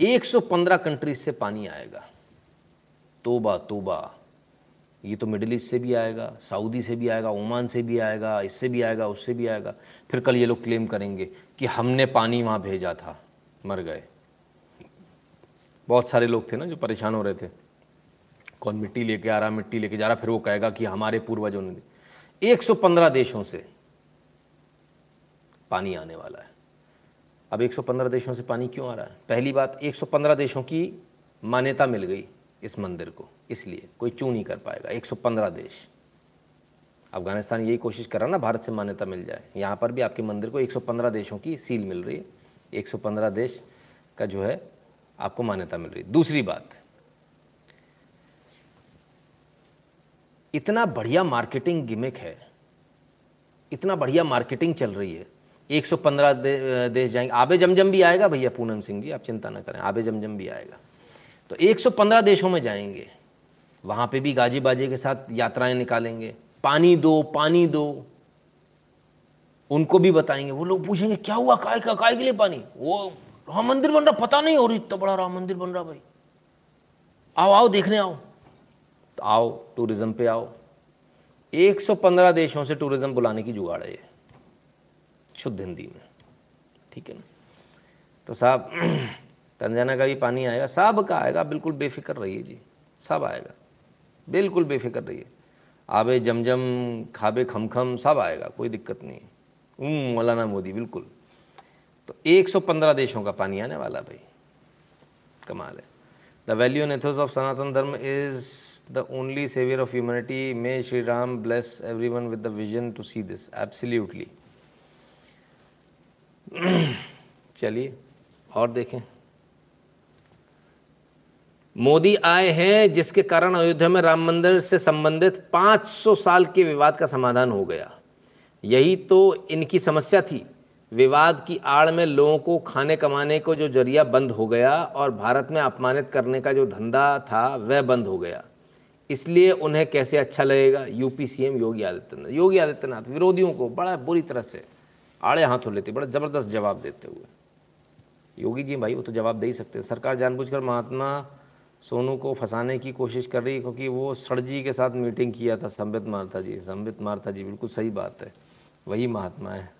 115 कंट्रीज़ से पानी आएगा। तोबा तोबा। ये तो मिडिल ईस्ट से भी आएगा, सऊदी से भी आएगा, ओमान से भी आएगा, इससे भी आएगा, उससे भी आएगा। फिर कल ये लोग क्लेम करेंगे कि हमने पानी वहाँ भेजा था, मर गए। बहुत सारे लोग थे ना जो परेशान हो रहे थे। कौन मिट्टी लेके आ रहा, मिट्टी लेके जा रहा, फिर वो कहेगा कि हमारे पूर्वजों ने 115 देशों से पानी आने वाला है। अब 115 देशों से पानी क्यों आ रहा है? पहली बात 115 देशों की मान्यता मिल गई। इस मंदिर को इसलिए कोई चू नहीं कर पाएगा। 115 देश। अफ़गानिस्तान यही कोशिश कर रहा ना भारत से मान्यता मिल जाए। यहाँ पर भी आपके मंदिर को 115 देशों की सील मिल रही है। 115 देश का जो है आपको मान्यता मिल रही है। दूसरी बात इतना बढ़िया मार्केटिंग गिमिक है इतना बढ़िया मार्केटिंग चल रही है। 115 दे, देश जाएँगे। आबे जमजम भी आएगा भैया पूनम सिंह जी आप चिंता ना करें आबे जमजम भी आएगा। तो 115 देशों में जाएँगे। वहाँ पे भी गाजी बाजे के साथ यात्राएँ निकालेंगे। पानी दो पानी दो। उनको भी बताएँगे। वो लोग पूछेंगे, क्या हुआ? काय का, काय के लिए पानी? वो, राम मंदिर बन रहा, पता नहीं हो रही, इतना बड़ा राम मंदिर बन रहा भाई। आओ आओ, देखने आओ। तो आओ, टूरिज़्म पे आओ। 115 देशों से टूरिज़्म बुलाने की जुगाड़ है ये। शुद्ध हिंदी में। ठीक है ना? तो साहब तंजाना का भी पानी आएगा, सब का आएगा, बिल्कुल बेफिक्र रहिए जी, सब आएगा, बिल्कुल बेफिक्र रहिए। आबे जमजम, खाबे खमखम, सब आएगा, कोई दिक्कत नहीं। हम्म मौलाना मोदी, बिल्कुल। तो 115 देशों का पानी आने वाला भाई, कमाल है। The value and ethos of Sanatan Dharma is the only saviour of humanity may Shri Ram bless every one with the vision to see this absolutely चलिए, और देखें। मोदी आए हैं, जिसके कारण अयोध्या में राम मंदिर से संबंधित 500 साल के विवाद का समाधान हो गया। यही तो इनकी समस्या थी। विवाद की आड़ में लोगों को खाने कमाने को जो ज़रिया बंद हो गया और भारत में अपमानित करने का जो धंधा था, वह बंद हो गया। इसलिए उन्हें कैसे अच्छा लगेगा? UP CM Yogi Adityanath. योगी आदित्यनाथ विरोधियों को बड़ा बुरी तरह से आड़े हाथों लेते, बड़ा ज़बरदस्त जवाब देते हुए। योगी जी भाई, वो तो जवाब दे ही सकते हैं। सरकार जानबूझकर महात्मा सोनू को फंसाने की कोशिश कर रही क्योंकि वो सड़जी के साथ मीटिंग किया था संबित मारता जी। संबित मारता जी, बिल्कुल सही बात है। वही महात्मा है।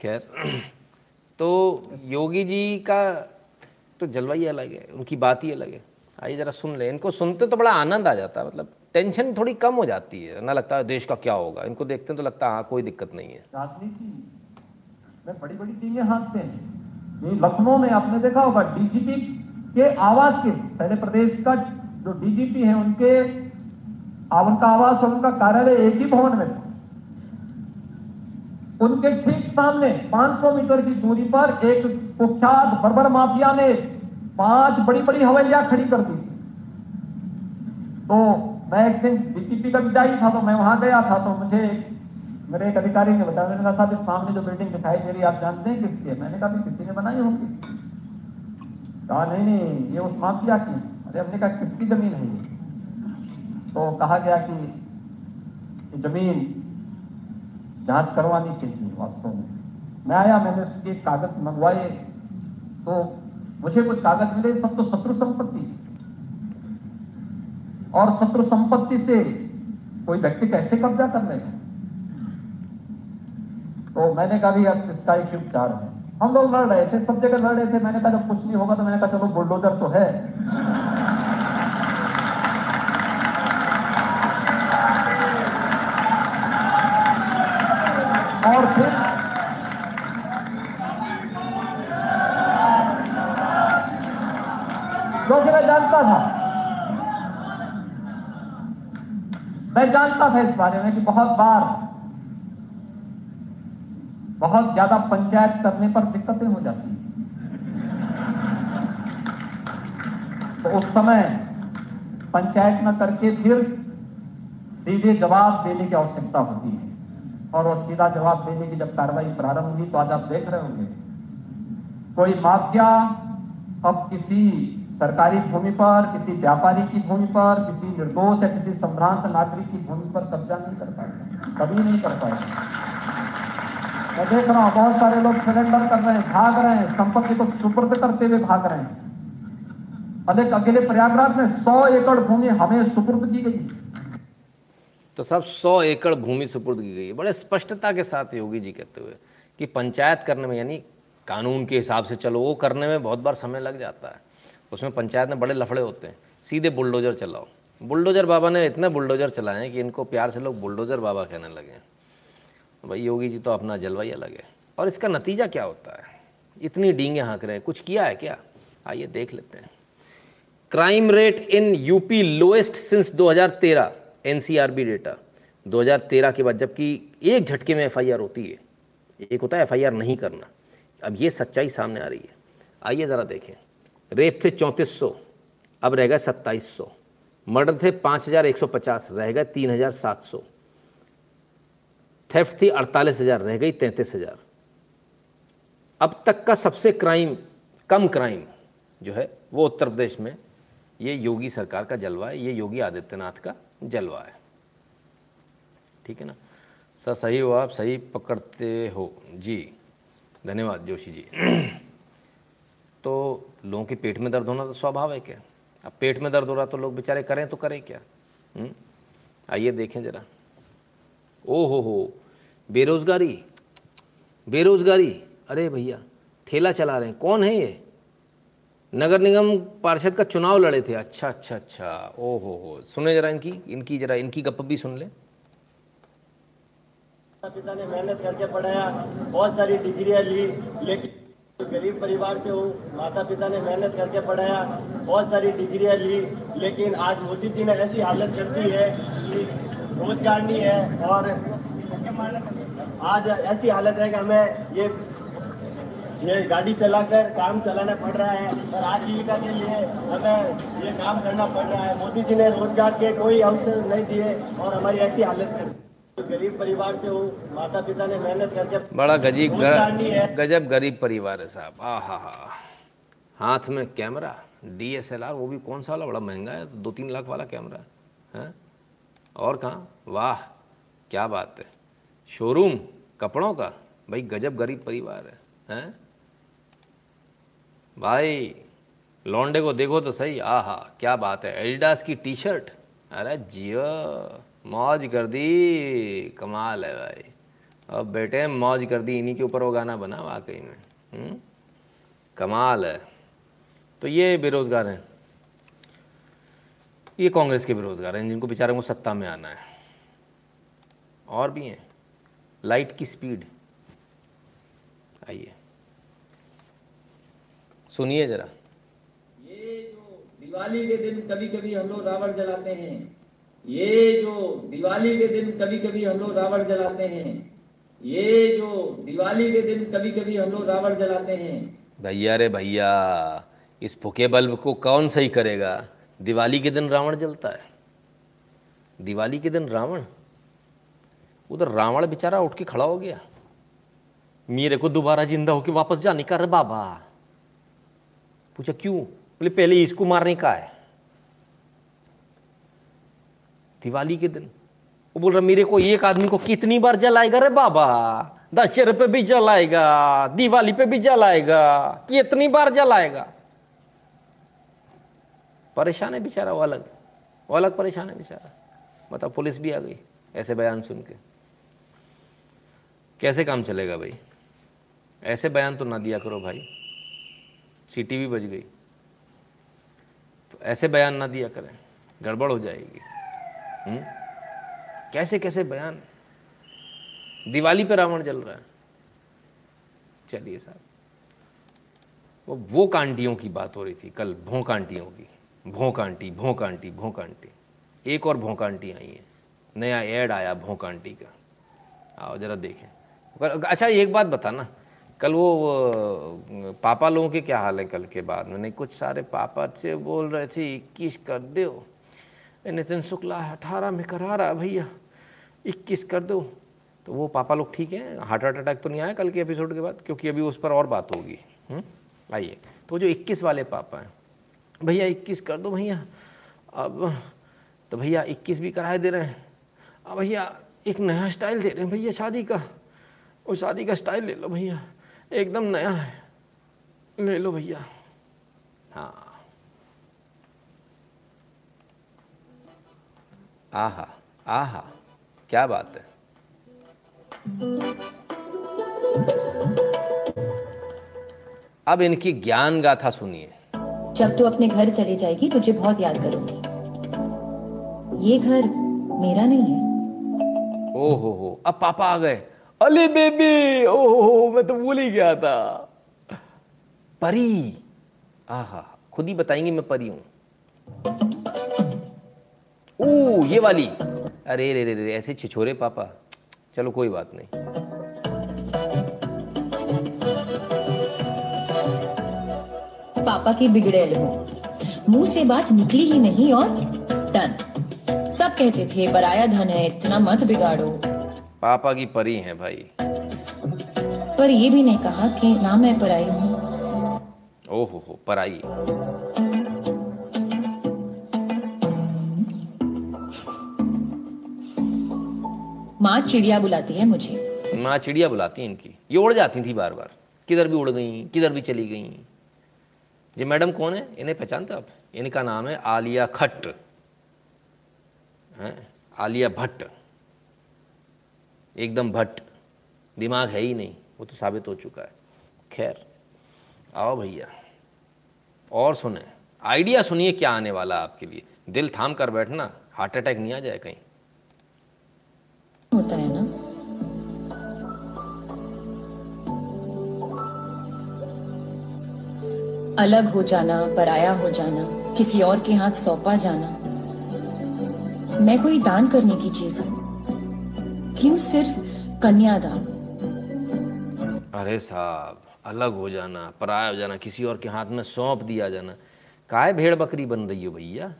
खैर तो योगी जी का तो जलवा ही अलग है, उनकी बात ही अलग है। आइए ज़रा सुन ले। इनको सुनते तो बड़ा आनंद आ जाता है मतलब टेंशन थोड़ी कम हो जाती है। ना लगता है देश का क्या होगा। इनको देखते हैं तो लगता है हाँ कोई दिक्कत नहीं है। में बड़ी बड़ी टीमें हाथते हैं। लखनऊ में आपने देखा होगा डीजीपी के आवास के, पहले प्रदेश का जो डीजीपी है, उनके उनका आवास और उनका कार्यालय एक ही भवन में था। उनके ठीक सामने 500 मीटर की दूरी पर एक कुख्यात बर्बर माफिया ने पाँच बड़ी बड़ी हवेलियाँ खड़ी कर दी। तो मैं एक दिन डीजीपी का विदाई था तो मैं वहाँ गया था तो मुझे मेरे एक अधिकारी ने बताया, मैंने कहा सामने जो बिल्डिंग दिखाई दे रही आप जानते हैं किसकी है? मैंने कहा किसी ने बनाई होगी। कहा, नहीं नहीं, ये उस माफिया की अरे, हमने कहा, किसकी ज़मीन है ये? तो कहा गया कि ज़मीन जाँच करवानी चाहिए वास्तव में। मैं आया, मैंने उसके कागज़ मंगवाए तो मुझे कुछ कागज़ मिले, सब तो शत्रु संपत्ति। और शत्रु संपत्ति से कोई व्यक्ति कैसे कब्जा कर लेगा? तो मैंने कहा भी अब इसका एक उपचार है। हम लोग लड़ रहे थे, सब जगह लड़ रहे थे। मैंने कहा, जब कुछ नहीं होगा तो मैंने कहा, चलो, बुलडोजर तो है। और फिर क्योंकि मैं जानता था, मैं जानता था इस बारे में कि बहुत बार बहुत ज़्यादा पंचायत करने पर दिक्कतें हो जाती हैं। तो उस समय पंचायत न करके फिर सीधे जवाब देने की आवश्यकता होती है। और वो सीधा जवाब देने की जब कार्रवाई प्रारंभ हुई तो आज आप देख रहे होंगे। कोई माफिया अब किसी सरकारी भूमि पर, किसी व्यापारी की भूमि पर, किसी निर्दोष या किसी संभ्रांत नागरिक की भूमि पर कब्जा नहीं कर पाएगा। कभी नहीं कर पाएगा। मैं देख रहा हूँ, बहुत सारे लोग सिलेंडर कर रहे हैं, भाग रहे हैं, संपत्ति को सुपुर्द करते हुए भाग रहे हैं। अनेक अकेले प्रयागराज में सौ एकड़ भूमि हमें सुपुर्द की गई। तो सब सौ एकड़ भूमि सुपुर्द की गई बड़े स्पष्टता के साथ योगी जी कहते हुए कि पंचायत करने में, यानी कानून के हिसाब से चलो, वो करने में बहुत बार समय लग जाता है। उसमें पंचायत में बड़े लफड़े होते हैं। सीधे बुलडोजर चलाओ। बुलडोजर बाबा ने इतने बुलडोजर चलाए हैं कि इनको प्यार से लोग बुलडोजर बाबा कहने लगे हैं। भाई, योगी जी तो अपना जलवा ही अलग है। और इसका नतीजा क्या होता है? इतनी डींगे हाँक रहे हैं। कुछ किया है क्या? आइए देख लेते हैं। Crime rate in UP lowest since 2013 NCRB data. 2013 के बाद जबकि एक झटके में एफआईआर होती है। एक होता है, एफआईआर नहीं करना। अब ये सच्चाई सामने आ रही है। आइए ज़रा देखें। रेप थे चौंतीस सौ, अब रह गए सत्ताईस सौ। मर्डर थे पाँच हज़ार एक सौ पचास, रह गए तीन हज़ार सात सौ। थेफ्ट थी अड़तालीस हज़ार, रह गई तैंतीस हज़ार। अब तक का सबसे क्राइम, कम क्राइम जो है, वो उत्तर प्रदेश में ये योगी सरकार का जलवा है, ये योगी आदित्यनाथ का जलवा है। ठीक है ना? सर, सही हो आप, सही पकड़ते हो। जी, धन्यवाद जोशी जी। तो लोगों के पेट में दर्द होना तो स्वाभाविक है। अब पेट में दर्द हो रहा तो लोग बेचारे करें तो करें क्या? हम्म? आइए देखें ज़रा। ओ हो हो। बेरोज़गारी बेरोज़गारी। अरे भैया, ठेला चला रहे हैं। कौन है ये? नगर निगम पार्षद का चुनाव लड़े थे। अच्छा अच्छा अच्छा। ओ हो। हो सुने जरा इनकी इनकी जरा, इनकी गप भी सुन लें। पिता ने मेहनत करके पढ़ाया, बहुत सारी डिग्रियाँ ली, लेकिन गरीब परिवार से हूँ। माता पिता ने मेहनत करके पढ़ाया, बहुत सारी डिग्रियाँ ली, लेकिन आज मोदी जी ने ऐसी हालत कर दी है कि रोज़गार नहीं है और आज ऐसी हालत है कि हमें ये ये गाड़ी चलाकर काम चलाना पड़ रहा है और आजीविका के लिए हमें ये काम करना पड़ रहा है। मोदी जी ने रोज़गार के कोई अवसर नहीं दिए और हमारी ऐसी हालत कर दी। गरीब परिवार से हूँ माता पिता ने मेहनत करके बड़ा गजीब है। गजब गरीब परिवार है साहब। आ हा। हा हाथ में कैमरा डीएसएलआर वो भी कौन सा वाला? बड़ा महँगा है दो तीन लाख वाला कैमरा। है? और कहाँ? वाह क्या बात है। शोरूम, कपड़ों का। भाई, गजब गरीब परिवार है, हैं? भाई, लौंडे को देखो तो सही, आहा, क्या बात है। एडिडास की टी शर्ट अरे जियो, मौज कर दी, कमाल है भाई। अब बेटे, मौज कर दी, इन्हीं के ऊपर वो गाना बना वाकई में हुँ? कमाल है। तो ये बेरोज़गार हैं। ये कांग्रेस के बेरोज़गार हैं, जिनको बेचारे को सत्ता में आना है। और भी हैं। लाइट की स्पीड। आइए। सुनिए ज़रा। ये जो दिवाली के दिन कभी कभी हम लोग रावण जलाते हैं ये जो दिवाली के दिन कभी कभी हम लोग रावण जलाते हैं ये जो दिवाली के दिन कभी कभी हम लोग रावण जलाते हैं। भैया रे भैया इस फुके बल्ब को कौन सही करेगा? दिवाली के दिन रावण जलता है। दिवाली के दिन रावण? उधर रावण बेचारा उठ के खड़ा हो गया। मेरे को दोबारा ज़िंदा होके वापस जाने का रे बाबा। पूछा, क्यों? बोले, पहले इसको मारने का है। दिवाली के दिन, वो बोल रहा, मेरे को एक आदमी को कितनी बार जलाएगा रे बाबा? दशहरे पे भी जलाएगा, दिवाली पे भी जलाएगा, कितनी बार जलाएगा? परेशान है बेचारा, वो अलग वो अलग परेशान है बेचारा। मतलब पुलिस भी आ गई, ऐसे बयान सुन के। कैसे काम चलेगा भाई? ऐसे बयान तो ना दिया करो भाई। सीटी भी बज गई। तो ऐसे बयान ना दिया करें। गड़बड़ हो जाएगी। हुँ? कैसे कैसे बयान? दिवाली पे रावण जल रहा है। चलिए साहब। वो वो कांटियों की बात हो रही थी कल भोंक आंटियों की। भोंक आंटी भोंक आंटी भोंक आंटी एक और भोंक आंटी आई है। नया एड आया भोंक आंटी का। आओ जरा देखें। अच्छा एक बात बताना। कल वो पापा लोगों के क्या हाल है कल के बाद? में नहीं कुछ सारे पापा थे बोल रहे थे, इक्कीस कर दो। नितिन शुक्ला अठारह में करा रहा भैया, इक्कीस कर दो। तो वो पापा लोग ठीक हैं? हार्ट अटैक तो नहीं आया कल के एपिसोड के बाद? क्योंकि अभी उस पर और बात होगी। हम्म? आइए। तो जो इक्कीस वाले पापा हैं, भैया इक्कीस कर दो भैया। अब तो भैया इक्कीस भी कराए दे रहे हैं। अब भैया एक नया स्टाइल दे रहे हैं भैया शादी का। वो शादी का स्टाइल ले लो भैया। एकदम नया है। ले लो भैया। हाँ। आहा आहा क्या बात है। अब इनकी ज्ञान गाथा सुनिए। जब तू अपने घर चली जाएगी तुझे बहुत याद करूँगी। ये घर मेरा नहीं है। ओ हो हो अब पापा आ गए। अले बेबी ओ हो हो मैं तो भूल ही गया था। परी। आहा, खुद ही बताएँगे मैं परी हूँ। ओ ये वाली। अरे, रे रे रे, ऐसे छिछोरे पापा। चलो, कोई बात नहीं। पापा की बिगड़ेल हूँ मुँह से बात निकली ही नहीं और डन सब कहते थे पराया धन है, इतना मत बिगाड़ो। पापा की परी हैं भाई। पर ये भी नहीं कहा कि ना मैं पराई हूँ। ओहो हो पराई माँ चिड़िया बुलाती है मुझे। माँ चिड़िया बुलाती है इनकी। ये उड़ जाती थी बार बार किधर भी उड़ गई किधर भी चली गई। ये मैडम कौन है? इन्हें पहचानते हो आप? इनका नाम है आलिया खट्ट। आलिया भट्ट। एकदम भट्ट। दिमाग है ही नहीं, वो तो साबित हो चुका है। खैर, आओ भैया, और सुने, आइडिया सुनिए क्या आने वाला आपके लिए। दिल थाम कर बैठना, हार्ट अटैक नहीं आ जाए कहीं। होता है ना? अलग हो जाना, पराया हो जाना, किसी और के हाथ सौंपा जाना। मैं कोई दान करने की चीज़ हूँ। क्यों सिर्फ़ कन्यादान अरे साहब, अलग हो जाना, पराया हो जाना, किसी और के हाथ में सौंप दिया जाना। काय भेड़ बकरी बन रही हो भैया?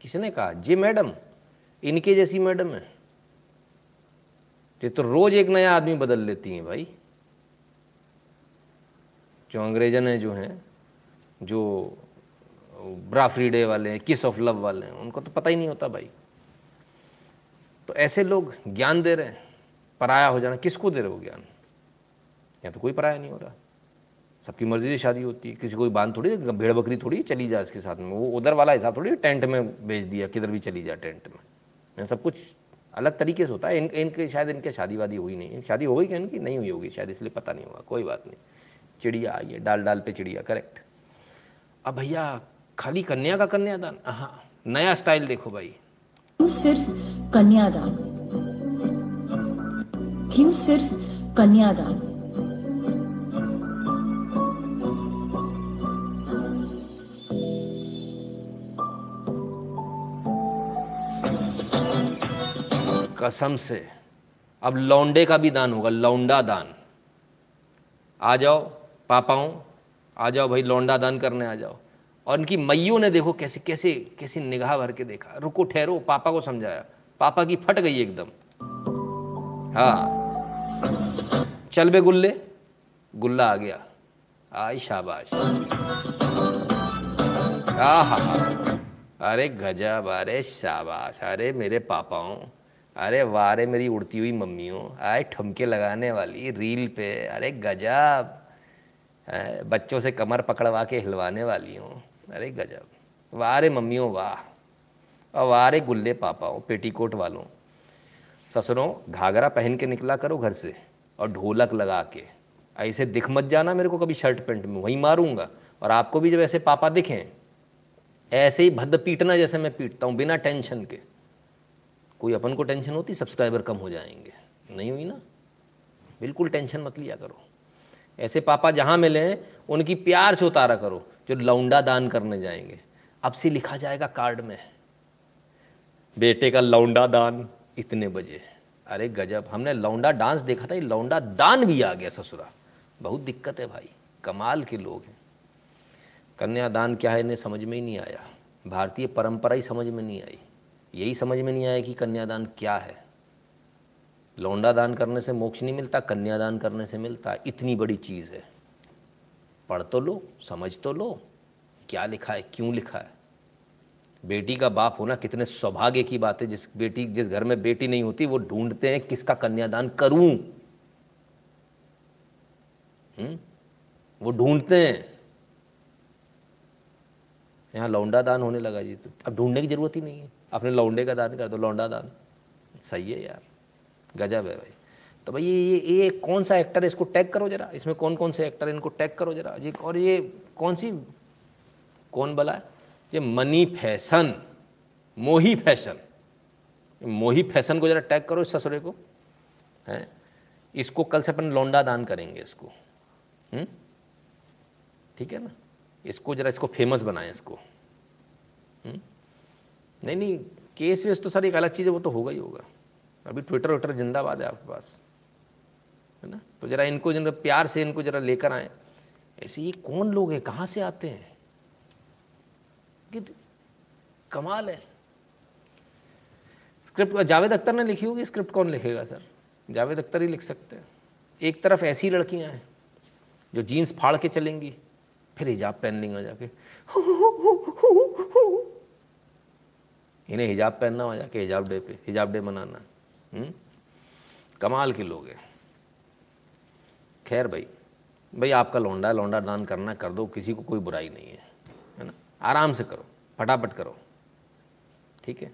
किसने कहा? जी मैडम, इनके जैसी मैडम है। ये तो रोज एक नया आदमी बदल लेती हैं भाई। जो अंग्रेजन है जो हैं, जो ब्रा फ्री डे वाले हैं, किस ऑफ़ लव वाले हैं, उनको तो पता ही नहीं होता भाई। तो ऐसे लोग ज्ञान दे रहे हैं, पराया हो जाना, किसको दे रहे हो ज्ञान? यहाँ तो कोई पराया नहीं हो रहा। सबकी मर्ज़ी से शादी होती है, किसी कोई बाँध थोड़ी, भेड़ बकरी थोड़ी चली जाए इसके साथ में। वो उधर वाला हिसाब थोड़ी टेंट में भेज दिया, किधर भी चली जाए टेंट में। सब कुछ अलग तरीके से होता है। इन, इनके, शायद इनके शादी वादी हुई नहीं शादी हो गई क्या इनकी? नहीं हुई होगी, शायद इसलिए पता नहीं हुआ, कोई बात नहीं। चिड़िया आई है डाल डाल पे चिड़िया, करेक्ट। अब भैया, खाली कन्या का कन्यादान? हाँ नया स्टाइल देखो भाई। क्यों सिर्फ़ कन्यादान क्यों सिर्फ़ कन्यादान कसम से, अब लौंडे का भी दान होगा, लौंडा दान। आ जाओ, पापाओं, आ जाओ भाई, लौंडा दान करने आ जाओ। और इनकी मैयों ने देखो कैसे कैसे कैसे निगाह भर के देखा। रुको, ठहरो, पापा को समझाया। पापा की फट गई एकदम। हाँ। चल बे गुल्ले। गुल्ला आ गया। आई शाबाश। आहा। अरे गजब, अरे शाबाश। अरे मेरे पापाओं। अरे वारे मेरी उड़ती हुई मम्मियों। आए ठमके लगाने वाली रील पे। अरे गजब। बच्चों से कमर पकड़वा के हिलवाने वाली हूँ। अरे गजब। वारे मम्मियों, वाह। और वारे गुल्ले पापाओं, पेटीकोट वालों। ससुरों, घाघरा पहन के निकला करो घर से और ढोलक लगा के। ऐसे दिख मत जाना मेरे को कभी शर्ट पैंट में, वहीं मारूँगा। और आपको भी जब ऐसे पापा दिखें, ऐसे ही भद्द पीटना जैसे मैं पीटता हूँ, बिना टेंशन के। कोई अपन को टेंशन होती, सब्सक्राइबर कम हो जाएँगे। नहीं हुई ना? बिल्कुल टेंशन मत लिया करो। ऐसे पापा जहाँ मिले, उनकी प्यार से उतारा करो। जो लौंडा दान करने जाएँगे। अब से लिखा जाएगा कार्ड में, बेटे का लौंडा दान इतने बजे। अरे गजब, हमने लौंडा डांस देखा था, ये लौंडा दान भी आ गया ससुरा। बहुत दिक्कत है भाई, कमाल के लोग हैं। कन्यादान क्या है, इन्हें समझ में ही नहीं आया। भारतीय परंपरा ही समझ में नहीं आई। यही समझ में नहीं आया कि कन्यादान क्या है। लौंडा दान करने से मोक्ष नहीं मिलता कन्यादान करने से मिलता। इतनी बड़ी चीज़ है। पढ़ तो लो, समझ तो लो, क्या लिखा है, क्यों लिखा है? बेटी का बाप होना कितने सौभाग्य की बात है, जिस बेटी, जिस घर में बेटी नहीं होती, वो ढूंढते हैं किसका कन्यादान करूँ। हुँ? वो ढूंढते हैं। यहाँ लौंडा दान होने लगा जी तो अब ढूँढने की ज़रूरत ही नहीं है। अपने लौंडे का दान कर दो, लौंडा दान। सही है यार, गजब है भाई। तो भाई ये ये ये कौन सा एक्टर है? इसको टैग करो जरा। इसमें कौन कौन से एक्टर है? इनको टैग करो जरा। जी और ये कौन सी? कौन बला है? ये money fashion. Mohi fashion. Mohi fashion को जरा टैग करो इस ससुरे को। हैं? इसको कल से अपन लौंडा दान करेंगे इसको। हुँ? ठीक है ना? इसको जरा इसको फ़ेमस बनाएँ इसको। हुँ? नहीं नहीं, केस वेस तो सर एक अलग चीज़ है, वो तो होगा ही होगा। अभी ट्विटर व्विटर जिंदाबाद है आपके पास। तो ज़रा इनको जरा प्यार से इनको ज़रा लेकर आए। ऐसे ये कौन लोग हैं? कहाँ से आते हैं? कि कमाल है। स्क्रिप्ट जावेद अख्तर ने लिखी होगी, स्क्रिप्ट कौन लिखेगा सर? जावेद अख्तर ही लिख सकते हैं। एक तरफ़ ऐसी लड़कियाँ हैं जो जीन्स फाड़ के चलेंगी, फिर हिजाब पहन लेंगे जाके। इन्हें हिजाब पहनना हो जाके हिजाब डे पे हिजाब डे मनाना। हुँ? कमाल के लोग हैं। खैर भाई भाई आपका लौंडा लौंडा दान करना कर दो किसी को कोई बुराई नहीं है है ना? आराम से करो फटाफट करो ठीक है?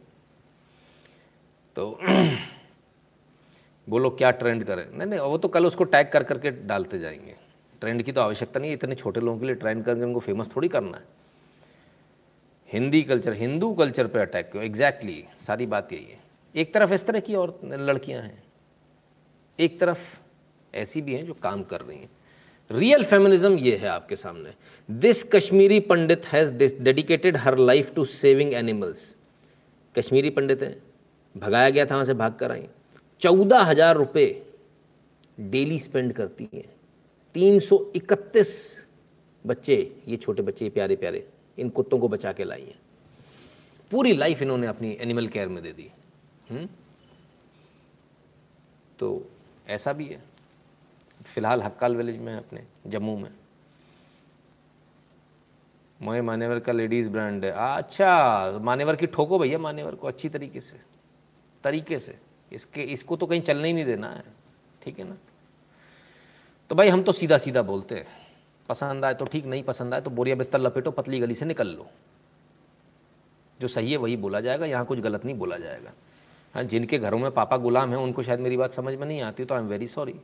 तो बोलो क्या ट्रेंड करें नहीं नहीं वो तो कल उसको टैग कर करके डालते जाएँगे। ट्रेंड की तो आवश्यकता नहीं है इतने छोटे लोगों के लिए ट्रेंड करके उनको फ़ेमस थोड़ी करना है। हिंदी कल्चर हिंदू कल्चर पे अटैक क्यों? एग्जैक्टली exactly, सारी बात यही है। एक तरफ़ इस तरह की और लड़कियाँ हैं एक तरफ़ ऐसी भी हैं जो काम कर रही हैं। रियल फेमिनिज्म ये है आपके सामने। This Kashmiri Pandit has dedicated her life to saving animals Kashmiri Pandit हैं। भगाया गया था वहाँ से भाग कर आई। चौदह हज़ार रुपये डेली स्पेंड करती हैं। तीन सौ इकतीस बच्चे, ये छोटे बच्चे प्यारे प्यारे, इन कुत्तों को बचा के लाई हैं। पूरी लाइफ इन्होंने अपनी एनिमल केयर में दे दी। हुँ? तो ऐसा भी है। फ़िलहाल हक्काल विलेज में है अपने, जम्मू में। मोए मानेवर का लेडीज़ ब्रांड है। अच्छा मानेवर की ठोको भैया, मानेवर को अच्छी तरीके से तरीके से। इसके, इसको तो कहीं चलने ही नहीं देना है, ठीक है ना? तो भाई हम तो सीधा सीधा बोलते हैं, पसंद आए तो ठीक, नहीं पसंद आए तो बोरिया बिस्तर लपेटो, पतली गली से निकल लो। जो सही है वही बोला जाएगा, यहाँ कुछ गलत नहीं बोला जाएगा। हाँ जिनके घरों में पापा गुलाम हैं, उनको शायद मेरी बात समझ में नहीं आती तो आई एम वेरी सॉरी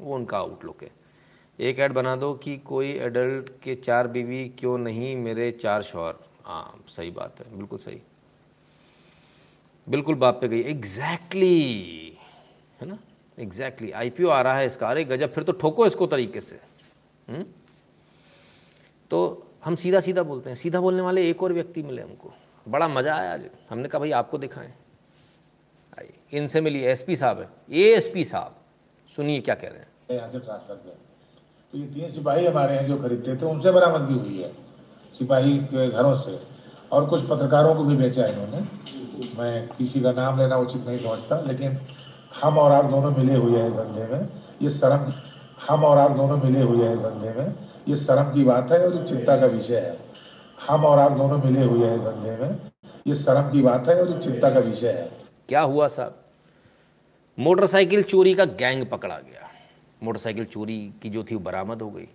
वो उनका आउटलुक है। एक ऐड बना दो कि कोई एडल्ट के चार बीवी क्यों नहीं मेरे चार शौहर? हाँ सही बात है, बिल्कुल सही। बिल्कुल बाप पे गई। एग्जैक्टली है ना? एग्जैक्टली. आईपीओ आ रहा है इसका। अरे गजब, फिर तो ठोको इसको तरीके से। हुँ? हम्म? तो हम सीधा सीधा बोलते हैं। सीधा बोलने वाले एक और व्यक्ति मिले हमको। बड़ा मज़ा आया आज। हमने कहा, भाई, आपको दिखाएँ। इनसे मिली एसपी साहब है। ए एस पी साहब। सुनिए क्या कह रहे हैं। यहाँ से ट्रांसफ़र किया तो ये तीन सिपाही हमारे हैं जो खरीदते थे, उनसे बरामदगी हुई है, सिपाही के घरों से। और कुछ पत्रकारों को भी बेचा है इन्होंने। मैं किसी का नाम लेना उचित नहीं समझता, लेकिन हम और आप दोनों मिले हुए हैं धंधे में। ये शर्म, हम और आप दोनों मिले हुए हैं धंधे में। ये शर्म की बात है और ये चिंता का विषय है। हम और आप दोनों मिले हुए हैं धंधे में। ये शर्म की बात है और ये चिंता का विषय है। क्या हुआ साहब? मोटरसाइकिल चोरी का गैंग पकड़ा गया। मोटरसाइकिल चोरी की जो थी वो बरामद हो गई।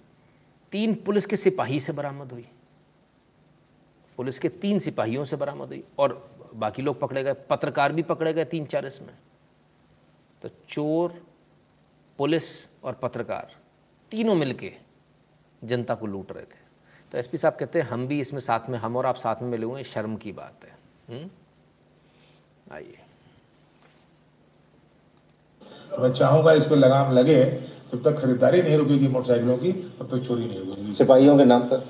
तीन पुलिस के सिपाही से बरामद हुई। पुलिस के तीन सिपाहियों से बरामद हुई और बाकी लोग पकड़े गए, पत्रकार भी पकड़े गए तीन चार इसमें। तो चोर, पुलिस और पत्रकार तीनों मिलके जनता को लूट रहे थे। तो एसपी साहब कहते हैं, हम भी इसमें साथ में, हम और आप साथ में मिले हुए शर्म की बात है। हम्म? आइए। तो मैं चाहूँगा इस पर लगाम लगे जब तक खरीदारी नहीं रुकेगी मोटरसाइकिलों की तब तक चोरी नहीं रुकेगी सिपाहियों के नाम पर?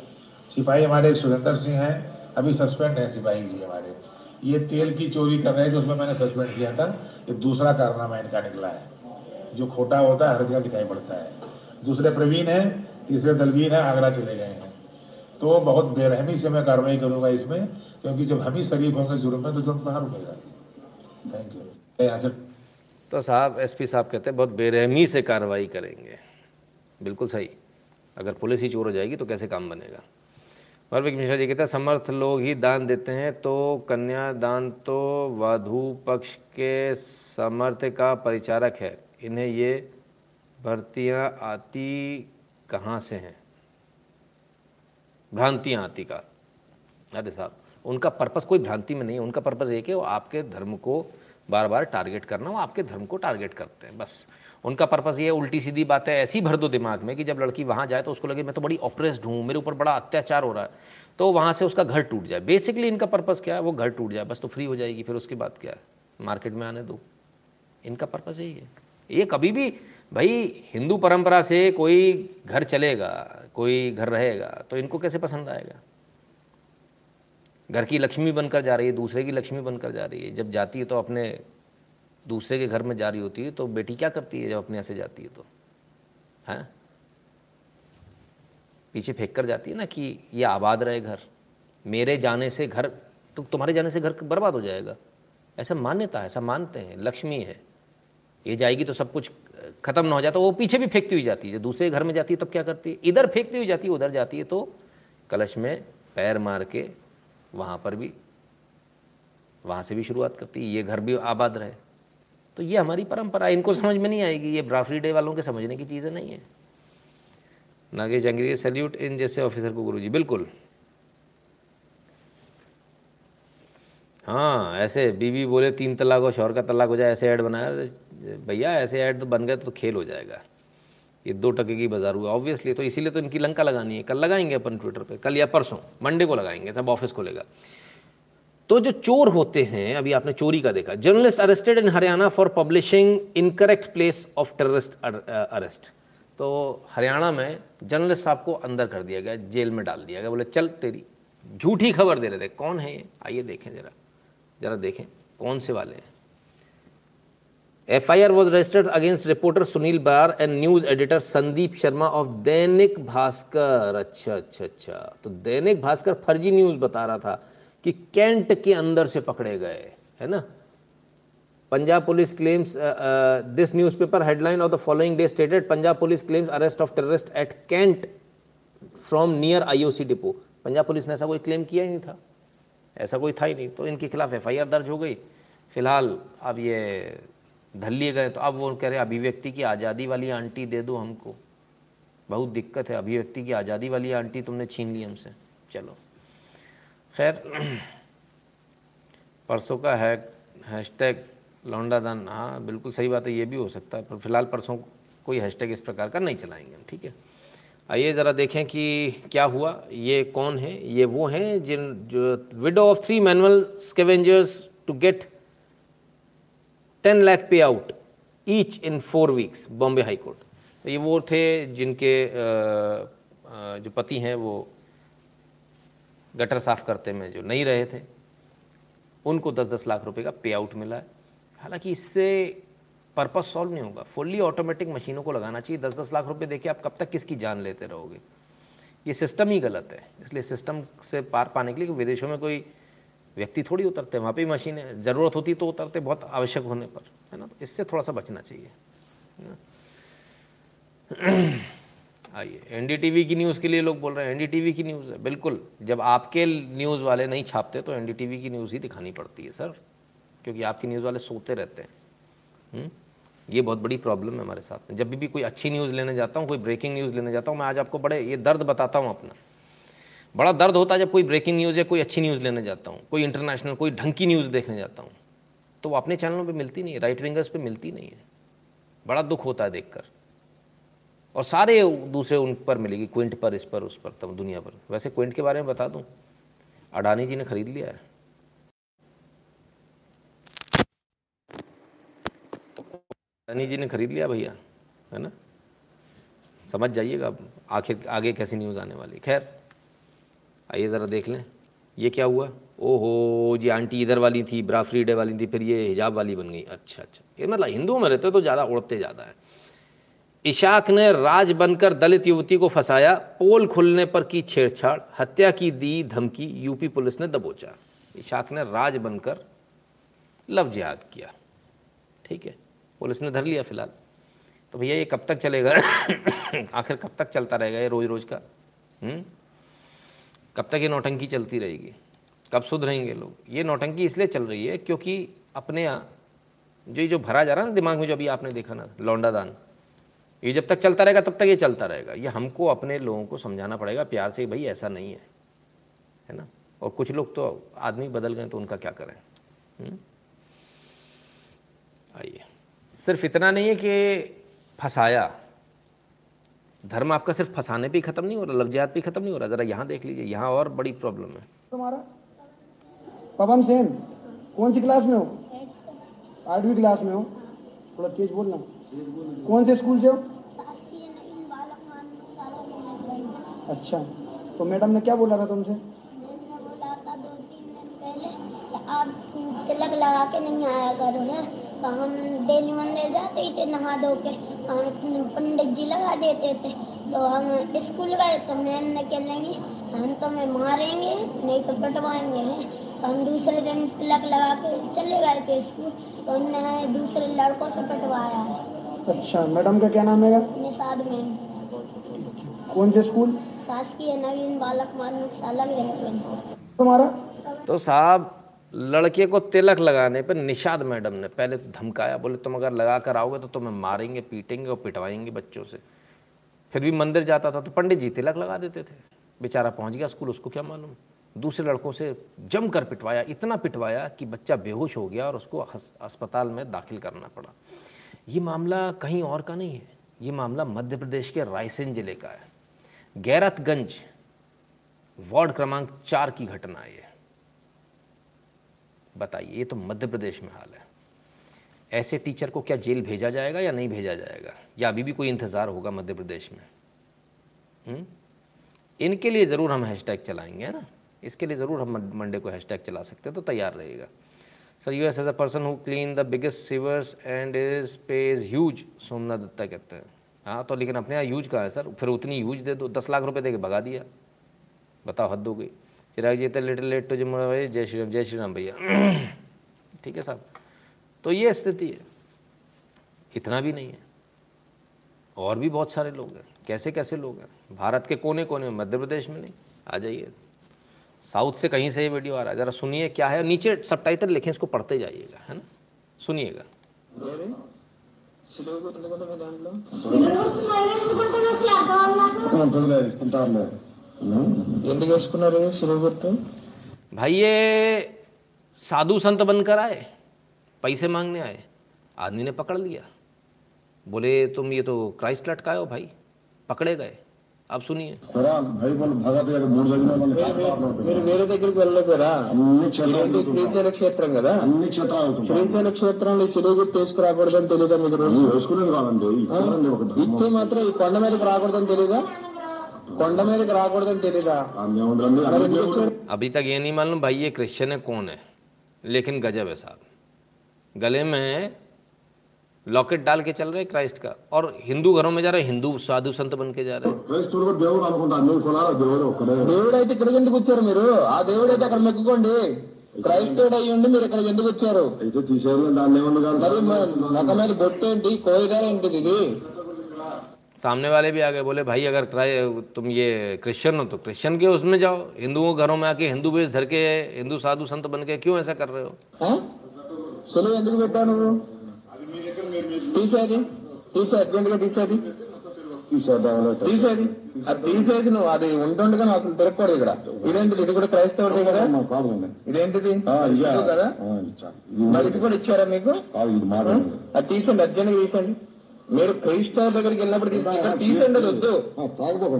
सिपाही हमारे सुरेंद्र सिंह हैं अभी सस्पेंड है सिपाही जी हमारे। ये तेल की चोरी कर रहे थे उसमें मैंने सस्पेंड किया था ये दूसरा कारनामा इनका निकला है। जो खोटा होता है हर जगह दिखाई पड़ता है। दूसरे प्रवीण है तीसरे दलवीर है आगरा चले गए हैं। तो बहुत बेरहमी से मैं कार्रवाई करूँगा इसमें क्योंकि जब हम ही शरीफ होंगे जुर्म में तो जुर्म कहाँ रुकेगा थैंक यू तो साहब, एसपी साहब कहते हैं, बहुत बेरहमी से कार्रवाई करेंगे। बिल्कुल सही। अगर पुलिस ही चोर हो जाएगी तो कैसे काम बनेगा? परविक मिश्रा जी कहते हैं, समर्थ लोग ही दान देते हैं तो कन्या दान तो वधु पक्ष के समर्थ का परिचारक है। इन्हें ये भर्तियाँ आती कहाँ से हैं? भ्रांतियाँ आती का। अरे साहब, उनका पर्पस कोई भ्रांति में नहीं है। उनका पर्पस एक है, वो आपके धर्म को बार बार टारगेट करना, वो आपके धर्म को टारगेट करते हैं, बस। उनका पर्पज़ ये उल्टी सीधी बात है ऐसी भर दो दिमाग में कि जब लड़की वहाँ जाए तो उसको लगे, मैं तो बड़ी ऑपरेस्ड हूँ, मेरे ऊपर बड़ा अत्याचार हो रहा है। तो वहाँ से उसका घर टूट जाए। बेसिकली इनका पर्पज़ क्या है? वो घर टूट जाए, बस तो फ्री हो जाएगी, फिर उसके बाद क्या है? मार्केट में आने दो। इनका पर्पज़ यही है। ये कभी भी, भाई, हिंदू परंपरा से कोई घर चलेगा, कोई घर रहेगा तो इनको कैसे पसंद आएगा? घर की लक्ष्मी बनकर जा रही है, दूसरे की लक्ष्मी बनकर जा रही है। जब जाती है तो अपने दूसरे के घर में जा रही होती है तो बेटी क्या करती है जब अपने यहाँ से जाती है तो? हैं? पीछे फेंक कर जाती है ना कि ये आबाद रहे घर। मेरे जाने से घर तो तुम्हारे जाने से घर बर्बाद हो जाएगा। ऐसा मान्यता है, ऐसा मानते हैं, लक्ष्मी है। ये जाएगी तो सब कुछ खत्म ना हो जाता, वो पीछे भी फेंकती हुई जाती है। दूसरे घर में जाती है तब क्या करती है? इधर फेंकती हुई जाती है, उधर जाती है तो कलश में पैर मार के वहाँ पर भी, वहाँ से भी शुरुआत करती है, ये घर भी आबाद रहे। तो ये हमारी परंपरा, इनको समझ में नहीं आएगी, ये ब्राफरी डे वालों के समझने की चीज़ें नहीं है। नागेश अंग्रेज़ी सैल्यूट इन जैसे ऑफिसर को गुरुजी, बिल्कुल। हाँ ऐसे बीवी बोले, तीन तलाक हो शौहर का तलाक हो जाए, ऐसे ऐड बनाया, भैया, ऐसे ऐड तो बन गए तो खेल हो जाएगा। ये दो टके की बाज़ार हुआ ऑब्वियसली तो इसीलिए तो इनकी लंका लगानी है। कल लगाएँगे अपन ट्विटर पे, कल या परसों मंडे को लगाएँगे, तब ऑफ़िस खोलेगा। तो जो चोर होते हैं, अभी आपने चोरी का देखा journalist arrested in Haryana for publishing incorrect place of terrorist arrest तो हरियाणा में जर्नलिस्ट साहब को अंदर कर दिया गया, जेल में डाल दिया गया, बोले, चल तेरी, झूठी खबर दे रहे थे। कौन है ये? आइए देखें जरा जरा देखें, कौन से वाले हैं? F I R was registered against reporter Sunil Bar and news editor Sandeep Sharma of Dainik Bhaskar अच्छा अच्छा अच्छा। तो दैनिक भास्कर फर्जी न्यूज़ बता रहा था कि कैंट के अंदर से पकड़े गए, है ना? Punjab police claims this newspaper headline of the following day stated Punjab police claims arrest of terrorist at cantt from near IOC depot Punjab police ने ऐसा कोई क्लेम किया ही नहीं था। ऐसा कोई था ही नहीं। तो इनके खिलाफ एफआईआर दर्ज हो गई। फ़िलहाल अब ये धर लिए गए तो अब वो कह रहे अभिव्यक्ति की आज़ादी वाली आंटी दे दो हमको। बहुत दिक्कत है, अभिव्यक्ति की आज़ादी वाली आंटी तुमने छीन ली हमसे। चलो। खैर, परसों का है, हैशटैग लौंडा दान। हाँ बिल्कुल सही बात है, ये भी हो सकता है, पर फ़िलहाल परसों कोई हैशटैग इस प्रकार का नहीं चलाएँगे हम, ठीक है? आइए ज़रा देखें कि क्या हुआ। ये कौन है? ये वो हैं जिन, जो widow of three manual scavengers to get ten lakh pay out each in four weeks Bombay high court तो ये वो थे जिनके जो पति हैं, वो गटर साफ़ करते में जो नहीं रहे थे, उनको दस दस लाख रुपए का पे आउट मिला है। हालाँकि इससे पर्पस सॉल्व नहीं होगा। फुल्ली ऑटोमेटिक मशीनों को लगाना चाहिए। दस दस लाख रुपए देखिए आप कब तक किसकी जान लेते रहोगे? ये सिस्टम ही गलत है। इसलिए सिस्टम से पार पाने के लिए विदेशों में कोई व्यक्ति थोड़ी उतरते वहाँ पे भी मशीनें ज़रूरत होती तो उतरते बहुत आवश्यक होने पर है ना? तो इससे थोड़ा सा बचना चाहिए आइए एनडीटीवी की न्यूज़ के लिए लोग बोल रहे हैं एनडीटीवी की न्यूज़ है बिल्कुल। जब आपके न्यूज़ वाले नहीं छापते तो एनडीटीवी की न्यूज़ ही दिखानी पड़ती है सर क्योंकि आपकी न्यूज़ वाले सोते रहते हैं। हुँ? ये बहुत बड़ी प्रॉब्लम है हमारे साथ में। जब भी, भी कोई अच्छी न्यूज़ लेने जाता हूँ कोई ब्रेकिंग न्यूज़ लेने जाता हूँ मैं आज आपको बड़े ये दर्द बताता हूँ अपना। बड़ा दर्द होता है जब कोई ब्रेकिंग न्यूज़ या कोई अच्छी न्यूज़ लेने जाता हूँ, कोई इंटरनेशनल कोई ढंग की न्यूज़ देखने जाता हूँ तो वो अपने चैनलों पे मिलती नहीं है राइट विंगर्स पे मिलती नहीं है। बड़ा दुख होता है देखकर। और सारे दूसरे उन पर मिलेगी क्विंट पर, इस पर, उस पर, तब दुनिया पर। वैसे क्विंट के बारे में बता दूँ, अडानी जी ने खरीद लिया है। अडानी जी ने खरीद लिया भैया, है ना? समझ जाइएगा, आखिर आगे कैसी न्यूज़ आने वाली खैर आइए ज़रा देख लें। ये क्या हुआ? ओहो, जी आंटी इधर वाली थी, ब्राफरी डे वाली थी, फिर ये हिजाब वाली बन गई। अच्छा अच्छा। ये मतलब हिंदुओं में रहते तो ज़्यादा उड़ते ज़्यादा है। इशाक ने राज बनकर दलित युवती को फंसाया, पोल खुलने पर की छेड़छाड़, हत्या की दी धमकी, यूपी पुलिस ने दबोचा। इशाक ने राज बनकर लव जिहाद किया। ठीक है, पुलिस ने धर लिया फ़िलहाल। तो भैया, ये कब तक चलेगा? आखिर कब तक चलता रहेगा ये रोज़ रोज़ का? हुँ? कब तक ये नौटंकी चलती रहेगी? कब सुधरेंगे लोग? ये नौटंकी इसलिए चल रही है क्योंकि अपने यहाँ जो ये जो भरा जा रहा है ना दिमाग में जो अभी आपने देखा ना लौंडा दान ये जब तक चलता रहेगा तब तक ये चलता रहेगा। ये हमको अपने लोगों को समझाना पड़ेगा, प्यार से भाई ऐसा नहीं है है ना? और कुछ लोग तो आदमी बदल गए तो उनका क्या करें? आइए। सिर्फ़ इतना नहीं है कि फंसाया धर्म आपका सिर्फ़ फंसाने पे खत्म नहीं हो रहा लफ्जियात पे खत्म नहीं हो रहा। जरा यहाँ देख लीजिए यहाँ और बड़ी प्रॉब्लम है। तुम्हारा? पवन सेन कौन सी क्लास में हो? आठवीं क्लास में हो। थोड़ा तेज बोलना। कौन से स्कूल से हो? अच्छा तो मैडम ने क्या बोला था तुमसे? बोला था दो तीन दिन पहले आप तिलक लगा के नहीं आया करो ना। तो हम डेली मंदिर जाते ही थे नहा धो के हम पंडित जी लगा देते थे। तो हम स्कूल गए तो मैम ने कह लेंगे हम तुम्हें मारेंगे नहीं तो पटवाएँगे तो हम दूसरे दिन तिलक लगा के चले गए थे स्कूल। तो हमने दूसरे लड़कों से पटवाया है अच्छा मैडम का क्या नाम है? निषाद मैम। कौन से स्कूल? शासकीय नवीन बालक माध्यमिक शाला तुम्हारा? तो साहब लड़के को तिलक लगाने पर निषाद मैडम ने पहले तो धमकाया, बोले, तुम अगर लगा कर आओगे तो तुम्हें मारेंगे, पीटेंगे और पिटवाएँगे बच्चों से। फिर भी मंदिर जाता था तो पंडित जी तिलक लगा देते थे। बेचारा पहुँच गया स्कूल, उसको क्या मालूम? दूसरे लड़कों से जम कर पिटवाया, इतना पिटवाया कि बच्चा बेहोश हो गया और उसको अस्पताल में दाखिल करना पड़ा। ये मामला कहीं और का नहीं है। ये मामला मध्य प्रदेश के रायसेन ज़िले का है। गैरतगंज वार्ड क्रमांक चार की घटना है बताइए, ये तो मध्य प्रदेश में हाल है। ऐसे टीचर को क्या जेल भेजा जाएगा या नहीं भेजा जाएगा? या अभी भी कोई इंतज़ार होगा मध्य प्रदेश में? हुँ? इनके लिए ज़रूर हम हैशटैग चलाएँगे, है ना? इसके लिए ज़रूर हम मंडे को हैशटैग चला सकते हैं तो तैयार रहेगा sir U S as a person who clean the biggest sewers and is pay is huge Somnath Datta कहते हैं। हाँ तो लेकिन अपने यहाँ यूज़ कहाँ है, सर? फिर उतनी यूज़ दे दो, दस लाख रुपए दे के भगा दिया। बताओ हद हो गई। Chirag ji little late to जिम्मे भाई। जय श्री राम जय श्री राम भैया। ठीक है साहब? तो ये स्थिति है। इतना भी नहीं है। और भी बहुत सारे लोग हैं। कैसे कैसे लोग हैं? भारत के कोने कोने में मध्य प्रदेश में नहीं। आ जाइए। साउथ से कहीं से ये वीडियो आ रहा है। ज़रा सुनिए क्या है। नीचे सब टाइटल लिखें इसको पढ़ते जाइएगा है ना? सुनिएगा। ఎందుకు వేసుకున్నారు సిలువ గుర్తు भाई ये साधु संत बनकर आए पैसे मांगने आए आदमी ने पकड़ लिया बोले तुम ये तो क्राइस्ट लटकाए हो भाई पकड़े गए अब सुनिए మీరు వేరే దగ్గరికి వెళ్ళలేదా ఇదేంటి శ్రీశైల క్షేత్రం కదా శ్రీశైల క్షేత్రంలో సిలువ గుర్తు తీసుకురాకూడదని తెలియదా మీకు ఇచ్చే మాత్రం ఈ కొండ మీదకి రాకూడదని తెలీదా अभी तक ये नहीं मालूम भाई ये क्रिश्चियन है कौन है लेकिन गजब है साहब गले में लॉकेट डाल के चल रहे हैं क्राइस्ट का और हिंदू घरों में जा रहे हैं हिंदू साधु संत बन के जा रहे हैं దేవుడు అయితే ఇక్కడికి ఎందుకు వచ్చారు మీరు ఆ దేవుడు అయితే అక్కడ మెక్కుకోండి క్రైస్తవుడు అయ్యి ఉండి మీరు ఇక్కడ ఎందుకు వచ్చారు మరి మ- మొఖం మీద బొట్టేంటి కోయిదారు ఏంటిది ఇది सामने वाले भी आ गए बोले भाई अगर क्राइ तुम ये क्रिश्चियन हो तो क्रिश्चियन के उसमें जाओ हिंदुओं के घरों में आके हिंदू वेश धर के हिंदू साधु संत बन के क्यों ऐसा कर रहे हो ఆ? సెలవు ఎందుకు పెట్టావు నువ్వు తీసేది తీసే అర్జెంట్ గా తీసేది తీసేది అది తీసేసి నువ్వు అది ఉంటుండగా నువ్వు అసలు తిరగకూడదు ఇక్కడ ఇదేంటిది ఇది కూడా క్రైస్తవుడే కదా ఇదేంటిది క్రైస్తవుడు కదా మరి ఇది కూడా ఇచ్చారా మీకు అది తీసండి అర్జెంట్ గా తీసండి మీరు క్రైస్తవ దగ్గరికి వెళ్ళినప్పుడు తీసి ఇక్కడ తీసండి అది వద్దు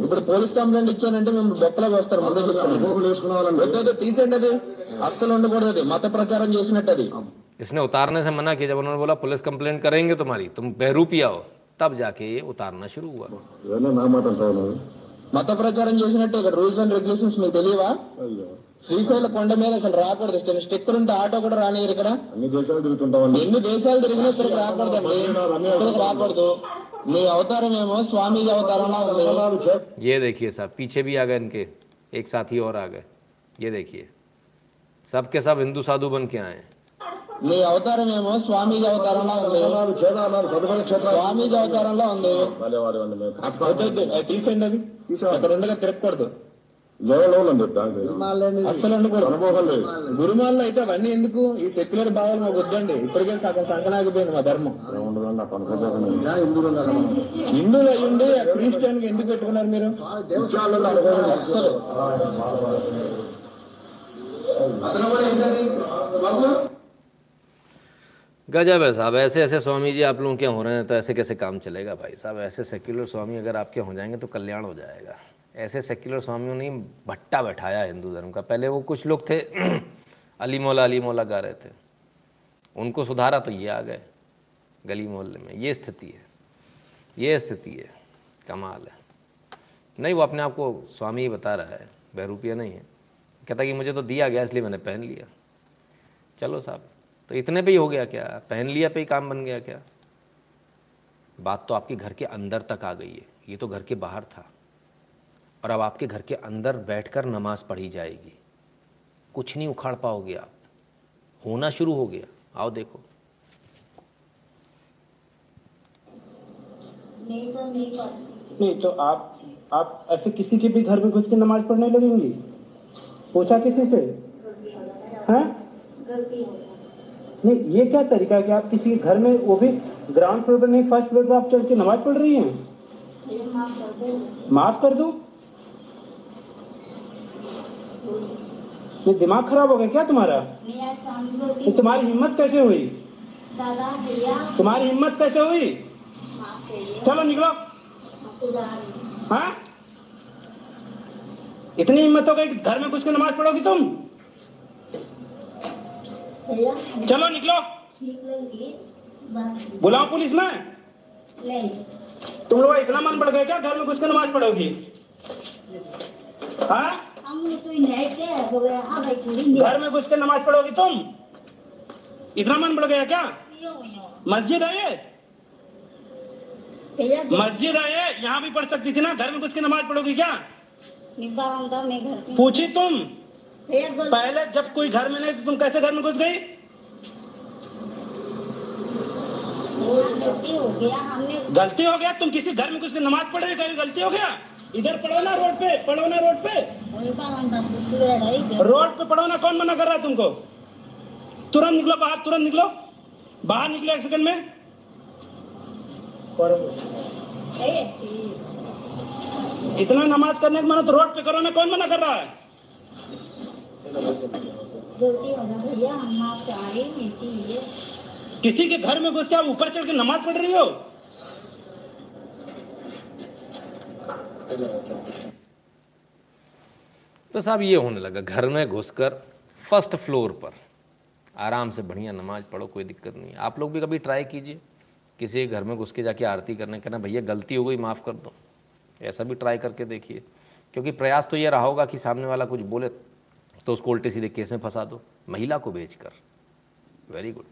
ఇప్పుడు పోలీస్ కంప్లైంట్ ఇచ్చానంటే మేము బొక్కలో వస్తారు ముందే చెప్తాను వద్దు వద్దు, తీసండి అది అస్సలు ఉండకూడదు అది మత ప్రచారం చేసినట్టు అది इसने उतारने से मना किया जब उन्होंने बोला पुलिस कंप्लेंट करेंगे तुम्हारी तुम बहरूपिया हो तब जाके ये उतारना शुरू हुआ మత ప్రచారం చేసినట్టు ఇక్కడ రూల్స్ అండ్ రెగ్యులేషన్స్ మీకు తెలియవా శ్రీశైల కొండ మీద అసలు రాకూడదు ఇక్కడ స్టిక్కర్ ఉంటే ఆటో కూడా రానియరు ఇక్కడ అన్ని దేశాలు తిరుగుతుంటామండి ఎన్ని దేశాలు తిరిగినా ఇక్కడికి రాకూడదండి ఇక్కడికి రాకూడదు మీ అవతారం ఏమో స్వామీజీ అవతారంలా ఉంది ये देखिए साहब पीछे भी आ गए इनके एक साथी और आ गए ये देखिए सब के सब हिंदू साधु बन के आए हैं మీ అవతారం ఏమో స్వామీజీ అవతారంలా ఉంది స్వామీజీ అవతారంలో ఉంది వద్దు, వద్దు, అది తీసేయండి అది అక్కడ ఉండగా తిరగకూడదు అస్సలు ఉండకూడదు గురుమాల్లో అయితే అవన్నీ ఎందుకు ఈ సెక్యులర్ భావాలు మాకు వద్దండి ఇప్పటికే సగం సంకనాగిపోయింది మా ధర్మం హిందువులు అయ్యుండి క్రిస్టియన్ ఎందుకు పెట్టుకున్నారు మీరు అస్సలు అతను కూడా ఏంటది బాబు गजब है साहब ऐसे ऐसे स्वामी जी आप लोगों के हो रहे हैं तो ऐसे कैसे काम चलेगा भाई साहब ऐसे सेक्युलर स्वामी अगर आपके हो जाएंगे तो कल्याण हो जाएगा ऐसे सेक्युलर स्वामियों ने भट्टा बैठाया हिंदू धर्म का। पहले वो कुछ लोग थे, अली मौला अली मौला गा रहे थे। उनको सुधारा तो ये आ गए, गली मोहल्ले में। ये स्थिति है, ये स्थिति है, कमाल है। नहीं, वो अपने आप को स्वामी ही बता रहा है, बहरूपिया नहीं है। कहता कि मुझे तो दिया गया, इसलिए मैंने पहन लिया। चलो साहब तो इतने पे ही हो गया क्या? पहन लिया पे ही काम बन गया क्या? बात तो आपके घर के अंदर तक आ गई है। ये तो घर के बाहर था। और अब आपके घर के अंदर बैठकर नमाज़ पढ़ी जाएगी। कुछ नहीं उखाड़ पाओगे आप। होना शुरू हो गया। आओ देखो। नहीं तो आप आप ऐसे किसी के भी घर में घुस के नमाज़ पढ़ने लगेंगी? पूछा किसी से? हैं? नहीं, ये क्या तरीका है कि आप किसी के घर में, वो भी ग्राउंड फ्लोर पर नहीं फ़र्स्ट फ्लोर पर आप चढ़ के नमाज़ पढ़ रही हैं? माफ़ कर दो। नहीं दिमाग खराब हो गया क्या तुम्हारा? नहीं तुम्हारी हिम्मत कैसे हुई? दादा तुम्हारी हिम्मत कैसे हुई? चलो निकलो। हाँ। इतनी हिम्मत हो गई कि घर में घुस के नमाज़ पढ़ोगी तुम? चलो निकलो। बुलाओ पुलिस में। नहीं। तुम लोग इतना मन बढ़ गया क्या घर में घुस के नमाज़ पढ़ोगी? हाँ? तो हो घर में घुस के नमाज़ पढ़ोगी तुम? इतना मन बढ़ गया क्या? मस्जिद है ये? मस्जिद है ये? यहाँ भी पढ़ सकती थी ना? घर में घुस के नमाज़ पढ़ोगी क्या? घर पूछी तुम? पहले जब कोई घर में नहीं तो तुम कैसे घर में घुस गई? गलती हो गया हमने गलती हो गया? तुम किसी घर में घुस के नमाज़ पढ़ रही गलती हो गया? इधर पढ़ो ना रोड पे पढ़ो ना रोड पे। रोड पे पढ़ो ना कौन मना कर रहा है तुमको? तुरंत निकलो, बाहर, तुरंत निकलो। बाहर निकलो एक सेकंड में। इतना नमाज़ करने का मना तो रोड पे करो ना कौन मना कर रहा है? किसी के घर में घुस के ऊपर चढ़ के नमाज़ पढ़ रही हो? तो साहब ये होने लगा, घर में घुसकर फ़र्स्ट फ्लोर पर। आराम से बढ़िया नमाज़ पढ़ो, कोई दिक्कत नहीं आप लोग भी कभी ट्राई कीजिए। किसी के घर में घुस के जाके आरती करने कहना, भैया, गलती हो गई, माफ़ कर दो। ऐसा भी ट्राई करके देखिए। क्योंकि प्रयास तो ये रहा होगा कि सामने वाला कुछ बोले तो उसको उल्टे सीधे केस में फंसा दो। महिला को भेजकर वेरी गुड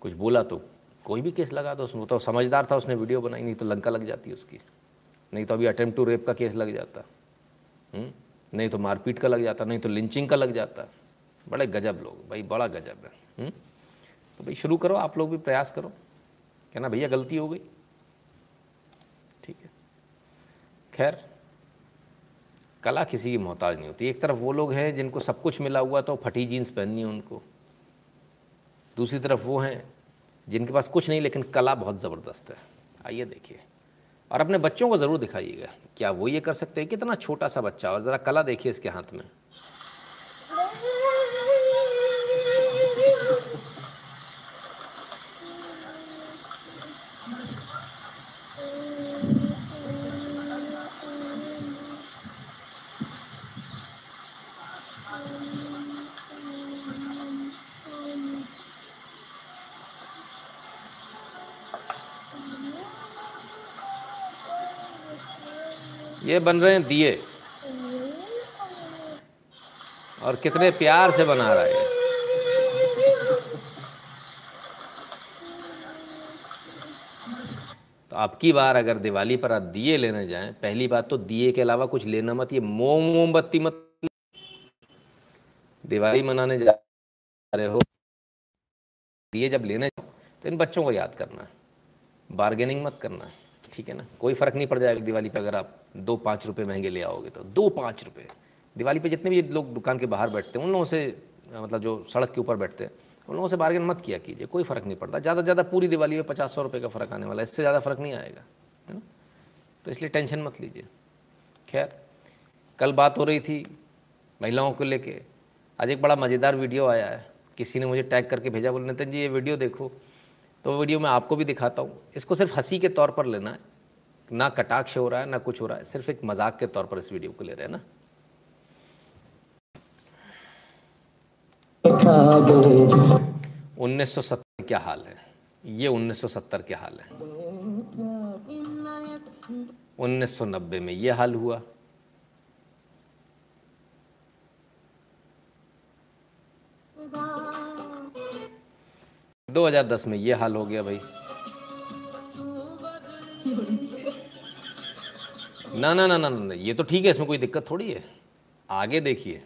कुछ बोला तो कोई भी केस लगा दो उसमें। तो समझदार था, उसने वीडियो बनाई, नहीं तो लंका लग जाती उसकी। नहीं तो अभी अटेम्प्ट टू रेप का केस लग जाता। हम्म? नहीं तो मारपीट का लग जाता, नहीं तो लिंचिंग का लग जाता। बड़े गजब लोग, भाई बड़ा गजब है। हम्म? तो भाई शुरू करो, आप लोग भी प्रयास करो। कहना, भैया, गलती हो गई। ठीक है। खैर, कला किसी की मोहताज नहीं होती। एक तरफ़ वो लोग हैं जिनको सब कुछ मिला हुआ तो फटी जीन्स पहननी है उनको। दूसरी तरफ़ वो हैं जिनके पास कुछ नहीं, लेकिन कला बहुत ज़बरदस्त है। आइए देखिए। और अपने बच्चों को ज़रूर दिखाइएगा क्या वो ये कर सकते हैं। कितना छोटा सा बच्चा और ज़रा कला देखिए इसके हाथ में। ये बन रहे हैं दिए। और कितने प्यार से बना रहा है तो अब की बार अगर दिवाली पर आप दिए लेने जाएँ, पहली बात तो दिए के अलावा कुछ लेना मत, ये मोम मोमबत्ती मत। दिवाली मनाने जा रहे हो, दिए जब लेने जाओ तो इन बच्चों को याद करना बार्गेनिंग मत करना। है ठीक है ना? कोई फ़र्क नहीं पड़ जाएगा दिवाली पे अगर आप दो पाँच रुपये महँगे ले आओगे तो। दो पाँच रुपये दिवाली पे जितने भी लोग दुकान के बाहर बैठते हैं, उन लोगों से मतलब जो सड़क के ऊपर बैठते हैं, उन लोगों से बार्गेन मत किया कीजिए, कोई फ़र्क नहीं पड़ता। ज़्यादा से ज़्यादा पूरी दिवाली में पचास सौ रुपये का फ़र्क आने वाला है, इससे ज़्यादा फ़र्क नहीं आएगा, है ना? तो इसलिए टेंशन मत लीजिए। खैर, कल बात हो रही थी महिलाओं को लेके। आज एक बड़ा मज़ेदार वीडियो आया है। किसी ने मुझे टैग करके भेजा, बोले नितिन जी ये वीडियो देखो। तो वीडियो मैं आपको भी दिखाता हूँ। इसको सिर्फ़ हँसी के तौर पर लेना है। ना कटाक्ष हो रहा है, ना कुछ हो रहा है। सिर्फ़ एक मज़ाक के तौर पर इस वीडियो को ले रहे हैं ना। उन्नीस सौ सत्तर क्या हाल है? ये उन्नीस सौ सत्तर क्या हाल है? उन्नीस सौ नब्बे में ये हाल हुआ। 2010 में ये हाल हो गया भाई। ना ना ना ना ना ये तो ठीक है इसमें कोई दिक्कत थोड़ी है। आगे देखिए।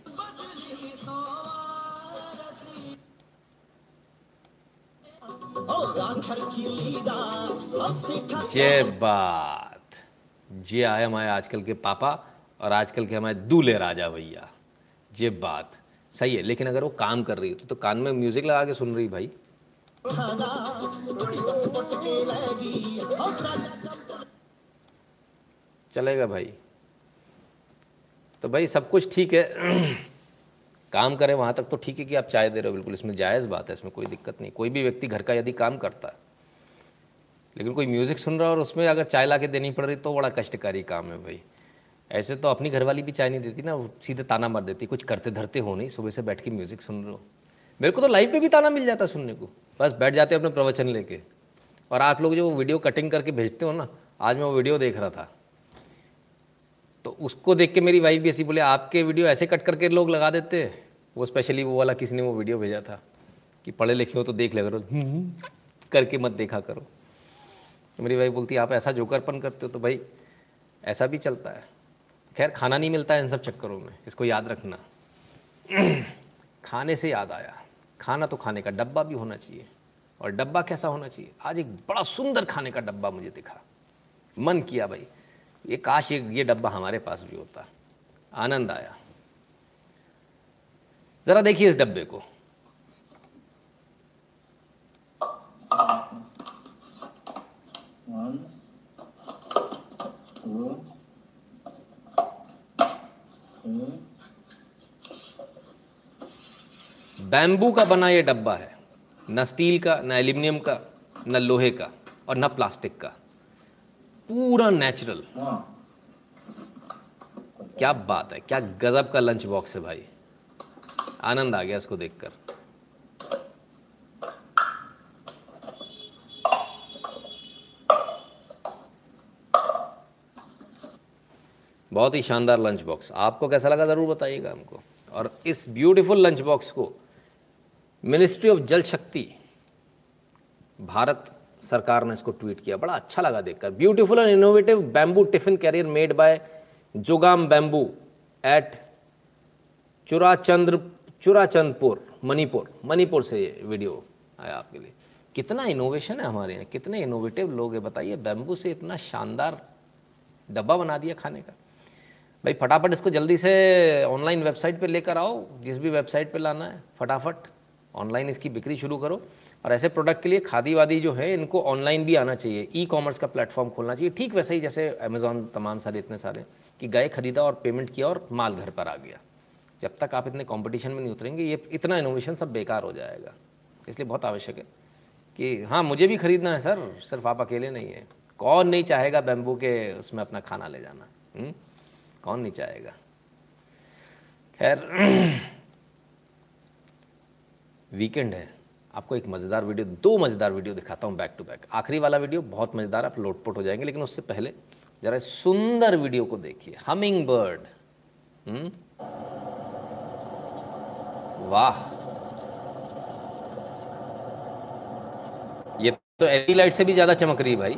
जय बात। जे आए हमारे आजकल के पापा और आजकल के हमारे दूल्हे राजा भैया। जे बात। सही है लेकिन अगर वो काम कर रही है तो, तो कान में म्यूज़िक लगा के सुन रही भाई। चलेगा भाई। तो भाई सब कुछ ठीक है। काम करें, वहाँ तक तो ठीक है कि आप चाय दे रहे हो, बिल्कुल। इसमें जायज़ बात है, इसमें कोई दिक्कत नहीं। कोई भी व्यक्ति घर का यदि काम करता है, लेकिन कोई म्यूज़िक सुन रहा है और उसमें अगर चाय ला के देनी पड़ रही तो बड़ा कष्टकारी काम है भाई। ऐसे तो अपनी घरवाली भी चाय नहीं देती ना सीधे ताना मार देती, कुछ करते धरते हो नहीं, सुबह से बैठ के म्यूज़िक सुन रहे हो। मेरे को तो लाइव पे भी ताना मिल जाता सुनने को। बस बैठ जाते हो अपने प्रवचन लेके। और आप लोग जो वीडियो कटिंग करके भेजते हो ना, आज मैं वो वीडियो देख रहा था। तो उसको देख के मेरी वाइफ भी ऐसी बोले, आपके वीडियो ऐसे कट करके लोग लगा देते हैं। वो स्पेशली वो वाला किसी ने वो वीडियो भेजा था कि पढ़े लिखे हो तो देख ले करो। करके मत देखा करो। तो मेरी वाइफ बोलती, आप ऐसा जोकरपन करते हो तो भाई, ऐसा भी चलता है। खैर, खाना नहीं मिलता है इन सब चक्करों में, इसको याद रखना। खाने से याद आया। खाना तो खाने का डब्बा भी होना चाहिए। और डब्बा कैसा होना चाहिए? आज एक बड़ा सुंदर खाने का डब्बा मुझे दिखा। मन किया भाई ये काश ये ये डब्बा हमारे पास भी होता। आनंद आया। ज़रा देखिए इस डब्बे को। One, two, three. बैम्बू का बना ये डब्बा है न स्टील का न एल्यूमिनियम का न लोहे का और न प्लास्टिक का। पूरा नेचुरल क्या बात है क्या गजब का लंच बॉक्स है भाई। आनंद आ गया इसको देखकर। बहुत ही शानदार लंच बॉक्स आपको कैसा लगा ज़रूर बताइएगा हमको। और इस ब्यूटीफुल लंच बॉक्स को मिनिस्ट्री ऑफ़ जल शक्ति, भारत सरकार ने इसको ट्वीट किया। बड़ा अच्छा लगा देखकर। Beautiful and innovative bamboo tiffin carrier made by Jogam bamboo at Churachand Churachandpur Manipur Manipur से ये वीडियो आया आपके लिए। कितना इनोवेशन है हमारे यहाँ। कितने इनोवेटिव लोग हैं, बताइए। बैम्बू से इतना शानदार डब्बा बना दिया खाने का। भाई, फटाफट इसको जल्दी से ऑनलाइन वेबसाइट पे लेकर आओ। जिस भी वेबसाइट पे लाना है, फटाफट। ऑनलाइन इसकी बिक्री शुरू करो। और ऐसे प्रोडक्ट के लिए खादी वादी जो है, इनको ऑनलाइन भी आना चाहिए। ई कॉमर्स का प्लेटफॉर्म खोलना चाहिए। ठीक वैसे ही जैसे अमेजोन तमाम सारे इतने सारे, कि गए, खरीदा और पेमेंट किया और माल घर पर आ गया। जब तक आप इतने कॉम्पिटिशन में नहीं उतरेंगे, ये इतना इनोवेशन सब बेकार हो जाएगा। इसलिए बहुत आवश्यक है कि हाँ मुझे भी खरीदना है, सर। सिर्फ़ आप अकेले नहीं है। कौन नहीं चाहेगा बैम्बू के उसमें अपना खाना ले जाना? हुँ? कौन नहीं चाहेगा? खैर वीकेंड है। आपको एक मज़ेदार वीडियो, दो मज़ेदार वीडियो दिखाता हूँ बैक टू बैक आखिरी वाला वीडियो बहुत मज़ेदार, आप लोटपोट हो जाएँगे, लेकिन उससे पहले ज़रा सुंदर वीडियो को देखिए। हमिंग बर्ड वाह। ये तो एलई लाइट से भी ज़्यादा चमक रही है भाई।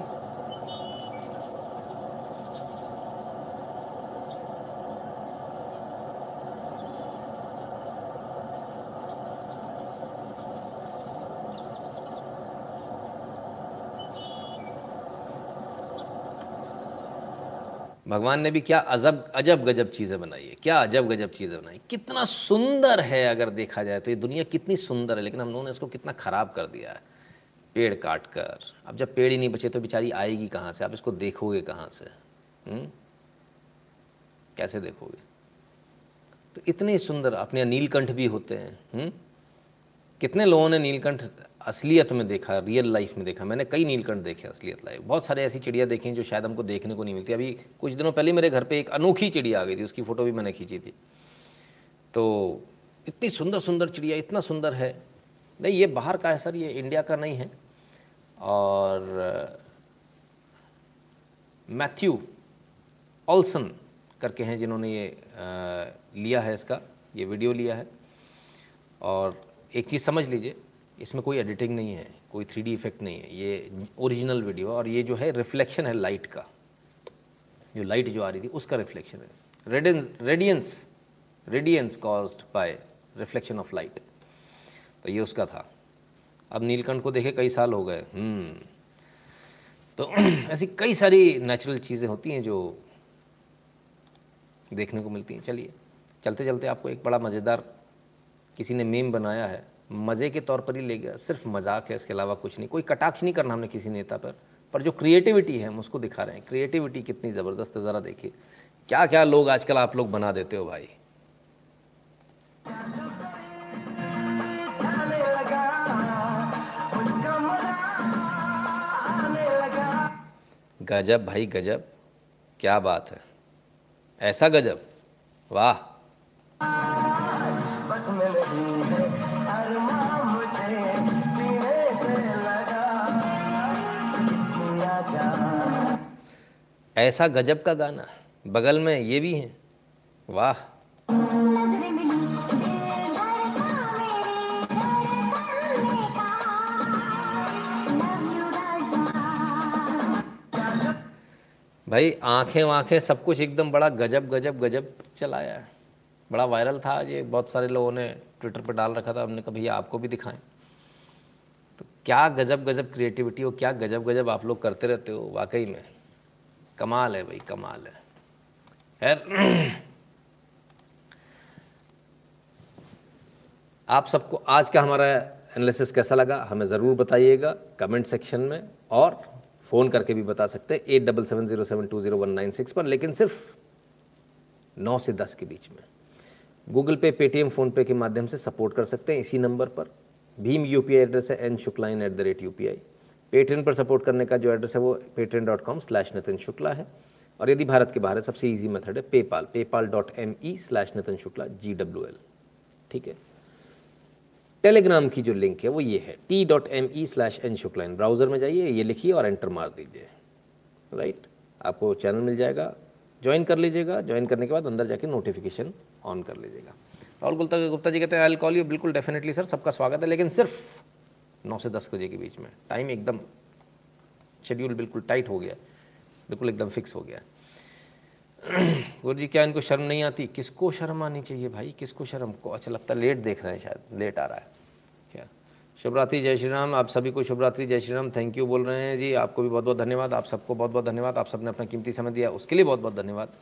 भगवान ने भी क्या अजब अजब गजब चीज़ें बनाई है, क्या अजब गजब चीज़ें बनाई, कितना सुंदर है अगर देखा जाए तो ये दुनिया कितनी सुंदर है, लेकिन हम लोगों ने इसको कितना ख़राब कर दिया है, पेड़ काट कर अब जब पेड़ ही नहीं बचे तो बेचारी आएगी कहाँ से आप इसको देखोगे कहाँ से हुँ? कैसे देखोगे तो इतने सुंदर, अपने नीलकंठ भी होते हैं हुँ? कितने लोगों ने नीलकंठ असलियत में देखा रियल लाइफ में देखा, मैंने कई नीलकंठ देखे असलियत लाइफ। बहुत सारे ऐसी चिड़िया देखी जो शायद हमको देखने को नहीं मिलती। अभी कुछ दिनों पहले मेरे घर पे एक अनोखी चिड़िया आ गई थी, उसकी फ़ोटो भी मैंने खींची थी। तो इतनी सुंदर सुंदर चिड़िया, इतना सुंदर है। नहीं, ये बाहर का है सर, ये इंडिया का नहीं है। और, मैथ्यू ऑल्सन करके हैं जिन्होंने ये लिया है इसका, ये वीडियो लिया है। और एक चीज़ समझ लीजिए इसमें कोई एडिटिंग नहीं है, कोई थ्री इफ़ेक्ट नहीं है। ये ओरिजिनल वीडियो और ये जो है रिफ्लेक्शन है लाइट का। जो लाइट जो आ रही थी, उसका रिफ्लेक्शन है। Radiance radiance radiance caused by reflection of light तो ये उसका था। अब नीलकंठ को देखे कई साल हो गए। हम्म। तो ऐसी कई सारी नेचुरल चीज़ें होती हैं जो देखने को मिलती हैं। चलिए चलते चलते आपको एक बड़ा मज़ेदार, किसी ने मेम बनाया है। मज़े के तौर पर ही ले गया। सिर्फ़ मज़ाक है, इसके अलावा कुछ नहीं। कोई कटाक्ष नहीं करना हमने किसी नेता पर। पर जो क्रिएटिविटी है, हम उसको दिखा रहे हैं। क्रिएटिविटी कितनी ज़बरदस्त है, ज़रा देखिए। क्या क्या लोग आजकल आप लोग बना देते हो भाई? गजब भाई, गजब। क्या बात है। ऐसा गजब? वाह। ऐसा गजब का गाना बगल में ये भी है। वाह। भाई आँखें वाँखें सब कुछ एकदम बड़ा गजब गजब गजब चलाया है। बड़ा वायरल था ये, बहुत सारे लोगों ने ट्विटर पर डाल रखा था, हमने कहा भैया आपको भी दिखाएँ। तो क्या गजब गजब क्रिएटिविटी हो, क्या गजब गजब आप लोग करते रहते हो वाकई में। कमाल है भाई, कमाल है। खैर, आप सबको आज का हमारा एनालिसिस कैसा लगा, हमें ज़रूर बताइएगा कमेंट सेक्शन में और फ़ोन करके भी बता सकते हैं at double seven zero seven two zero one nine six पर, लेकिन सिर्फ़ नौ से दस के बीच में। गूगल पे पेटीएम फ़ोनपे के माध्यम से सपोर्ट कर सकते हैं इसी नंबर पर। भीम यू एड्रेस है N शुक्लाइन at the rate U Paytm पर सपोर्ट करने का जो एड्रेस है वो Paytm dot com slash Nitin Shukla है। और यदि भारत के बाहर है, सबसे ईजी मेथड है PayPal PayPal dot M E slash Nitin Shukla G W L ठीक है? टेलीग्राम की जो लिंक है, वो ये है T dot M E slash N Shukla in. Browser में जाइए, ये लिखिए और एंटर मार दीजिए। राइट आपको चैनल मिल जाएगा। ज्वाइन कर लीजिएगा। ज्वाइन करने के बाद अंदर जाके नोटिफिकेशन ऑन कर लीजिएगा। राहुल गुप्ता गुप्ता जी कहते हैं आई कॉल यू बिल्कुल डेफिनेटली सर सबका स्वागत है। लेकिन सिर्फ़ नौ से दस बजे के बीच में। टाइम एकदम शेड्यूल बिल्कुल टाइट हो गया। बिल्कुल एकदम फिक्स हो गया। गुरु जी, क्या इनको शर्म नहीं आती? किसको शर्म आनी चाहिए भाई? किसको शर्म? को अच्छा लगता है लेट देख रहे हैं शायद। लेट आ रहा है। क्या? शुभरात्रि, जय श्री राम। आप सभी को शुभरात्रि, जय श्री राम। थैंक यू बोल रहे हैं जी। आपको भी बहुत बहुत धन्यवाद। आप सबको बहुत बहुत धन्यवाद। आप सबने अपना कीमती समय दिया। उसके लिए बहुत बहुत धन्यवाद।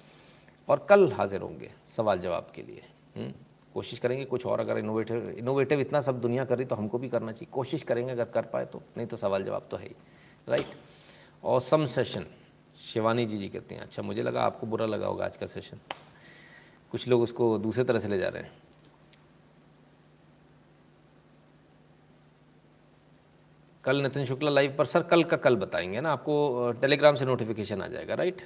और कल हाजिर होंगे सवाल जवाब के लिए। हुँ? कोशिश करेंगे कुछ और अगर इनोवेटिव इनोवेटिव इतना सब दुनिया कर रही तो हमको भी करना चाहिए। कोशिश करेंगे अगर कर पाए तो नहीं तो सवाल जवाब तो है ही राइट और सम सेशन शिवानी जी जी कहते हैं अच्छा मुझे लगा आपको बुरा लगा होगा आज का सेशन कुछ लोग उसको दूसरे तरह से ले जा रहे हैं। कल नितिन शुक्ला लाइव पर, सर, कल का कल बताएँगे ना, आपको टेलीग्राम से नोटिफिकेशन आ जाएगा राइट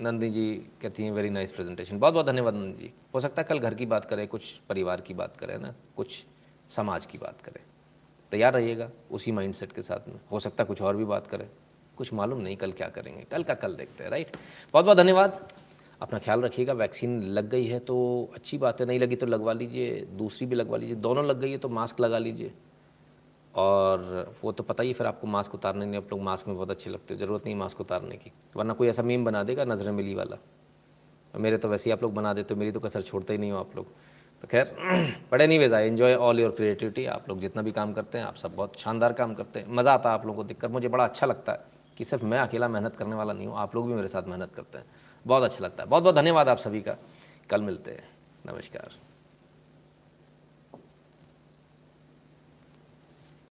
नंदी जी कहती हैं वेरी नाइस प्रेजेंटेशन बहुत बहुत धन्यवाद नंदी जी। हो सकता है कल घर की बात करें, कुछ परिवार की बात करें, ना? कुछ समाज की बात करें। तैयार रहिएगा उसी माइंडसेट के साथ में। हो सकता है कुछ और भी बात करें। कुछ मालूम नहीं कल क्या करेंगे। कल का कल देखते हैं राइट बहुत बहुत धन्यवाद। अपना ख्याल रखिएगा वैक्सीन लग गई है तो अच्छी बात है, नहीं लगी तो लगवा लीजिए, दूसरी भी लगवा लीजिए, दोनों लग गई है तो मास्क लगा लीजिए। और वो तो पता ही फिर आपको मास्क उतारने नहीं, आप लोग मास्क में बहुत अच्छे लगते हो, ज़रूरत नहीं मास्क उतारने की, वरना कोई ऐसा मीम बना देगा, नज़रें मिली वाला। मेरे तो वैसे ही आप लोग बना देते हो, मेरी तो कसर छोड़ते ही नहीं हो आप लोग। तो खैर but anyways enjoy all your creativity आप लोग जितना भी काम करते हैं, आप सब बहुत शानदार काम करते हैं। मज़ा आता है आप लोगों को दिक्कत मुझे बड़ा अच्छा लगता है कि सिर्फ़ मैं अकेला मेहनत करने वाला नहीं हूँ, आप लोग भी मेरे साथ मेहनत करते हैं। बहुत अच्छा लगता है। बहुत बहुत धन्यवाद आप सभी का। कल मिलते हैं। नमस्कार।